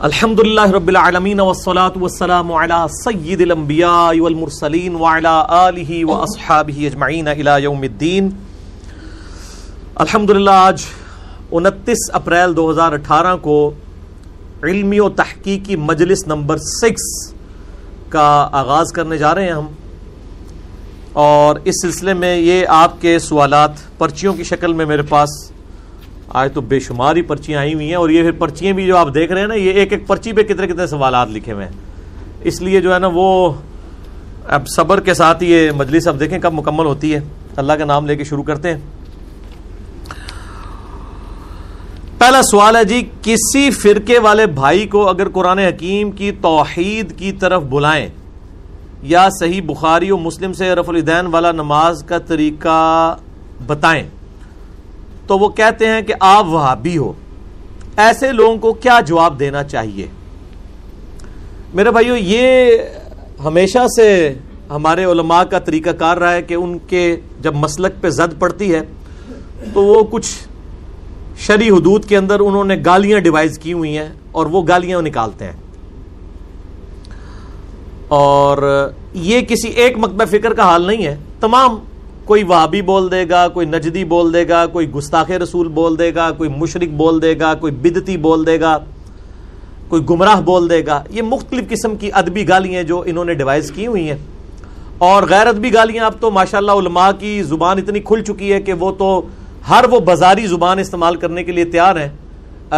الحمد للہ رب العالمین والصلاة والسلام على سید الانبیاء والمرسلین وعلى آلہ واصحابہ اجمعین الى یوم الدین الحمدللہ آج انتیس اپریل دو ہزار اٹھارہ کو علمی و تحقیقی مجلس نمبر سکس کا آغاز کرنے جا رہے ہیں ہم اور اس سلسلے میں یہ آپ کے سوالات، پرچیوں کی شکل میں میرے پاس آج تو بے شمار ہی پرچیاں آئی ہوئی ہیں اور یہ پھر پرچیاں بھی جو آپ دیکھ رہے ہیں نا، یہ ایک ایک پرچی پہ کتنے کتنے سوالات لکھے ہوئے ہیں۔ اس لیے جو ہے نا وہ اب صبر کے ساتھ یہ مجلس اب دیکھیں کب مکمل ہوتی ہے۔ اللہ کا نام لے کے شروع کرتے ہیں۔ پہلا سوال ہے جی کسی فرقے والے بھائی کو اگر قرآن حکیم کی توحید کی طرف بلائیں، یا صحیح بخاری و مسلم سے رف الدین والا نماز کا طریقہ بتائیں؟ تو وہ کہتے ہیں کہ آپ وہابی ہو۔ ایسے لوگوں کو کیا جواب دینا چاہیے؟ میرے بھائیو، یہ ہمیشہ سے ہمارے علماء کا طریقہ کار رہا ہے کہ ان کے جب مسلک پہ زد پڑتی ہے، تو وہ کچھ شری حدود کے اندر انہوں نے گالیاں ڈیوائز کی ہوئی ہیں اور وہ گالیاں نکالتے ہیں۔ اور یہ کسی ایک مکبہ فکر کا حال نہیں ہے۔ تمام کوئی وہابی بول دے گا، کوئی نجدی بول دے گا، کوئی گستاخ رسول بول دے گا، کوئی مشرق بول دے گا، کوئی بدتی بول دے گا، کوئی گمراہ بول دے گا، یہ مختلف قسم کی ادبی گالیاں جو انہوں نے ڈیوائز کی ہوئی ہیں۔ اور غیر ادبی گالیاں اب تو ماشاءاللہ علماء کی زبان اتنی کھل چکی ہے کہ وہ تو ہر وہ بازاری زبان استعمال کرنے کے لیے تیار ہیں۔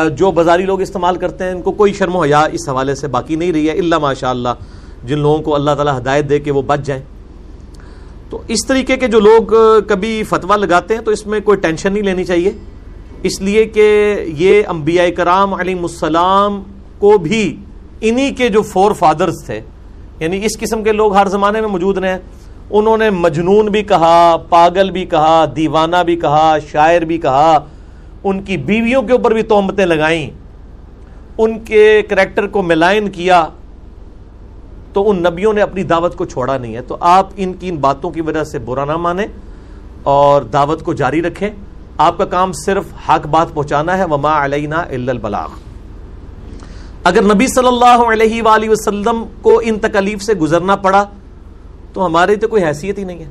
جو بازاری لوگ استعمال کرتے ہیں، ان کو کوئی شرم و حیا اس حوالے سے باقی نہیں رہی ہے۔ اللہ ماشاء اللہ جن لوگوں کو اللہ تعالیٰ ہدایت دے کہ وہ بچ جائیں۔ تو اس طریقے کے جو لوگ کبھی فتویٰ لگاتے ہیں تو اس میں کوئی ٹینشن نہیں لینی چاہیے۔ اس لیے کہ یہ انبیاء کرام علیہ السلام کو بھی انہی کے جو فور فادرز تھے یعنی اس قسم کے لوگ ہر زمانے میں موجود رہے۔ ہیں انہوں نے مجنون بھی کہا، پاگل بھی کہا، دیوانہ بھی کہا، شاعر بھی کہا۔ ان کی بیویوں کے اوپر بھی تہمتیں لگائیں۔ ان کے کریکٹر کو ملائن کیا۔ تو ان نبیوں نے اپنی دعوت کو چھوڑا نہیں ہے۔ تو آپ ان کی ان باتوں کی وجہ سے برا نہ مانیں اور دعوت کو جاری رکھیں۔ آپ کا کام صرف حق بات پہنچانا ہے، وما علینا الا البلاغ۔ اگر نبی صلی اللہ علیہ وآلہ وسلم کو ان تکلیف سے گزرنا پڑا، تو ہماری تو کوئی حیثیت ہی نہیں ہے۔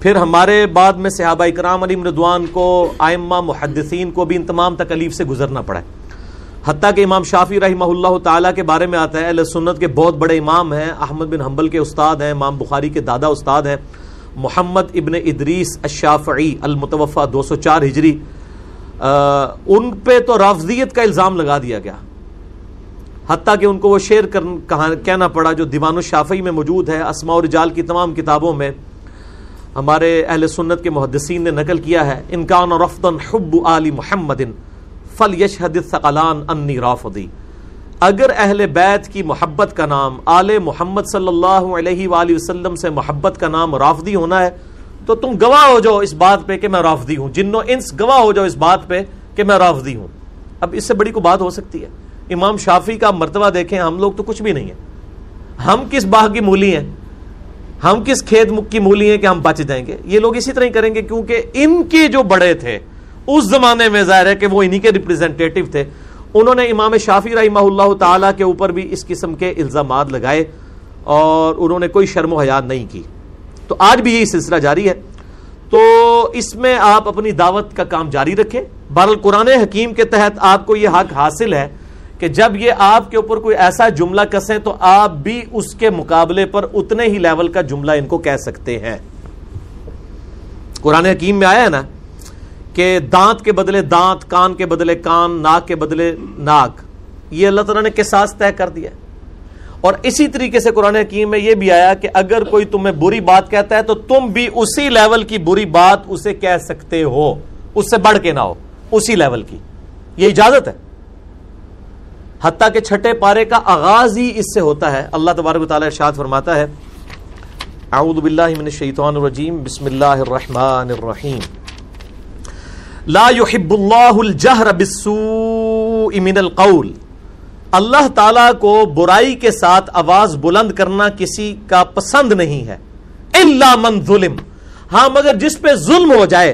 پھر ہمارے بعد میں صحابہ اکرام علی مردوان کو آئمہ محدثین کو بھی ان تمام تکلیف سے گزرنا پڑا ہے۔ حتیٰ کہ امام شافی رحمہ اللہ تعالیٰ کے بارے میں آتا ہے، اہل سنت کے بہت بڑے امام ہیں، احمد بن حنبل کے استاد ہیں، امام بخاری کے دادا استاد ہیں، محمد ابن ادریس الشافعی المتوفہ دو سو چار ہجری۔ ان پہ تو رافضیت کا الزام لگا دیا گیا۔ حتیٰ کہ ان کو وہ شعر کہنا پڑا جو دیوان الشافعی میں موجود ہے، اسماء و رجال کی تمام کتابوں میں۔ ہمارے اہل سنت کے محدثین نے نقل کیا ہے، انکان رفتن حب آل محمد۔ فل یشہد ثقلان انی رافضی اگر اہل بیت کی محبت کا نام آل محمد صلی اللہ علیہ وآلہ وسلم سے محبت کا نام رافضی ہونا ہے، تو تم گواہ ہو جاؤ اس بات پہ کہ میں رافضی ہوں۔ جنو انس گواہ ہو جاؤ اس بات پہ کہ میں رافضی ہوں۔ اب اس سے بڑی کو بات ہو سکتی ہے۔ امام شافی کا مرتبہ دیکھیں، ہم لوگ تو کچھ بھی نہیں ہیں۔ ہم کس باغ کی مولی ہیں؟ ہم کس کھیت مک کی مولی ہیں کہ ہم بچ جائیں گے؟ یہ لوگ اسی طرح ہی کریں گے، کیونکہ ان کے جو بڑے تھے اس زمانے میں ظاہر ہے کہ وہ انہی کے ریپرزینٹیٹو تھے۔ انہوں نے امام شافی رحمہ اللہ تعالی کے اوپر بھی اس قسم کے الزامات لگائے اور انہوں نے کوئی شرم و حیات نہیں کی۔ تو آج بھی یہی سلسلہ جاری ہے۔ تو اس میں آپ اپنی دعوت کا کام جاری رکھیں۔ بہرحال قرآن حکیم کے تحت آپ کو یہ حق حاصل ہے کہ جب یہ آپ کے اوپر کوئی ایسا جملہ کسیں تو آپ بھی اس کے مقابلے پر اتنے ہی لیول کا جملہ ان کو کہہ سکتے ہیں۔ قرآن حکیم میں آیا ہے نا؟ کہ دانت کے بدلے دانت، کان کے بدلے کان، ناک کے بدلے ناک۔ یہ اللہ تعالیٰ نے کساس طے کر دیا اور اسی طریقے سے قرآن حکیم میں یہ بھی آیا کہ اگر کوئی تمہیں بری بات کہتا ہے تو تم بھی اسی لیول کی بری بات اسے کہہ سکتے ہو۔ اس سے بڑھ کے نہ ہو، اسی لیول کی۔ یہ اجازت ہے۔ حتیٰ کہ چھٹے پارے کا آغاز ہی اس سے ہوتا ہے۔ اللہ تبارک تعالیٰ ارشاد فرماتا ہے، اعوذ باللہ من الشیطان الرجیم، بسم اللہ الرحمن الرحیم۔ لا يحب اللہ الجہر بالسوء من القول اللہ تعالیٰ کو برائی کے ساتھ آواز بلند کرنا کسی کا پسند نہیں ہے. من ظلم. ہاں مگر جس پہ ظلم ہو جائے،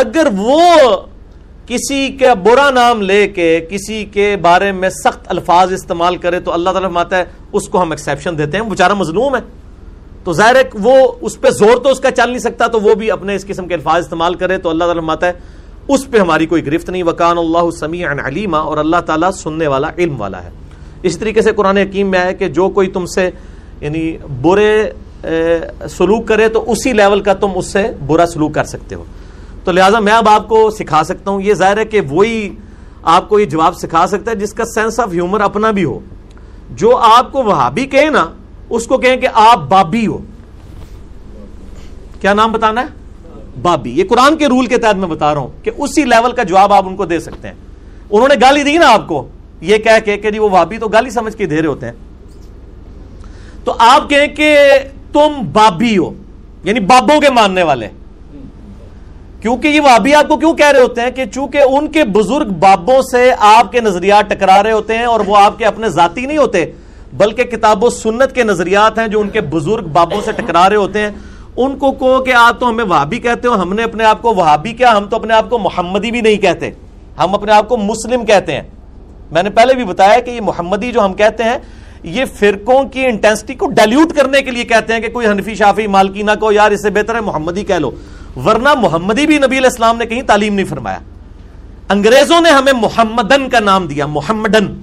اگر وہ کسی کا برا نام لے کے کسی کے بارے میں سخت الفاظ استعمال کرے، تو اللہ تعالیٰ فرماتا ہے، اس کو ہم ایکسیپشن دیتے ہیں بیچارہ مظلوم ہے. تو ظاہر ہے وہ اس پہ زور تو اس کا چل نہیں سکتا، تو وہ بھی اپنے اس قسم کے الفاظ استعمال کرے، تو اللہ تعالیٰ فرماتا ہے اس پہ ہماری کوئی گرفت نہیں، وکان اللہ سمیع علیمہ اور اللہ تعالیٰ سننے والا، علم والا ہے۔ اس طریقے سے قرآن حکیم میں ہے کہ جو کوئی تم سے یعنی برے سلوک کرے تو اسی لیول کا تم اس سے برا سلوک کر سکتے ہو۔ تو لہٰذا میں اب آپ کو سکھا سکتا ہوں، یہ ظاہر ہے کہ وہی آپ کو یہ جواب سکھا سکتا ہے جس کا سینس آف ہیومر اپنا بھی ہو۔ جو آپ کو وہابی کہیں نا، اس کو کہیں کہ آپ بابی ہو۔ کیا نام بتانا ہے؟ بابی، یہ قرآن کے رول کے تحت میں بتا رہا ہوں کہ اسی لیول کا جواب آپ ان کو دے سکتے ہیں۔ انہوں نے گالی دی نا آپ کو، یہ کہہ کے کہ جی وہ وہابی تو گالی سمجھ کے دے رہے ہوتے ہیں۔ تو آپ کہیں کہ تم بابی ہو یعنی بابوں کے ماننے والے۔ کیونکہ یہ وابی آپ کو کیوں کہہ رہے ہوتے ہیں کہ چونکہ ان کے بزرگ بابوں سے آپ کے نظریات ٹکرا رہے ہوتے ہیں اور وہ آپ کے اپنے ذاتی نہیں ہوتے، بلکہ کتاب و سنت کے نظریات ہیں جو ان کے بزرگ بابوں سے ٹکرا رہے ہوتے ہیں۔ ان کو کہو کہ آپ تو ہمیں وہابی کہتے ہو، ہم نے اپنے آپ کو وہابی کیا، ہم تو اپنے آپ کو محمدی بھی نہیں کہتے، ہم اپنے آپ کو مسلم کہتے ہیں۔ میں نے پہلے بھی بتایا کہ یہ محمدی جو ہم کہتے ہیں، یہ فرقوں کی انٹینسٹی کو ڈیلیوٹ کرنے کے لیے کہتے ہیں کہ کوئی حنفی شافی مالکی نہ کو یار اس سے بہتر ہے محمدی کہہ لو۔ ورنہ محمدی بھی نبی علیہ السلام نے کہیں تعلیم نہیں فرمایا۔ انگریزوں نے ہمیں محمدن کا نام دیا، محمدن۔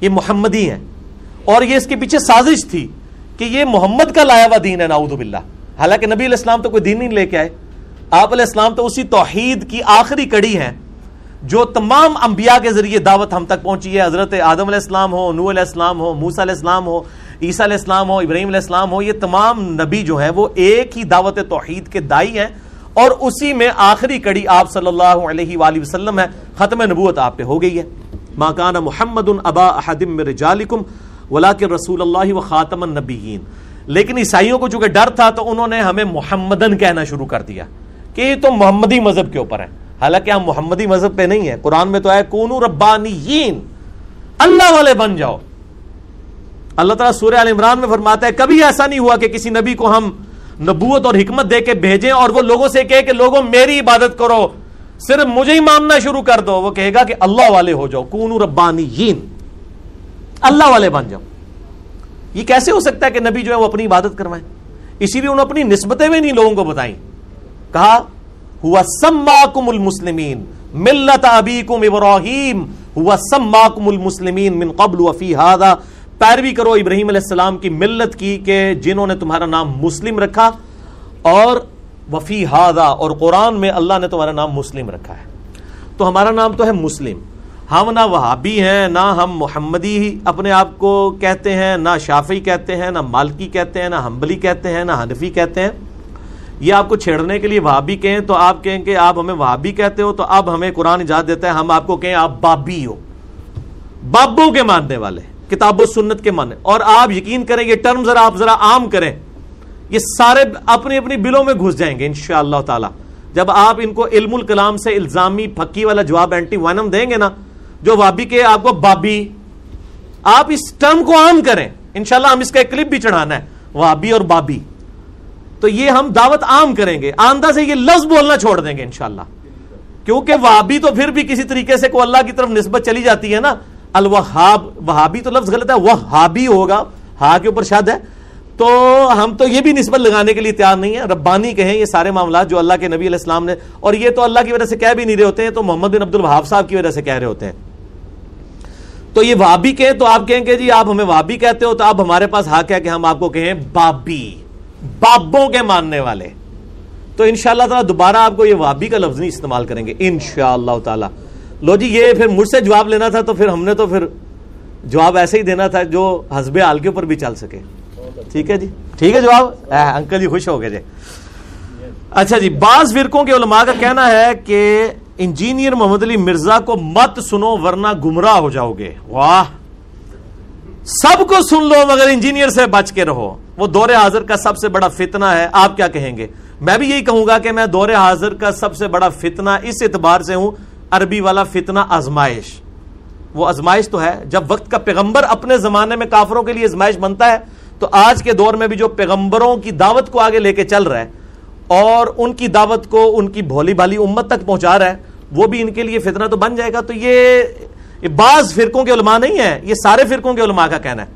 یہ محمدی ہیں۔ اور یہ اس کے پیچھے سازش تھی کہ یہ محمد کا لایا ہوا دین ہے ناؤد باللہ۔ حالانکہ نبی علیہ السلام تو کوئی دین نہیں لے کے آئے۔ آپ علیہ السلام تو اسی توحید کی آخری کڑی ہے جو تمام انبیاء کے ذریعے دعوت ہم تک پہنچی ہے۔ حضرت آدم علیہ السلام ہو نو علیہ السلام ہو موسا علیہ السلام ہو، عیسیٰ علیہ السلام ہو، ابراہیم علیہ السلام ہو، یہ تمام نبی جو ہیں وہ ایک ہی دعوت توحید کے دائی ہیں۔ اور اسی میں آخری کڑی آپ صلی اللہ علیہ وآلہ وسلم ہے۔ ختم نبوت آپ پہ ہو گئی ہے۔ ما کان محمد ابا احدم رجالکم ولیکن رسول اللہ و خاتم النبیین۔ لیکن عیسائیوں کو چونکہ ڈر تھا تو انہوں نے ہمیں محمدن کہنا شروع کر دیا کہ یہ تو محمدی مذہب کے اوپر ہے حالانکہ ہم محمدی مذہب پہ نہیں ہیں۔ قرآن میں تو ہے کونو ربانیین، اللہ والے بن جاؤ۔ اللہ تعالیٰ سورہ عال عمران میں فرماتا ہے، کبھی ایسا نہیں ہوا کہ کسی نبی کو ہم نبوت اور حکمت دے کے بھیجیں اور وہ لوگوں سے کہے کہ، لوگوں، میری عبادت کرو۔ صرف مجھے ہی ماننا شروع کر دو۔ وہ کہے گا کہ اللہ والے ہو جاؤ۔ کونو ربانیین، اللہ والے بن جاؤ۔ یہ کیسے ہو سکتا ہے کہ نبی جو ہے وہ اپنی عبادت کروائیں؟ اسی لیے انہوں نے اپنی نسبتیں بھی نہیں لوگوں کو بتائیں۔ کہا، ہوا سماکم المسلمین، ملت ابیکم ابراہیم، ہوا سماکم المسلمین من قبل وفی هذا پیروی کرو ابراہیم علیہ السلام کی ملت کی کہ جنہوں نے تمہارا نام مسلم رکھا اور وفی ہادا اور قرآن میں اللہ نے تمہارا نام مسلم رکھا ہے۔ تو ہمارا نام تو ہے مسلم۔ ہاں ہم نہ وہابی ہیں، نہ ہم محمدی اپنے آپ کو کہتے ہیں، نہ شافی کہتے ہیں، نہ مالکی کہتے ہیں، نہ ہمبلی کہتے ہیں، نہ حنفی کہتے ہیں۔ یہ آپ کو چھیڑنے کے لیے وہابی کہیں تو آپ کہیں کہ آپ ہمیں وہابی کہتے ہو تو اب ہمیں قرآن اجازت دیتا ہے، ہم آپ کو کہیں آپ بابی ہو۔ بابوں کے ماننے والے، کتاب و سنت کے معنی اور آپ یقین کریں یہ ٹرم ذرا آپ ذرا عام کریں، یہ سارے اپنی اپنی بلوں میں گھس جائیں گے انشاءاللہ تعالی۔ جب آپ ان کو علم الکلام سے الزامی پھکی والا جواب اینٹی وائنم دیں گے نا جو وابی کے آپ کو بابی، آپ اس ٹرم کو عام کریں۔ انشاءاللہ ہم اس کا ایک کلپ بھی چڑھانا ہے، وابی اور بابی۔ تو یہ ہم دعوت عام کریں گے، آندہ سے یہ لفظ بولنا چھوڑ دیں گے انشاءاللہ۔ کیونکہ وابی تو پھر بھی کسی طریقے سے کو اللہ کی طرف نسبت چلی جاتی ہے نا۔ الوہاب، وہابی تو لفظ غلط ہے، وہابی ہوگا، ہا کے اوپر شاد ہے۔ تو ہم تو یہ بھی نسبت لگانے کے لیے تیار نہیں ہے ربانی کہیں یہ سارے معاملات جو اللہ کے نبی علیہ السلام نے، اور یہ تو اللہ کی وجہ سے کہہ بھی نہیں رہے ہوتے ہیں، تو محمد بن عبد الوہاب صاحب کی وجہ سے کہہ رہے ہوتے ہیں۔ تو یہ وابی کہیں تو آپ کہیں کہ جی آپ ہمیں وابی کہتے ہو تو آپ ہمارے پاس حق ہے کہ ہم آپ کو کہیں بابی، بابوں کے ماننے والے۔ تو انشاءاللہ تعالی دوبارہ آپ کو یہ وابی کا لفظ نہیں استعمال کریں گے، انشاءاللہ تعالی۔ لو جی یہ پھر مجھ سے جواب لینا تھا تو پھر ہم نے تو پھر جواب ایسے ہی دینا تھا جو حسب حال کے اوپر بھی چل سکے۔ ٹھیک ہے جی؟ ٹھیک ہے جواب؟ انکل جی خوش ہو گئے جی۔ اچھا جی بعض فرقوں کے علماء کا کہنا ہے کہ انجینئر محمد علی مرزا کو مت سنو ورنہ گمراہ ہو جاؤ گے۔ واہ۔ سب کو سن لو مگر انجینئر سے بچ کے رہو۔ وہ دور حاضر کا سب سے بڑا فتنہ ہے۔ آپ کیا کہیں گے؟ میں بھی یہی کہوں گا کہ میں دور حاضر کا سب سے بڑا فتنہ اس اعتبار سے ہوں، عربی والا فتنہ ازمائش وہ ازمائش تو ہے۔ جب وقت کا پیغمبر اپنے زمانے میں کافروں کے لیے ازمائش بنتا ہے، تو آج کے دور میں بھی جو پیغمبروں کی دعوت کو آگے لے کے چل رہا ہے اور ان کی دعوت کو ان کی بھولی بھالی امت تک پہنچا رہا ہے، وہ بھی ان کے لیے فتنہ تو بن جائے گا۔ تو یہ بعض فرقوں کے علماء نہیں ہے یہ سارے فرقوں کے علماء کا کہنا ہے۔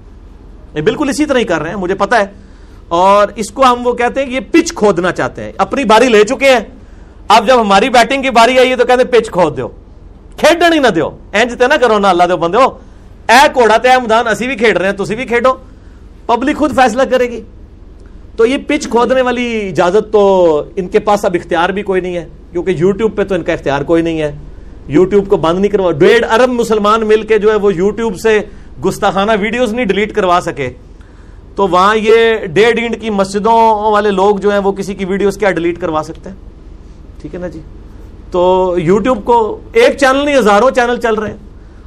یہ بالکل اسی طرح ہی کر رہے ہیں، مجھے پتا ہے۔ اور اس کو ہم وہ کہتے ہیں یہ پچ کھودنا چاہتے ہیں۔ اپنی باری لے چکے ہیں۔ اب جب ہماری بیٹنگ کی باری آئی ہے تو کہتے ہیں پچ کھود دو کھیڈن ہی نہ دیو۔ اینج تے نہ کرو نہ اللہ دے بندے ہو اے کوڑا تے میدان، اسی بھی کھیڈ رہے ہیں، تسی بھی کھیڈو۔ پبلک خود فیصلہ کرے گی۔ تو یہ پچ کھودنے والی اجازت تو ان کے پاس اب اختیار بھی کوئی نہیں ہے، کیونکہ یوٹیوب پہ تو ان کا اختیار کوئی نہیں ہے۔ یوٹیوب کو بند نہیں کروا، ڈیڑھ ارب مسلمان مل کے جو ہے وہ یوٹیوب سے گستاخانہ ویڈیوز نہیں ڈیلیٹ کروا سکے۔ تو وہاں یہ ڈیڑھ اینڈ کی مسجدوں والے لوگ جو ہیں وہ کسی کی ویڈیوز کیا ڈیلیٹ کروا سکتے ہیں؟ ٹھیک ہے نا جی؟ تو یوٹیوب کو ایک چینل نہیں، ہزاروں چینل چل رہے ہیں۔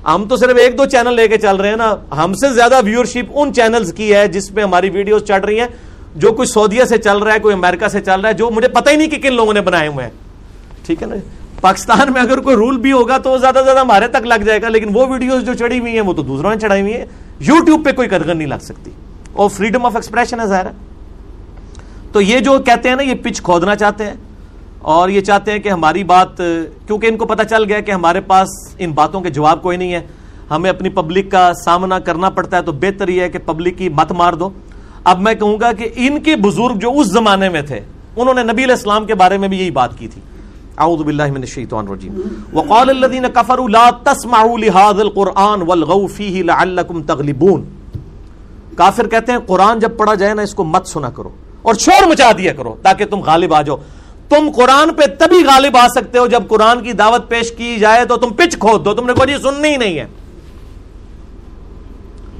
ہم تو صرف ایک دو چینل لے کے چل رہے ہیں نا۔ ہم سے زیادہ ویورشپ ان چینلز کی ہے جس پہ ہماری ویڈیوز چڑھ رہی ہیں۔ جو کوئی سعودیہ سے چل رہا ہے، کوئی امریکہ سے چل رہا ہے، جو مجھے پتہ ہی نہیں کہ کن لوگوں نے بنائے ہوئے ہیں۔ ٹھیک ہے نا؟ پاکستان میں اگر کوئی رول بھی ہوگا تو زیادہ سے زیادہ ہمارے تک لگ جائے گا، لیکن وہ ویڈیوز جو چڑھی ہوئی ہیں، وہ تو دوسروں نے چڑھائی ہوئی ہیں۔ یوٹیوب پہ کوئی قدر نہیں لگ سکتی۔ اور فریڈم آف ایکسپریشن ہے ظاہر ہے۔ تو یہ جو کہتے ہیں نا، یہ پچ کھودنا چاہتے ہیں۔ اور یہ چاہتے ہیں کہ ہماری بات، کیونکہ ان کو پتہ چل گیا کہ ہمارے پاس ان باتوں کے جواب کوئی نہیں ہے۔ ہمیں اپنی پبلک کا سامنا کرنا پڑتا ہے، تو بہتر یہ ہے کہ پبلک کی مت مار دو۔ اب میں کہوں گا کہ ان کے بزرگ جو اس زمانے میں تھے، انہوں نے نبی علیہ السلام کے بارے میں بھی یہی بات کی تھی۔ اعوذ باللہ من الشیطان الرجیم۔ وقال الذين كفروا لا تسمعوا لهذا القران والغوا فيه لعلكم تغلبون۔ کافر کہتے ہیں، قرآن جب پڑھا جائے نا، اس کو مت سنا کرو اور شور مچا دیا کرو تاکہ تم غالب آ جاؤ۔ تم قرآن پہ تبھی غالب آ سکتے ہو جب قرآن کی دعوت پیش کی جائے تو تم پچ کھود دو، تم نے کوئی جی سننی ہی نہیں ہے۔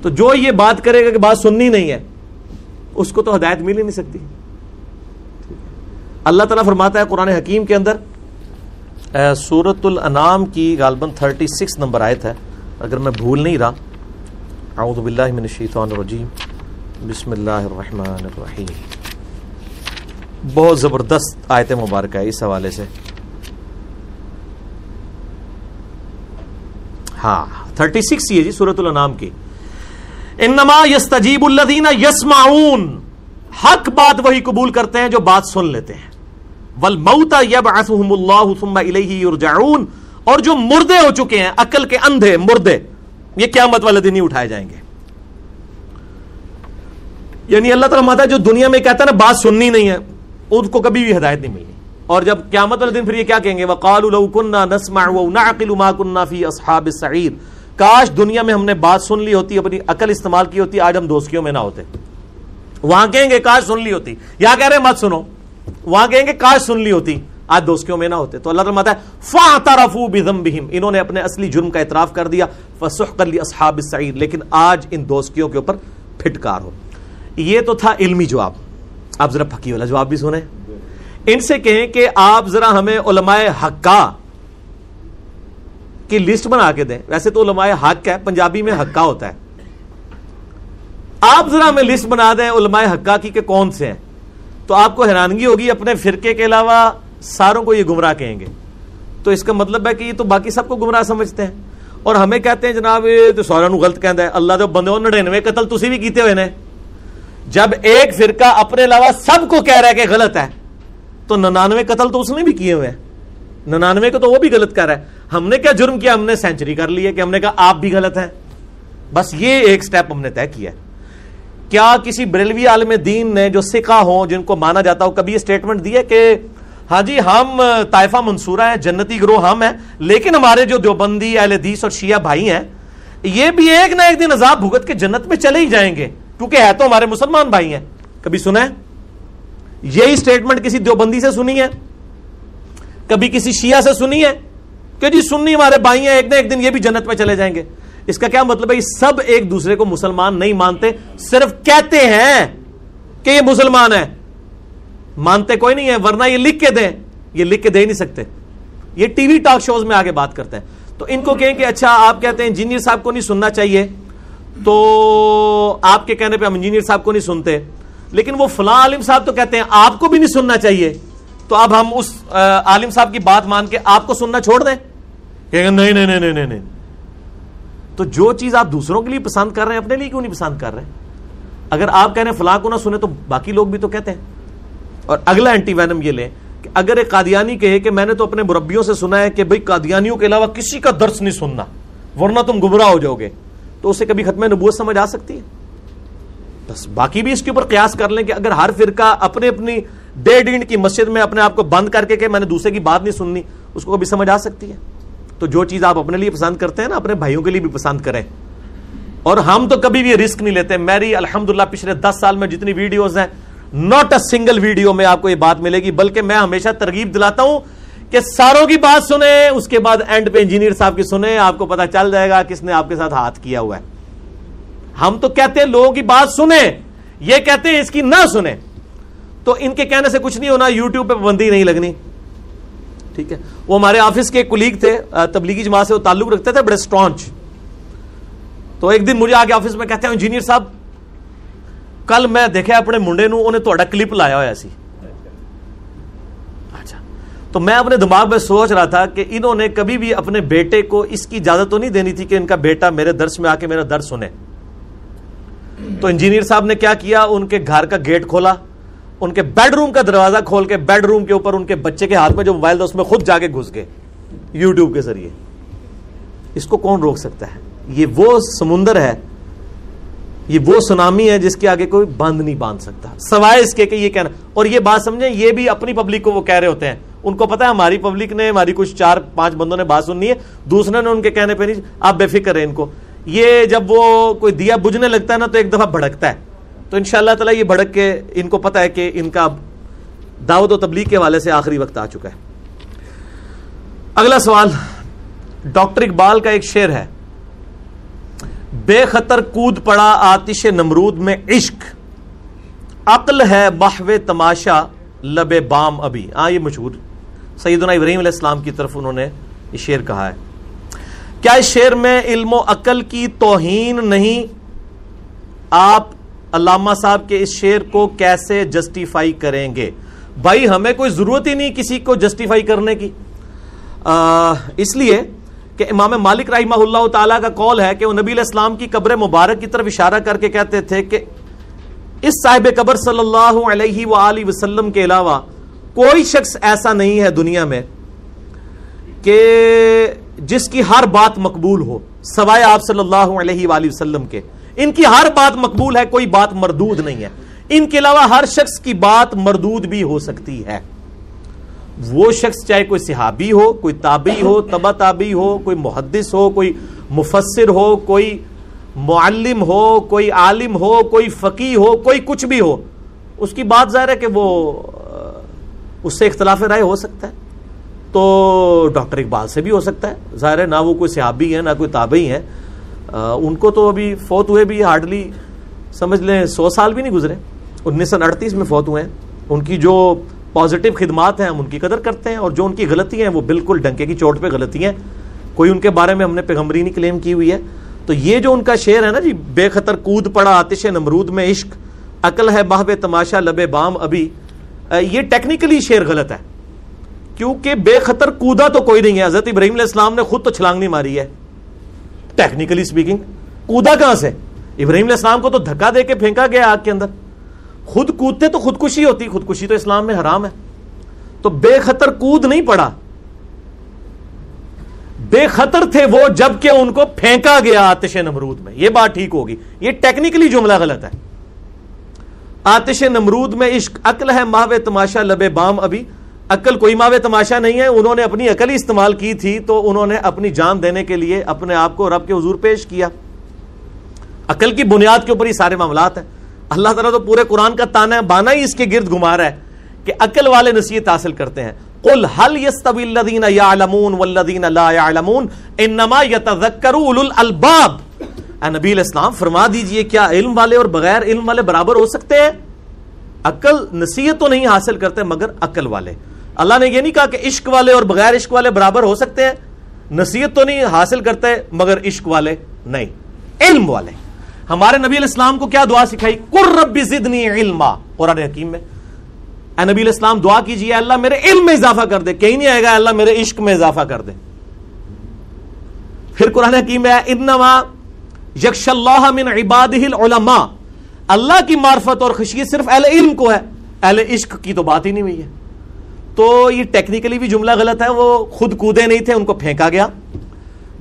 تو جو یہ بات کرے گا کہ بات سننی نہیں ہے اس کو تو ہدایت مل ہی نہیں سکتی۔ اللہ تعالیٰ فرماتا ہے قرآن حکیم کے اندر سورت الانام کی غالباً 36 نمبر آیت ہے۔ اگر میں بھول نہیں رہا، اعوذ باللہ من الشیطان الرجیم۔ بسم اللہ الرحمن الرحیم۔ بہت زبردست آیت مبارکہ ہے اس حوالے سے۔ ہاں 36 یہ جی سورت الانام کی۔ انما یستجیب الذین یسمعون۔ حق بات وہی قبول کرتے ہیں جو بات سن لیتے ہیں۔ والموت یبعثهم اللہ ثم الیہ یرجعون۔ اور جو مردے ہو چکے ہیں، عقل کے اندھے مردے، یہ قیامت والے دن ہی اٹھائے جائیں گے۔ یعنی اللہ تعالیٰ ماتا جو دنیا میں کہتا ہے نا، بات سننی نہیں ہے، ان کو کبھی بھی ہدایت نہیں ملنی۔ اور جب قیامت والے دن پھر یہ کیا کہیں گے؟ وقالوا لو كنا نسمع ونعقل ما كنا في اصحاب السعير کاش دنیا میں ہم نے بات سن لی ہوتی، اپنی عقل استعمال کی ہوتی، آج ہم دوستیوں میں نہ ہوتے۔ وہاں کہیں گے کاش سن لی ہوتی، یا کہہ رہے مت سنو۔ وہاں کہیں گے کاش سن لی ہوتی، آج دوستیوں میں نہ ہوتے۔ تو اللہ تعالیٰ ہے، فَاعْتَرَفُوا بِذَنْبِهِمْ۔ انہوں نے اپنے اصلی جرم کا اعتراف کر دیا، فَسُحْقًا لِأَصْحَابِ السَّعِيرِ۔ لیکن آج ان دوستیوں کے اوپر پھٹکار ہو۔ یہ تو تھا علمی جواب۔ آپ ذرا پھکی والا جواب بھی سنیں۔ ان سے کہیں کہ آپ ذرا ہمیں علماء حقہ کی لسٹ بنا کے دیں۔ ویسے تو علماء حق ہے، پنجابی میں حقہ ہوتا ہے۔ آپ ذرا ہمیں لسٹ بنا دیں علماء حقہ کی کہ کون سے ہیں۔ تو آپ کو حیرانگی ہوگی، اپنے فرقے کے علاوہ ساروں کو یہ گمراہ کہیں گے۔ تو اس کا مطلب ہے کہ یہ تو باقی سب کو گمراہ سمجھتے ہیں۔ اور ہمیں کہتے ہیں، جناب، یہ تو سارا نو غلط کہہ ہے۔ اللہ دے بندے نڑینوے قتل تسی بھی کیتے ہوئے نے۔ جب ایک فرقہ اپنے علاوہ سب کو کہہ رہا ہے کہ غلط ہے، تو ننانوے قتل تو اس نے بھی کیے ہوئے ہیں۔ ننانوے کو تو وہ بھی غلط کر رہا ہے۔ ہم نے کیا جرم کیا؟ ہم نے سینچری کر لی ہے کہ ہم نے کہا آپ بھی غلط ہیں۔ بس یہ ایک سٹیپ ہم نے طے کیا ہے۔ کیا کسی بریلوی عالم دین نے جو سکھا ہوں، جن کو مانا جاتا ہو، کبھی یہ سٹیٹمنٹ دی ہے کہ ہاں جی ہم طائفہ منصورہ ہیں، جنتی گروہ ہم ہیں، لیکن ہمارے جو دیوبندی، اہل حدیث اور شیعہ بھائی ہیں، یہ بھی ایک نہ ایک دن عذاب بھگت کے جنت میں چلے ہی جائیں گے۔ کیونکہ ہے تو ہمارے مسلمان بھائی ہیں۔ کبھی سنا ہے؟ یہی سٹیٹمنٹ کسی دیوبندی سے سنی ہے؟ کبھی کسی شیعہ سے سنی ہے؟ کہ جی سنی ہمارے بھائی ہیں، ایک نہ ایک دن یہ بھی جنت میں چلے جائیں گے۔ اس کا کیا مطلب ہے؟ یہ سب ایک دوسرے کو مسلمان نہیں مانتے، صرف کہتے ہیں کہ یہ مسلمان ہے مانتے کوئی نہیں ہے، ورنہ یہ لکھ کے دیں۔ یہ لکھ کے دے نہیں سکتے۔ یہ ٹی وی ٹاک شوز میں آگے بات کرتے ہیں۔ تو ان کو کہیں کہ اچھا آپ کہتے ہیں انجینئر صاحب کو نہیں سننا چاہیے۔ تو آپ کے کہنے پہ ہم انجینئر صاحب کو نہیں سنتے۔ لیکن وہ فلاں عالم صاحب تو کہتے ہیں آپ کو بھی نہیں سننا چاہیے۔ تو اب ہم اس عالم صاحب کی بات مان کے آپ کو سننا چھوڑ دیں۔ کہ نہیں نہیں نہیں نہیں نہیں تو جو چیز آپ دوسروں کے لیے پسند کر رہے ہیں، اپنے لیے کیوں نہیں پسند کر رہے ہیں؟ اگر آپ کہہ رہے ہیں فلاں کو نہ سنے تو باقی لوگ بھی تو کہتے ہیں۔ اور اگلا اینٹی وینم یہ لیں کہ اگر ایک قادیانی کہے کہ میں نے تو اپنے مربیوں سے سنا ہے کہ بھئی قادیانیوں کے علاوہ کسی کا درس نہیں سننا، ورنہ تم گمراہ ہو جاؤ گے، تو اسے کبھی ختم نبوت سمجھ آ سکتی ہے؟ بس باقی بھی اس کے اوپر قیاس کر لیں کہ اگر ہر فرقہ اپنے اپنی ڈیڑھ اینٹ کی مسجد میں اپنے آپ کو بند کر کے کہ میں نے دوسرے کی بات نہیں سننی، اس کو کبھی سمجھ آ سکتی ہے؟ تو جو چیز آپ اپنے لیے پسند کرتے ہیں نا، اپنے بھائیوں کے لیے بھی پسند کریں۔ اور ہم تو کبھی بھی رسک نہیں لیتے۔ میری الحمدللہ پچھلے دس سال میں جتنی ویڈیوز ہیں ناٹ اے سنگل ویڈیو میں آپ کو یہ بات ملے گی، بلکہ میں ہمیشہ ترغیب دلاتا ہوں کہ ساروں کی بات سنیں، اس کے بعد اینڈ پہ انجینئر صاحب کی سنیں، آپ کو پتا چل جائے گا کس نے آپ کے ساتھ ہاتھ کیا ہوا ہے۔ ہم تو کہتے ہیں لوگوں کی بات سنیں، یہ کہتے ہیں اس کی نہ سنیں۔ تو ان کے کہنے سے کچھ نہیں ہونا، یوٹیوب پہ پابندی نہیں لگنی۔ ٹھیک ہے۔ وہ ہمارے آفس کے کلیگ تھے تبلیغی جماعت سے وہ تعلق رکھتے تھے، بڑے اسٹرانچ تو ایک دن مجھے آگے آفس میں کہتے ہیں، انجینئر صاحب، کل میں دیکھا اپنے منڈے نو انہیں تھوڑا کلپ لایا ہوا سی۔ اچھا۔ تو میں اپنے دماغ میں سوچ رہا تھا کہ انہوں نے کبھی بھی اپنے بیٹے کو اس کی اجازت تو نہیں دینی تھی کہ ان کا بیٹا میرے درس میں آ کے میرا درس سنے۔ تو انجینئر صاحب نے کیا کیا؟ ان کے گھر کا گیٹ کھولا۔ ان کے بیڈ روم کا دروازہ کھول کے بیڈ روم کے اوپر ان کے بچے کے ہاتھ میں جو موبائل تھا، اس میں خود جا کے گھس گئے یوٹیوب کے ذریعے۔ اس کو کون روک سکتا ہے؟ یہ وہ سمندر ہے، یہ وہ سنامی ہے جس کے آگے کوئی بند نہیں باندھ سکتا۔ سوائے اس کے کہ یہ کہنا، اور یہ بات سمجھیں، یہ بھی اپنی پبلک کو وہ کہہ رہے ہوتے ہیں۔ ان کو پتا ہے، ہماری پبلک نے ہماری کچھ چار پانچ بندوں نے بات سننی ہے۔ دوسرے نے ان کے کہنے پہ نہیں، آپ بے فکر ہیں ان کو۔ یہ جب وہ کوئی دیا بجھنے لگتا ہے نا، تو ایک دفعہ بھڑکتا ہے۔ تو ان شاء اللہ تعالیٰ یہ بھڑک کے ان کو پتا ہے کہ ان کا دعوت و تبلیغ کے والے سے آخری وقت آ چکا ہے۔ اگلا سوال، ڈاکٹر اقبال کا ایک شعر ہے۔ بے خطر کود پڑا آتش نمرود میں عشق۔ عقل ہے بہو تماشا لب بام ابھی۔ ہاں یہ مشہور۔ سیدنا ابراہیم علیہ السلام کی طرف انہوں نے یہ شعر کہا ہے۔ کیا اس شعر میں علم و عقل کی توہین نہیں؟ آپ علامہ صاحب کے اس شعر کو کیسے جسٹیفائی کریں گے؟ بھائی ہمیں کوئی ضرورت ہی نہیں کسی کو جسٹیفائی کرنے کی۔ آ, اس لیے کہ امام مالک رحمہ اللہ تعالیٰ کا قول ہے کہ وہ نبی علیہ السلام کی قبر مبارک کی طرف اشارہ کر کے کہتے تھے کہ اس صاحب قبر صلی اللہ علیہ وآلہ وسلم کے علاوہ کوئی شخص ایسا نہیں ہے دنیا میں کہ جس کی ہر بات مقبول ہو سوائے آپ صلی اللہ علیہ وآلہ وسلم کے۔ ان کی ہر بات مقبول ہے، کوئی بات مردود نہیں ہے۔ ان کے علاوہ ہر شخص کی بات مردود بھی ہو سکتی ہے۔ وہ شخص چاہے کوئی صحابی ہو، کوئی تابعی ہو تبا تابعی ہو، کوئی محدث ہو، کوئی مفسر ہو، کوئی معلم ہو، کوئی عالم ہو، کوئی فقی ہو، کوئی کچھ بھی ہو۔ اس کی بات ظاہر ہے کہ وہ اس سے اختلاف رائے ہو سکتا ہے۔ تو ڈاکٹر اقبال سے بھی ہو سکتا ہے۔ ظاہر ہے، نہ وہ کوئی صحابی ہے، نہ کوئی تابعی ہے۔ ان کو تو ابھی فوت ہوئے بھی ہارڈلی سمجھ لیں، سو سال بھی نہیں گزرے۔ انیس سو اڑتیس میں فوت ہوئے ہیں۔ ان کی جو پازیٹو خدمات ہیں، ہم ان کی قدر کرتے ہیں، اور جو ان کی غلطی ہیں، وہ بالکل ڈنکے کی چوٹ پہ غلطی ہیں۔ کوئی ان کے بارے میں ہم نے پیغمبری نہیں کلیم کی ہوئی ہے۔ تو یہ جو ان کا شعر ہے نا جی بے خطر کود پڑا آتش نمرود میں عشق، عقل ہے باہ تماشا لب بام ابھی۔ یہ ٹیکنیکلی شعر غلط ہے۔ کیونکہ بے خطر کودا تو کوئی نہیں ہے۔ حضرت ابراہیم علیہ السلام نے خود تو چھلانگ نہیں ماری ہے۔ ٹیکنیکلی اسپیکنگ کودا کہاں سے ابراہیم علیہ السلام کو تو دھکا دے کے پھینکا گیا آگ کے اندر۔ خود کودتے تو خودکشی ہوتی، خودکشی تو اسلام میں حرام ہے۔ تو بے خطر کود نہیں پڑا۔ بے خطر تھے وہ جبکہ ان کو پھینکا گیا آتش نمرود میں۔ یہ بات ٹھیک ہوگی۔ یہ ٹیکنیکلی جملہ غلط ہے۔ آتش نمرود میں عشق، عقل ہے ماو تماشا، لبے بام ابھی۔ عقل کوئی ماو تماشا نہیں ہے، انہوں نے اپنی عقل ہی استعمال کی تھی تو انہوں نے اپنی جان دینے کے لیے اپنے آپ کو رب کے حضور پیش کیا۔ عقل کی بنیاد کے اوپر یہ سارے معاملات ہیں۔ اللہ تعالیٰ تو پورے قرآن کا تانا بانا ہی اس کے گرد گھما رہا ہے کہ عقل والے نصیحت حاصل کرتے ہیں۔ قل هل يستوي الذين يعلمون والذين لا يعلمون؟ انما يتذكر اولو الالباب۔ اے نبی علیہ السلام، فرما دیجیے، کیا علم والے اور بغیر علم والے برابر ہو سکتے ہیں؟ عقل نصیحت تو نہیں حاصل کرتے مگر عقل والے۔ اللہ نے یہ نہیں کہا کہ عشق والے اور بغیر عشق والے برابر ہو سکتے ہیں۔ نصیحت تو نہیں حاصل کرتے مگر عشق والے نہیں۔ علم والے۔ ہمارے نبی علیہ السلام کو کیا دعا سکھائی؟ قر رب زدنی علما۔ قرآن حکیم میں۔ اے نبی علیہ السلام، دعا کیجیے اللہ میرے علم میں اضافہ کر دے۔ کہیں نہیں آئے گا اللہ میرے عشق میں اضافہ کر دے۔ پھر قرآن حکیم میں انما یکش اللہ من عبادہ العلماء۔ اللہ کی معرفت اور خشیت صرف اہل علم کو ہے۔ اہل عشق کی تو بات ہی نہیں ہوئی ہے۔ تو یہ ٹیکنیکلی بھی جملہ غلط ہے، وہ خود کودے نہیں تھے، ان کو پھینکا گیا۔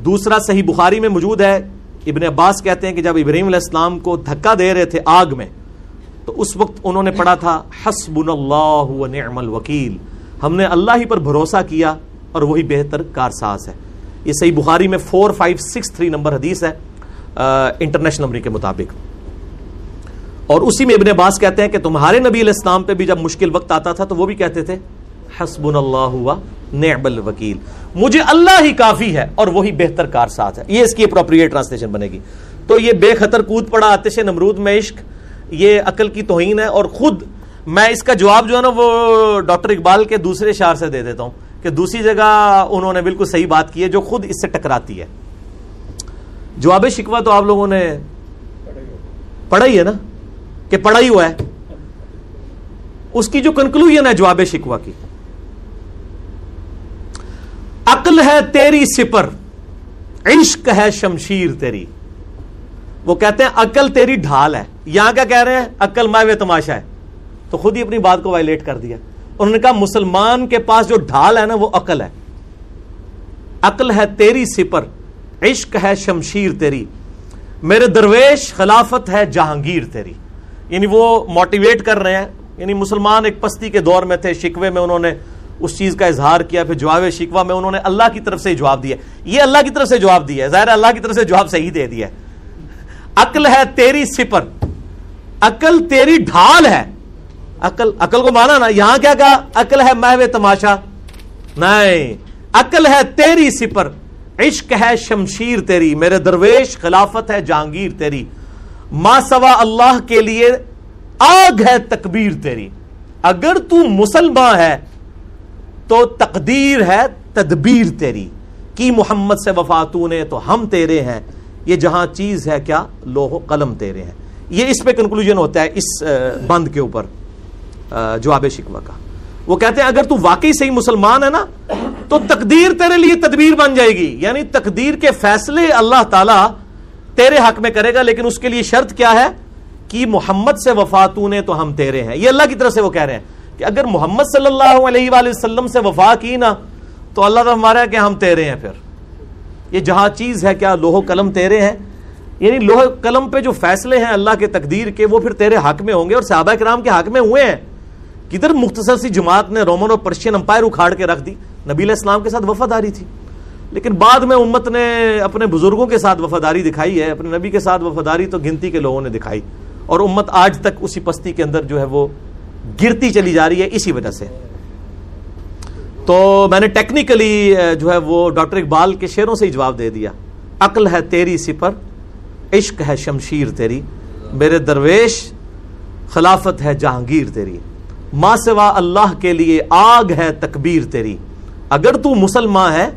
دوسرا صحیح بخاری میں موجود ہے، ابن عباس کہتے ہیں کہ جب ابراہیم علیہ السلام کو دھکا دے رہے تھے آگ میں، تو اس وقت انہوں نے پڑھا تھا حسب اللہ و نعم الوکیل۔ ہم نے اللہ ہی پر بھروسہ کیا اور وہی بہتر کارساز ہے۔ یہ صحیح بخاری میں four five six three number حدیث ہے انٹرنیشنل نمبر کے مطابق۔ اور اسی میں ابن عباس کہتے ہیں کہ تمہارے نبی علیہ السلام پہ بھی جب مشکل وقت آتا تھا، تو وہ بھی کہتے تھے حسب اللہ ہوا نعم الوکیل۔ مجھے اللہ ہی کافی ہے اور وہی بہتر کار ساتھ ہے۔ یہ اس کی اپروپریٹ ٹرانسلیشن بنے گی۔ تو یہ بے خطر کود پڑا آتش نمرود میں عشق، یہ عقل کی توہین ہے اور خود میں اس کا جواب جو ہے نا وہ ڈاکٹر اقبال کے دوسرے شعر سے دے دیتا ہوں کہ دوسری جگہ انہوں نے بالکل صحیح بات کی ہے جو خود اس سے ٹکراتی ہے۔ جواب شکوا تو آپ لوگوں نے پڑھا ہی ہے نا کہ پڑھا ہی ہوا ہے۔ اس کی جو کنکلوژن ہے جواب شکوا کی۔ عقل ہے تیری سپر عشق ہے شمشیر تیری۔ وہ کہتے ہیں عقل تیری ڈھال ہے۔ یہاں کیا کہہ رہے ہیں؟ عقل مائو تماشا ہے۔ تو خود ہی اپنی بات کو وائلیٹ کر دیا۔ انہوں نے کہا مسلمان کے پاس جو ڈھال ہے نا، وہ عقل ہے۔ عقل ہے تیری سپر عشق ہے شمشیر تیری۔ میرے درویش، خلافت ہے جہانگیر تیری۔ یعنی وہ موٹیویٹ کر رہے ہیں۔ یعنی مسلمان ایک پستی کے دور میں تھے، شکوے میں انہوں نے اس چیز کا اظہار کیا، پھر جواب شکوا میں انہوں نے اللہ کی طرف سے جواب دیا۔ یہ اللہ کی طرف سے جواب دیا ظاہر اللہ کی طرف سے جواب صحیح دے دیا عقل ہے تیری سپر عقل تیری ڈھال ہے۔ عقل عقل کو مانا نا، یہاں کیا کہا؟ عقل ہے محو تماشا۔ نہیں، عقل ہے تیری سپر عشق ہے شمشیر تیری۔ میرے درویش، خلافت ہے جہانگیر تیری۔ ما سوا اللہ کے لیے آگ ہے تکبیر تیری۔ اگر تو مسلمان ہے تو تقدیر ہے تدبیر تیری کی محمد سے وفاتو نے تو ہم تیرے ہیں یہ جہاں چیز ہے کیا لوہ قلم تیرے ہیں یہ اس پہ کنکلوژن ہوتا ہے اس بند کے اوپر جواب شکوہ کا۔ وہ کہتے ہیں اگر تو واقعی صحیح مسلمان ہے نا، تو تقدیر تیرے لیے تدبیر بن جائے گی۔ یعنی تقدیر کے فیصلے اللہ تعالی تیرے حق میں کرے گا، لیکن اس کے لیے شرط کیا ہے؟ کہ محمد سے وفاتو نے تو ہم تیرے ہیں۔ یہ اللہ کی طرف سے وہ کہہ رہے ہیں۔ کہ اگر محمد صلی اللہ علیہ وآلہ وسلم سے وفا کی نا، تو اللہ تو ہمارا ہے کہ ہم تیرے ہیں پھر۔ یہ جہاں چیز ہے، کیا لوہ قلم تیرے ہیں؟ یعنی لوہ قلم پہ جو فیصلے ہیں اللہ کے تقدیر کے، وہ پھر تیرے حق میں ہوں گے اور صحابہ کرام کے حق میں ہوئے ہیں۔ کدھر مختصر سی جماعت نے رومن اور پرشین امپائر اکھاڑ کے رکھ دی؟ نبی علیہ السلام کے ساتھ وفاداری تھی۔ لیکن بعد میں امت نے اپنے بزرگوں کے ساتھ وفاداری دکھائی ہے، اپنے نبی کے ساتھ وفاداری تو گنتی کے لوگوں نے دکھائی۔ اور امت آج تک اسی پستی کے اندر جو ہے وہ گرتی چلی جا رہی ہے اسی وجہ سے۔ تو میں نے ٹیکنیکلی جو ہے وہ ڈاکٹر اقبال کے شعروں سے ہی جواب دے دیا۔ عقل ہے تیری سپر عشق ہے شمشیر تیری۔ میرے درویش، خلافت ہے جہانگیر تیری۔ ماں سوا اللہ کے لیے آگ ہے تکبیر تیری۔ اگر تو مسلمان ہے،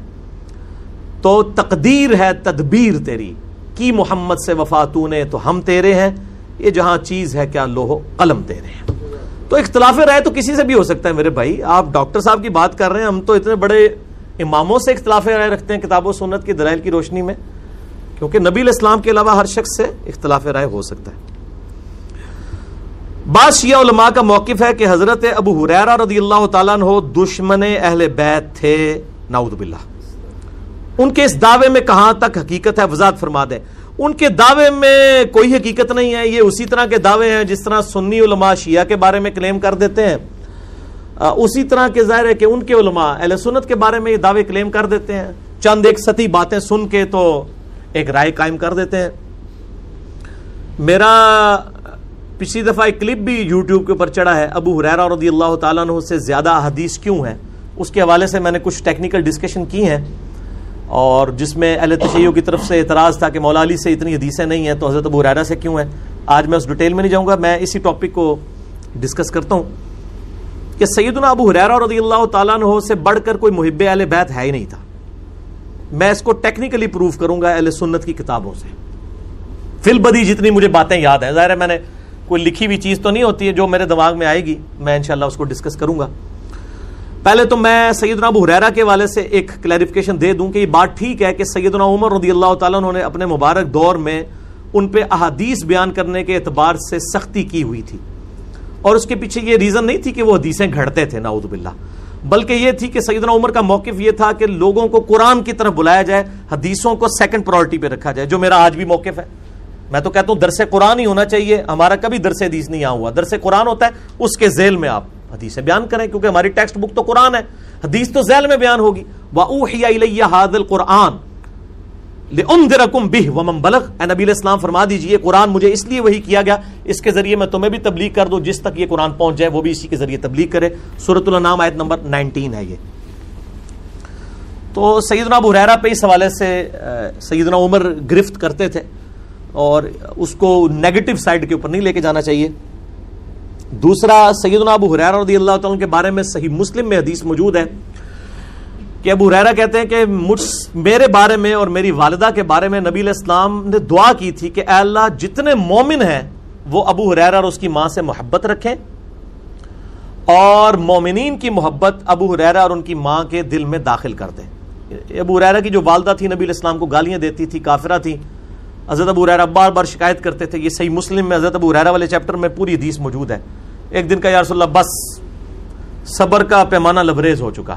تو تقدیر ہے تدبیر تیری۔ کی محمد سے وفاتو نے، تو ہم تیرے ہیں۔ یہ جہاں چیز ہے، کیا لوہو قلم تیرے ہیں۔ تو اختلاف رائے تو کسی سے بھی ہو سکتا ہے میرے بھائی۔ آپ ڈاکٹر صاحب کی بات کر رہے ہیں، ہم تو اتنے بڑے اماموں سے اختلاف رائے رکھتے ہیں کتاب و سنت کی دلائل کی روشنی میں، کیونکہ نبی الاسلام کے علاوہ ہر شخص سے اختلاف رائے ہو سکتا ہے۔ بعض شیعہ علماء کا موقف ہے کہ حضرت ابو حریرہ رضی اللہ تعالیٰ عنہ دشمن اہل بیت تھے، نعوذ باللہ۔ ان کے اس دعوے میں کہاں تک حقیقت ہے، وضاحت فرما دیں۔ ان کے دعوے میں کوئی حقیقت نہیں ہے، یہ اسی طرح کے دعوے ہیں جس طرح سنی علماء شیعہ کے بارے میں کلیم کر دیتے ہیں۔ اسی طرح کے ظاہر ہے کہ ان کے علماء اہل سنت کے بارے میں یہ دعوے کلیم کر دیتے ہیں۔ چند ایک ستی باتیں سن کے تو ایک رائے قائم کر دیتے ہیں۔ میرا پچھلی دفعہ ایک کلپ بھی یوٹیوب کے اوپر چڑھا ہے، ابو حریرہ رضی اللہ تعالیٰ عنہ سے زیادہ حدیث کیوں ہے اس کے حوالے سے میں نے کچھ ٹیکنیکل ڈسکشن کی ہیں۔ اور جس میں اہل تشیعوں کی طرف سے اعتراض تھا کہ مولا علی سے اتنی حدیثیں نہیں ہیں، تو حضرت ابو ریرا سے کیوں ہیں؟ آج میں اس ڈیٹیل میں نہیں جاؤں گا، میں اسی ٹاپک کو ڈسکس کرتا ہوں کہ سیدنا ابو حریرا رضی اللہ تعالیٰ عنہ سے بڑھ کر کوئی محب اہل بیت ہے ہی نہیں تھا۔ میں اس کو ٹیکنیکلی پروف کروں گا اہل سنت کی کتابوں سے۔ فل بدی جتنی مجھے باتیں یاد ہیں، ظاہر ہے میں نے کوئی لکھی ہوئی چیز تو نہیں ہوتی ہے جو میرے دماغ میں آئے گی، میں انشاءاللہ اس کو ڈسکس کروں گا۔ پہلے تو میں سیدنا ابو حریرہ کے والے سے ایک کلیریفکیشن دے دوں کہ یہ بات ٹھیک ہے کہ سیدنا عمر رضی اللہ تعالیٰ انہوں نے اپنے مبارک دور میں ان پہ احادیث بیان کرنے کے اعتبار سے سختی کی ہوئی تھی۔ اور اس کے پیچھے یہ ریزن نہیں تھی کہ وہ حدیثیں گھڑتے تھے، نعوذ باللہ۔ بلکہ یہ تھی کہ سیدنا عمر کا موقف یہ تھا کہ لوگوں کو قرآن کی طرف بلایا جائے، حدیثوں کو سیکنڈ پرائرٹی پہ رکھا جائے، جو میرا آج بھی موقف ہے۔ میں تو کہتا ہوں درس قرآن ہی ہونا چاہیے، ہمارا کبھی درس حدیث نہیں ہوا۔ درس قرآن ہوتا ہے، اس کے ذیل میں آپ۔ حدیثیں بیان کریں کیونکہ ہماری ٹیکسٹ بک تو قرآن ہے، حدیث تو ذیل میں بیان ہوگی۔ قرآن بلغ۔ اے نبی اسلام فرما دیجیے قرآن مجھے اس لیے وہی کیا گیا، اس کے ذریعے میں تمہیں بھی تبلیغ کر دوں، جس تک یہ قرآن پہنچ جائے، وہ بھی اسی کے ذریعے تبلیغ کرے۔ سورت النام آیت نمبر نائنٹین ہے یہ۔ تو سیدنا ابو حریرہ پہ اس حوالے سے سیدنا عمر گرفت کرتے تھے اور اس کو نیگیٹو سائڈ کے اوپر نہیں لے کے جانا چاہیے۔ دوسرا سیدنا ابو حریرہ رضی اللہ تعالیٰ کے بارے میں صحیح مسلم میں حدیث موجود ہے کہ ابو حریرہ کہتے ہیں کہ مجھ میرے بارے میں اور میری والدہ کے بارے میں نبی الاسلام نے دعا کی تھی کہ اے اللہ جتنے مومن ہیں وہ ابو حریرہ اور اس کی ماں سے محبت رکھیں اور مومنین کی محبت ابو حریرہ اور ان کی ماں کے دل میں داخل کر دیں۔ ابو حریرہ کی جو والدہ تھی نبی الاسلام کو گالیاں دیتی تھی، کافرہ تھی۔ حضرت ابو ریرا بار بار شکایت کرتے تھے، یہ صحیح مسلم میں حضرت ابو ریرا والے چیپٹر میں پوری حدیث موجود ہے۔ ایک دن کا یا رسول اللہ، بس صبر کا پیمانہ لبریز ہو چکا۔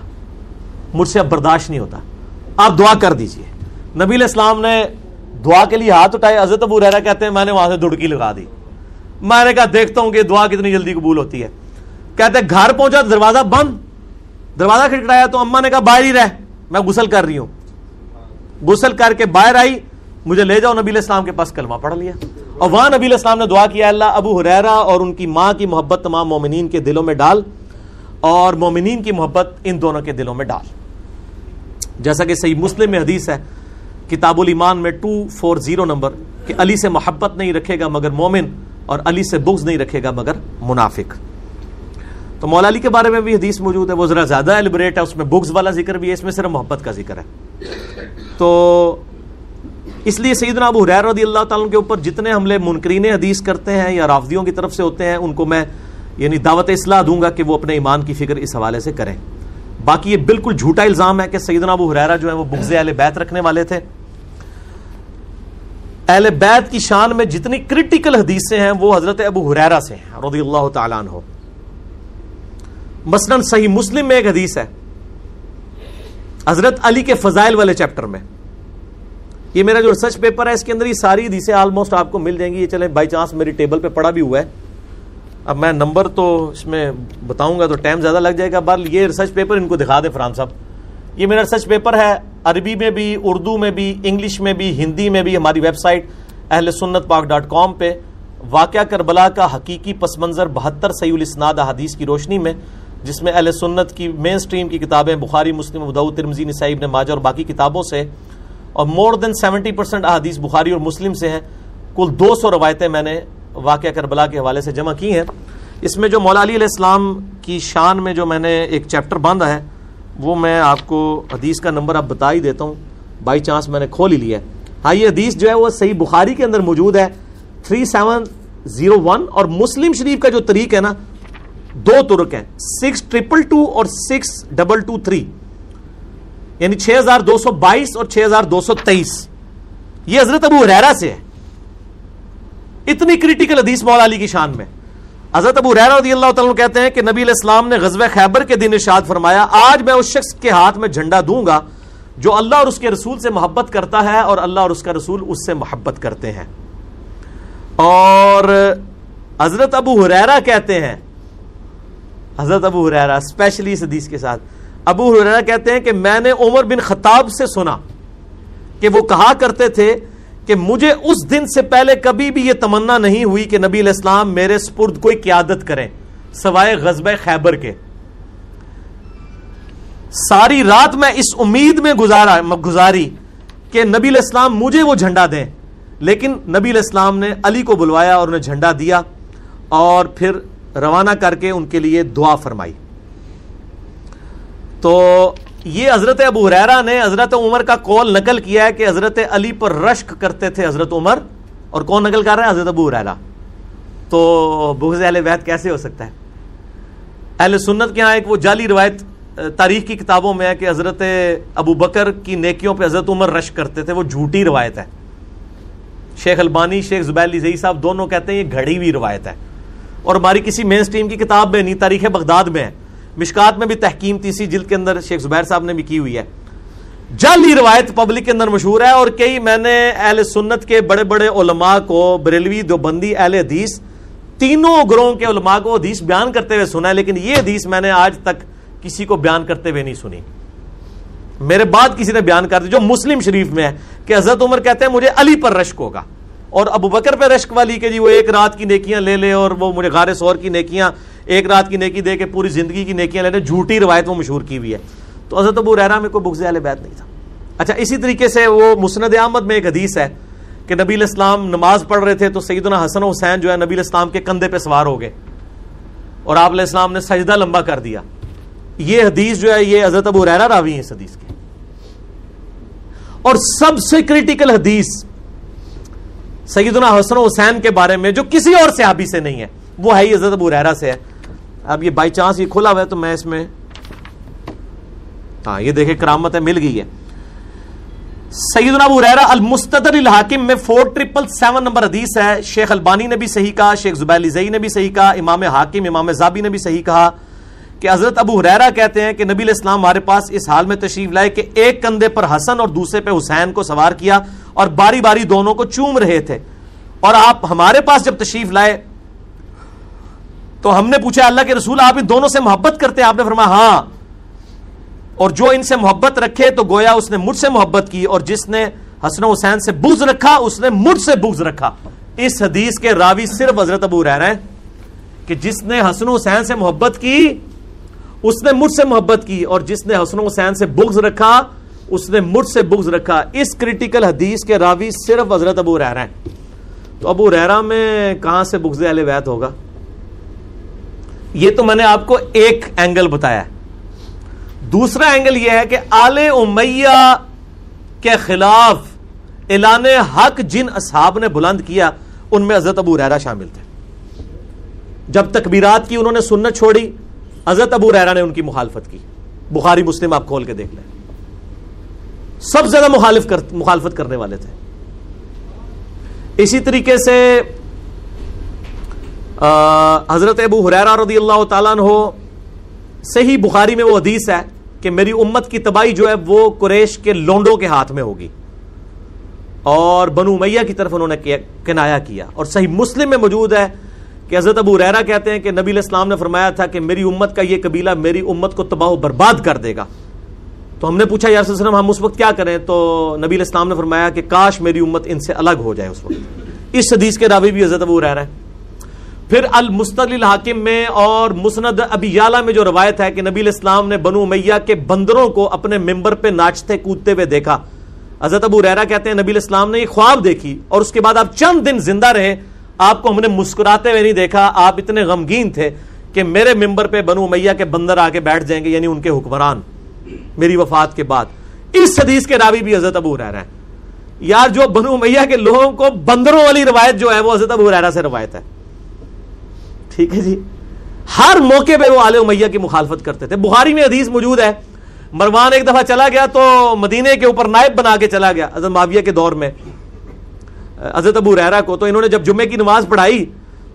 مجھ سے اب برداشت نہیں ہوتا۔ آپ دعا کر دیجیے۔ نبی علیہ السلام نے دعا کے لیے ہاتھ اٹھائے۔ حضرت ابو ریرا کہتے ہیں، میں نے وہاں سے دڑکی لگا دی۔ میں نے کہا، دیکھتا ہوں کہ دعا کتنی جلدی قبول ہوتی ہے۔ کہتے ہیں، گھر پہنچا، دروازہ بند۔ دروازہ کھٹکھٹایا تو اما نے کہا، باہر ہی رہ۔ میں غسل کر رہی ہوں۔ غسل کر کے باہر آئی۔ مجھے لے جاؤ، نبی الاسلام کے پاس کلمہ پڑھ لیا۔ اور وہاں نبی الاسلام نے دعا کیا اللہ ابو حریرا اور ان کی ماں کی محبت تمام مومنین کے دلوں میں ڈال اور مومنین کی محبت ان دونوں کے دلوں میں ڈال۔ جیسا کہ صحیح مسلم میں حدیث ہے، کتاب الایمان میں ٹو فور زیرو نمبر کہ علی سے محبت نہیں رکھے گا مگر مومن اور علی سے بغض نہیں رکھے گا مگر منافق۔ تو مولا علی کے بارے میں بھی حدیث موجود ہے، وہ ذرا زیادہ ایلیبریٹ ہے، اس میں بغض والا ذکر بھی ہے، اس میں صرف محبت کا ذکر ہے۔ تو اس لیے سیدنا ابو حریر رضی اللہ تعالیٰ کے اوپر جتنے حملے منکرین حدیث کرتے ہیں یا رافدیوں کی طرف سے ہوتے ہیں، ان کو میں یعنی دعوت اصلاح دوں گا کہ وہ اپنے ایمان کی فکر اس حوالے سے کریں۔ باقی یہ بالکل جھوٹا الزام ہے کہ سیدنا ابو حریرہ جو ہے وہ بغض اہل بیت رکھنے والے تھے۔ اہل بیت کی شان میں جتنی کرٹیکل حدیثیں ہیں، وہ حضرت ابو حریرہ سے ہیں، رضی اللہ تعالیٰ عنہ۔ مثلا صحیح مسلم میں ایک حدیث ہے، حضرت علی کے فضائل والے چیپٹر میں۔ یہ میرا جو ریسرچ پیپر ہے، اس کے اندر یہ ساری حدیثیں آلموسٹ آپ کو مل جائیں گی۔ یہ چلیں بائی چانس میری ٹیبل پہ پڑا بھی ہوا ہے۔ اب میں نمبر تو اس میں بتاؤں گا تو ٹائم زیادہ لگ جائے گا بار یہ ریسرچ پیپر ان کو دکھا دیں فرحان صاحب۔ یہ میرا ریسرچ پیپر ہے، عربی میں بھی، اردو میں بھی انگلش میں بھی، ہندی میں بھی، ہماری ویب سائٹ اہل سنت پاک ڈاٹ کام پہ۔ واقعہ کربلا کا حقیقی پس منظر بہتر سعی الاسناد حدیث کی روشنی میں، جس میں اہل سنت کی مین سٹریم کی کتابیں بخاری، مسلم ابداؤ ترمزی نسائی، ابن ماجہ اور باقی کتابوں سے اور مور دین سیونٹی پرسینٹ احادیث بخاری اور مسلم سے ہیں۔ کل دو سو روایتیں میں نے واقعہ کربلا کے حوالے سے جمع کی ہیں۔ اس میں جو مولا علی علیہ السلام کی شان میں جو میں نے ایک چیپٹر باندھا ہے، وہ میں آپ کو حدیث کا نمبر اب بتا ہی دیتا ہوں۔ بائی چانس میں نے کھول ہی لیا ہے۔ ہاں یہ حدیث جو ہے وہ صحیح بخاری کے اندر موجود ہے۔ تھری سیون زیرو ون اور مسلم شریف کا جو طریق ہے نا، دو ترک ہیں۔ سکس ٹریپل ٹو اور سکس ڈبل ٹو تھری یعنی چھ ہزار دو سو بائیس اور چھ ہزار دو سو تیئیس یہ حضرت ابو ریرا سے ہے۔ اتنی کریٹیکل حدیث مولا علی کی شان میں۔ حضرت ابو ریرا رضی اللہ تعالیٰ کہتے ہیں کہ نبی علیہ السلام نے غزوہ خیبر کے دن ارشاد فرمایا، آج میں اس شخص کے ہاتھ میں جھنڈا دوں گا جو اللہ اور اس کے رسول سے محبت کرتا ہے اور اللہ اور اس کا رسول اس سے محبت کرتے ہیں۔ اور حضرت ابو حریرا کہتے ہیں، حضرت ابو حریرا اسپیشلی اس حدیث کے ساتھ ابو حریرہ کہتے ہیں کہ میں نے عمر بن خطاب سے سنا کہ وہ کہا کرتے تھے کہ مجھے اس دن سے پہلے کبھی بھی یہ تمنا نہیں ہوئی کہ نبی علیہ السلام میرے سپرد کوئی قیادت کریں، سوائے غزب خیبر کے۔ ساری رات میں اس امید میں گزارا، گزاری کہ نبی علیہ السلام مجھے وہ جھنڈا دیں۔ لیکن نبی علیہ السلام نے علی کو بلوایا اور انہیں جھنڈا دیا اور پھر روانہ کر کے ان کے لیے دعا فرمائی۔ تو یہ حضرت ابو حریرا نے حضرت عمر کا کول نقل کیا ہے کہ حضرت علی پر رشک کرتے تھے حضرت عمر، اور کون نقل کر رہا ہے؟ حضرت ابو حریرا تو بغض اہل بیت کیسے ہو سکتا ہے؟ اہل سنت کے ہاں ایک وہ جعلی روایت تاریخ کی کتابوں میں ہے کہ حضرت ابو بکر کی نیکیوں پہ حضرت عمر رشک کرتے تھے، وہ جھوٹی روایت ہے۔ شیخ البانی، شیخ زبیر علی صاحب دونوں کہتے ہیں یہ گھڑی ہوئی روایت ہے۔ اور ہماری کسی مین سٹریم کی کتاب میں نہیں، تاریخ بغداد میں ہے۔ مشکات میں بھی تحکیم تیسری جلد کے اندر شیخ زبیر صاحب نے بھی کی ہوئی ہے۔ جل ہی روایت پبلک کے اندر مشہور ہے اور کئی میں نے اہل سنت کے بڑے بڑے علماء کو، بریلوی دو بندی اہل حدیث، تینوں گروہوں کے علماء کو حدیث بیان کرتے ہوئے سنا ہے، لیکن یہ حدیث میں نے آج تک کسی کو بیان کرتے ہوئے نہیں سنی۔ میرے بعد کسی نے بیان کر دی جو مسلم شریف میں ہے کہ حضرت عمر کہتے ہیں، مجھے علی پر رشک ہوگا۔ اور ابو بکر پہ رشک والی کہ جی وہ ایک رات کی نیکیاں لے لے اور وہ مجھے غار سور کی نیکیاں ایک رات کی نیکی دے کے پوری زندگی کی نیکیاں لے لے جھوٹی روایت وہ مشہور کی ہوئی ہے۔ تو حضرت ابو رحرا میں کوئی بغض اہل بیت نہیں تھا۔ اچھا اسی طریقے سے وہ مسند احمد میں ایک حدیث ہے کہ نبی الاسلام نماز پڑھ رہے تھے تو سیدنا حسن حسین جو ہے نبی الاسلام کے کندھے پہ سوار ہو گئے۔ اور آپ علیہ السلام نے سجدہ لمبا کر دیا۔ یہ حدیث جو ہے، یہ حضرت ابو ریرا راوی ہے اس حدیث کے۔ اور سب سے کریٹیکل حدیث سیدنا حسن حسین کے بارے میں، جو کسی اور صحابی سے نہیں ہے، وہ ہے ہی حضرت ابو ریرا سے ہے۔ اب یہ بائی چانس یہ کھلا ہوا ہے تو میں اس میں ہاں یہ دیکھیں کرامت ہے، مل گئی ہے۔ سیدنا ابو ریرا المستدر الحاکم میں فور ٹریپل سیون نمبر حدیث ہے۔ شیخ البانی نے بھی صحیح کہا، شیخ زبیل زئی نے بھی صحیح کہا، امام حاکم، امام زابی نے بھی صحیح کہا کہ حضرت ابو حریرا کہتے ہیں کہ نبی علیہ السلام ہمارے پاس اس حال میں تشریف لائے کہ ایک کندھے پر حسن اور دوسرے پہ حسین کو سوار کیا اور باری باری دونوں کو چوم رہے تھے۔ اور آپ ہمارے پاس جب تشریف لائے تو ہم نے پوچھا، اللہ کے رسول، آپ ان دونوں سے محبت کرتے ہیں؟ آپ نے فرمایا ہاں۔ اور جو ان سے محبت رکھے تو گویا اس نے مجھ سے محبت کی اور جس نے حسن حسین سے بغض رکھا، اس نے مجھ سے بغض رکھا۔ اس حدیث کے راوی صرف حضرت ابو رہ رہے ہیں کہ جس نے حسن حسین سے محبت کی، اس نے مجھ سے محبت کی اور جس نے حسن حسین سے بغض رکھا، اس نے مجھ سے بغض رکھا۔ اس کریٹیکل حدیث کے راوی صرف حضرت ابو رہ رہے ہیں۔ تو ابو ریرا میں کہاں سے بغض اہل ویت ہوگا؟ یہ تو میں نے آپ کو ایک اینگل بتایا دوسرا اینگل یہ ہے کہ آل امیہ کے خلاف اعلان حق جن اصحاب نے بلند کیا، ان میں حضرت ابو ریرا شامل تھے۔ جب تکبیرات کی انہوں نے سنت چھوڑی، حضرت ابو ریرا نے ان کی مخالفت کی۔ بخاری مسلم آپ کھول کے دیکھ لیں۔ سب زیادہ مخالف کر مخالفت کرنے والے تھے۔ اسی طریقے سے حضرت ابو حریرا رضی اللہ تعالیٰ عنہ، صحیح بخاری میں وہ حدیث ہے کہ میری امت کی تباہی جو ہے وہ قریش کے لونڈوں کے ہاتھ میں ہوگی۔ اور بنو میہ کی طرف انہوں نے کنایا کیا۔ اور صحیح مسلم میں موجود ہے کہ حضرت ابو ریرا کہتے ہیں کہ نبی علیہ السلام نے فرمایا تھا کہ میری امت کا یہ قبیلہ میری امت کو تباہ و برباد کر دے گا۔ تو ہم نے پوچھا، یا وسلم، ہم اس وقت کیا کریں؟ تو نبی علیہ السلام نے فرمایا کہ کاش میری امت ان سے الگ ہو جائے اس وقت۔ اس حدیث کے راوی بھی حضرت ابو رہ رہا ہے پھر المستقل الحاکم میں اور مسند ابی یالا میں جو روایت ہے کہ نبی الاسلام نے بنو میہ کے بندروں کو اپنے ممبر پہ ناچتے کودتے ہوئے دیکھا۔ حضرت ابو ریرا کہتے ہیں، نبی الاسلام نے یہ خواب دیکھی اور اس کے بعد آپ چند دن زندہ رہے، آپ کو ہم نے مسکراتے ہوئے نہیں دیکھا، آپ اتنے غمگین تھے کہ میرے ممبر پہ بنو میہ کے بندر آ کے بیٹھ جائیں گے یعنی ان کے حکمران، میری وفات کے بعد۔ اس حدیث کے راوی بھی حضرت ابو رہ رہے ہیں۔ یار، جو بنو میہ کے لوگوں کو بندروں والی روایت جو ہے، وہ حضرت ابو ریرا سے روایت ہے۔ ٹھیک ہے جی۔ ہر موقع پہ وہ آل امیہ کی مخالفت کرتے تھے۔ بخاری میں حدیث موجود ہے۔ مروان ایک دفعہ چلا گیا تو مدینے کے اوپر نائب بنا کے چلا گیا، حضرت معاویہ کے دور میں۔ حضرت ابو ریرا کو تو انہوں نے جب جمعے کی نماز پڑھائی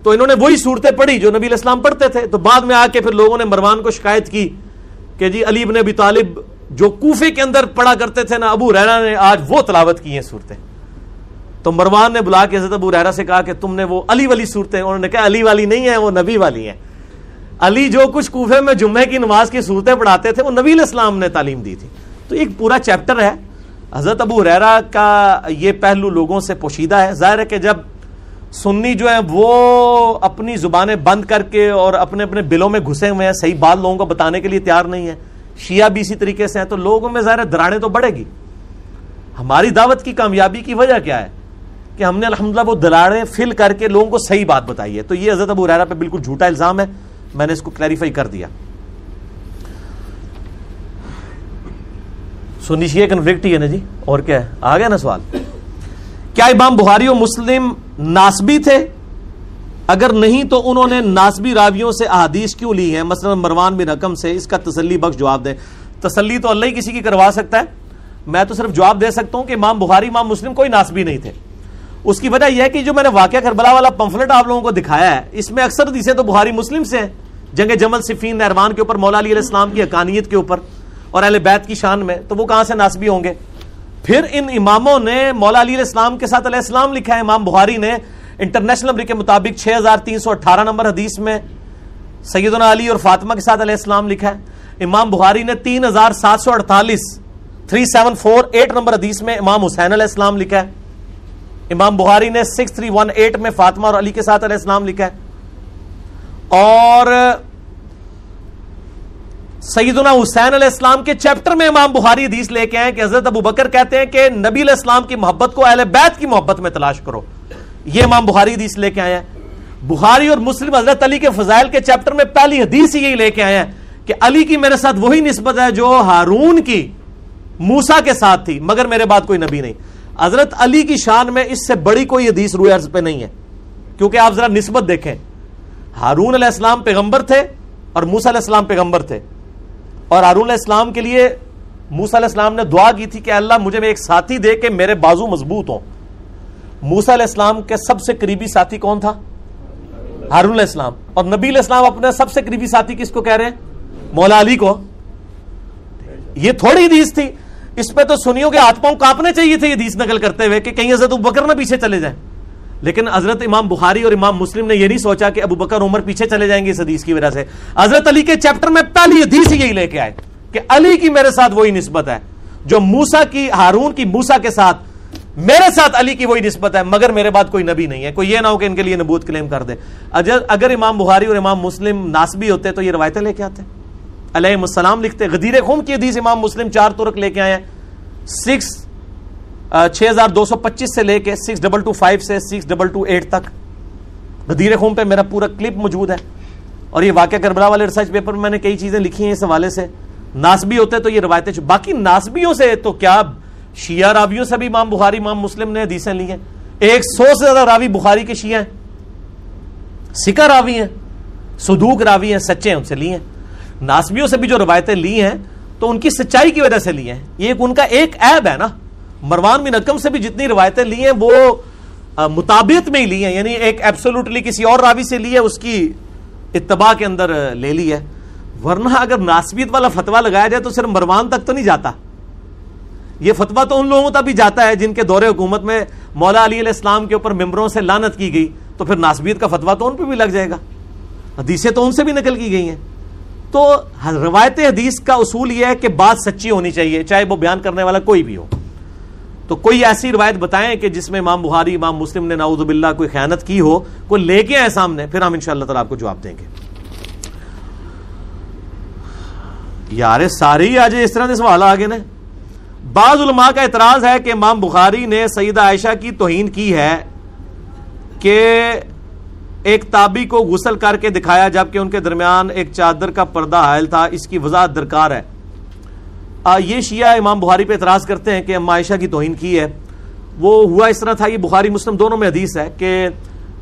تو انہوں نے وہی صورتیں پڑھی جو نبی الاسلام پڑھتے تھے۔ تو بعد میں آ کے پھر لوگوں نے مروان کو شکایت کی کہ جی علی ابن ابی طالب جو کوفے کے اندر پڑھا کرتے تھے نا، ابو ریرا نے آج وہ تلاوت کی ہیں صورتیں۔ تو مروان نے بلا کے حضرت ابو ریرا سے کہا کہ تم نے وہ علی والی صورتیں، انہوں نے کہا علی والی نہیں ہے وہ نبی والی ہیں۔ علی جو کچھ کوفے میں جمعے کی نماز کی صورتیں پڑھاتے تھے، وہ نبی الاسلام نے تعلیم دی تھی۔ تو ایک پورا چیپٹر ہے۔ حضرت ابو ریرا کا یہ پہلو لوگوں سے پوشیدہ ہے۔ ظاہر ہے کہ جب سنی جو ہے وہ اپنی زبانیں بند کر کے اور اپنے اپنے بلوں میں گھسے ہوئے ہیں، صحیح بات لوگوں کو بتانے کے لیے تیار نہیں ہے شیعہ بھی اسی طریقے سے ہیں، تو لوگوں میں ظاہر دراڑیں تو بڑھے گی۔ ہماری دعوت کی کامیابی کی وجہ کیا ہے؟ کہ ہم نے الحمدللہ وہ دلاڑے فل کر کے لوگوں کو صحیح بات بتائی ہے۔ تو یہ حضرت ابو ریرا پہ بالکل جھوٹا الزام ہے۔ میں نے اس کو کلیریفائی کر دیا۔ سنی کنفلکٹ ہی ہے نا جی؟ اور کیا ہے؟ آ گیا نا سوال۔ کیا امام بخاری و مسلم ناسبی تھے؟ اگر نہیں تو انہوں نے ناسبی راویوں سے احادیث کیوں لی ہیں؟ مثلا مروان بن رقم سے اس کا تسلی بخش جواب دیں۔ تسلی تو اللہ ہی کسی کی کروا سکتا ہے۔ میں تو صرف جواب دے سکتا ہوں کہ امام بخاری، امام مسلم کوئی ناسبی نہیں تھے۔ اس کی وجہ یہ ہے کہ جو میں نے واقعہ کربلا والا پمفلٹ آپ لوگوں کو دکھایا ہے، اس میں اکثر حدیثیں تو بخاری مسلم سے ہیں۔ جنگ جمل صفین نہروان کے اوپر، مولا علی علیہ السلام کی حقانیت کے اوپر اور اہل بیت کی شان میں، تو وہ کہاں سے ناسبی ہوں گے؟ پھر ان اماموں نے مولا علی علیہ السلام کے ساتھ علیہ السلام لکھا ہے۔ امام بخاری نے انٹرنیشنل نمبر کے مطابق چھ ہزار تین سو اٹھارہ نمبر حدیث میں سیدنا علی اور فاطمہ کے ساتھ علیہ السلام لکھا ہے۔ امام بخاری نے تین ہزار سات سو اڑتالیس، three seven four eight number حدیث میں امام حسین علیہ السلام لکھا ہے۔ امام بخاری نے سکس تھری ون ایٹ میں فاطمہ اور علی کے ساتھ علیہ السلام لکھا ہے۔ اور سیدنا حسین علیہ السلام کے چیپٹر میں امام بخاری حدیث لے کے آئے کہ حضرت ابو بکر کہتے ہیں کہ نبی علیہ السلام کی محبت کو اہل بیت کی محبت میں تلاش کرو۔ یہ امام بخاری حدیث لے کے آئے ہیں۔ بخاری اور مسلم حضرت علی کے فضائل کے چیپٹر میں پہلی حدیث یہی لے کے آئے ہیں کہ علی کی میرے ساتھ وہی نسبت ہے جو ہارون کی موسا کے ساتھ تھی، مگر میرے بعد کوئی نبی نہیں۔ حضرت علی کی شان میں اس سے بڑی کوئی حدیث روئے عرض پہ نہیں ہے۔ کیونکہ آپ ذرا نسبت دیکھیں۔ ہارون علیہ السلام پیغمبر تھے اور موسا علیہ السلام پیغمبر تھے۔ اور ہارون علیہ السلام کے لیے موسا علیہ السلام نے دعا کی تھی کہ اللہ مجھے ایک ساتھی دے کے میرے بازو مضبوط ہوں۔ موسا علیہ السلام کے سب سے قریبی ساتھی کون تھا؟ ہارون علیہ السلام۔ اور نبی علیہ السلام اپنے سب سے قریبی ساتھی کس کو کہہ رہے ہیں؟ مولا علی کو۔ یہ تھوڑی حدیث تھی۔ اس پہ تو سنیوں کے ہاتھ پاؤں کاپنے چاہیے تھے حدیث نقل کرتے ہوئے کہ کہیں حضرت ابو بکر نہ پیچھے چلے جائیں۔ لیکن حضرت امام بخاری اور امام مسلم نے یہ نہیں سوچا کہ ابو بکر عمر پیچھے چلے جائیں گے اس حدیث کی وجہ سے۔ حضرت علی کے چیپٹر میں پہلی حدیث یہی لے کے آئے کہ علی کی میرے ساتھ وہی نسبت ہے، جو موسا کی، ہارون کی موسا کے ساتھ میرے ساتھ علی کی وہی نسبت ہے، مگر میرے بعد کوئی نبی نہیں ہے۔ کوئی یہ نہ ہو کہ ان کے لیے نبوت کلیم کر دے۔ اگر امام بخاری اور امام مسلم ناسبی ہوتے تو یہ روایتیں لے کے آتے۔ ہیں علیہ السلام لکھتے غدیر خون کی حدیث امام مسلم چار ترک لے کے آئے ہیں۔ سکس چھ ہزار دو سو پچیس سے لے کے سکس ڈبل ٹو فائیو سے سکس ڈبل ٹو ایٹ تک۔ غدیر خون پہ میرا پورا کلپ موجود ہے۔ اور یہ واقعہ کربلا والے ریسرچ پیپر میں میں نے کئی چیزیں لکھی ہیں اس حوالے سے۔ ناسبی ہوتے تو یہ روایتیں باقی ناسبیوں سے تو کیا شیعہ راویوں سے بھی امام بخاری، امام مسلم نے حدیثیں لی ہیں۔ ایک سو سے زیادہ راوی بخاری کے شیعہ ہیں۔ سکا راوی ہیں، صدوق راوی ہیں، سچے ہیں ان سے لی ہیں۔ ناسبیوں سے بھی جو روایتیں لی ہیں، تو ان کی سچائی کی وجہ سے لی ہیں۔ یہ ان کا ایک عیب ہے نا۔ مروان بن اکم سے بھی جتنی روایتیں لی ہیں، وہ مطابعت میں ہی لی ہیں۔ یعنی ایک ایبسولوٹلی کسی اور راوی سے لی ہے، اس کی اتباع کے اندر لے لی ہے۔ ورنہ اگر ناسبیت والا فتوا لگایا جائے تو صرف مروان تک تو نہیں جاتا۔ یہ فتوا تو ان لوگوں تک بھی جاتا ہے جن کے دور حکومت میں مولا علی علیہ السلام کے اوپر ممبروں سے لانت کی گئی، تو پھر ناسبیت کا فتوا تو ان پہ بھی لگ جائے گا۔ حدیثیں تو ان سے بھی نکل کی گئی ہیں۔ تو روایت حدیث کا اصول یہ ہے کہ بات سچی ہونی چاہیے، چاہے وہ بیان کرنے والا کوئی بھی ہو۔ تو کوئی ایسی روایت بتائیں کہ جس میں امام بخاری، امام مسلم نے نعوذ باللہ کوئی خیانت کی ہو، کوئی لے کے آئے سامنے، پھر ہم انشاءاللہ تعالی آپ کو جواب دیں گے۔ یار سارے ہی آج اس طرح کے سوال آگے نے بعض علماء کا اعتراض ہے کہ امام بخاری نے سیدہ عائشہ کی توہین کی ہے کہ ایک تابی کو غسل کر کے دکھایا، جبکہ ان کے درمیان ایک چادر کا پردہ حائل تھا، اس کی وضاحت درکار ہے۔ یہ شیعہ امام بخاری پہ اعتراض کرتے ہیں کہ اما عائشہ کی توہین کی ہے۔ وہ ہوا اس طرح تھا، یہ بخاری مسلم دونوں میں حدیث ہے کہ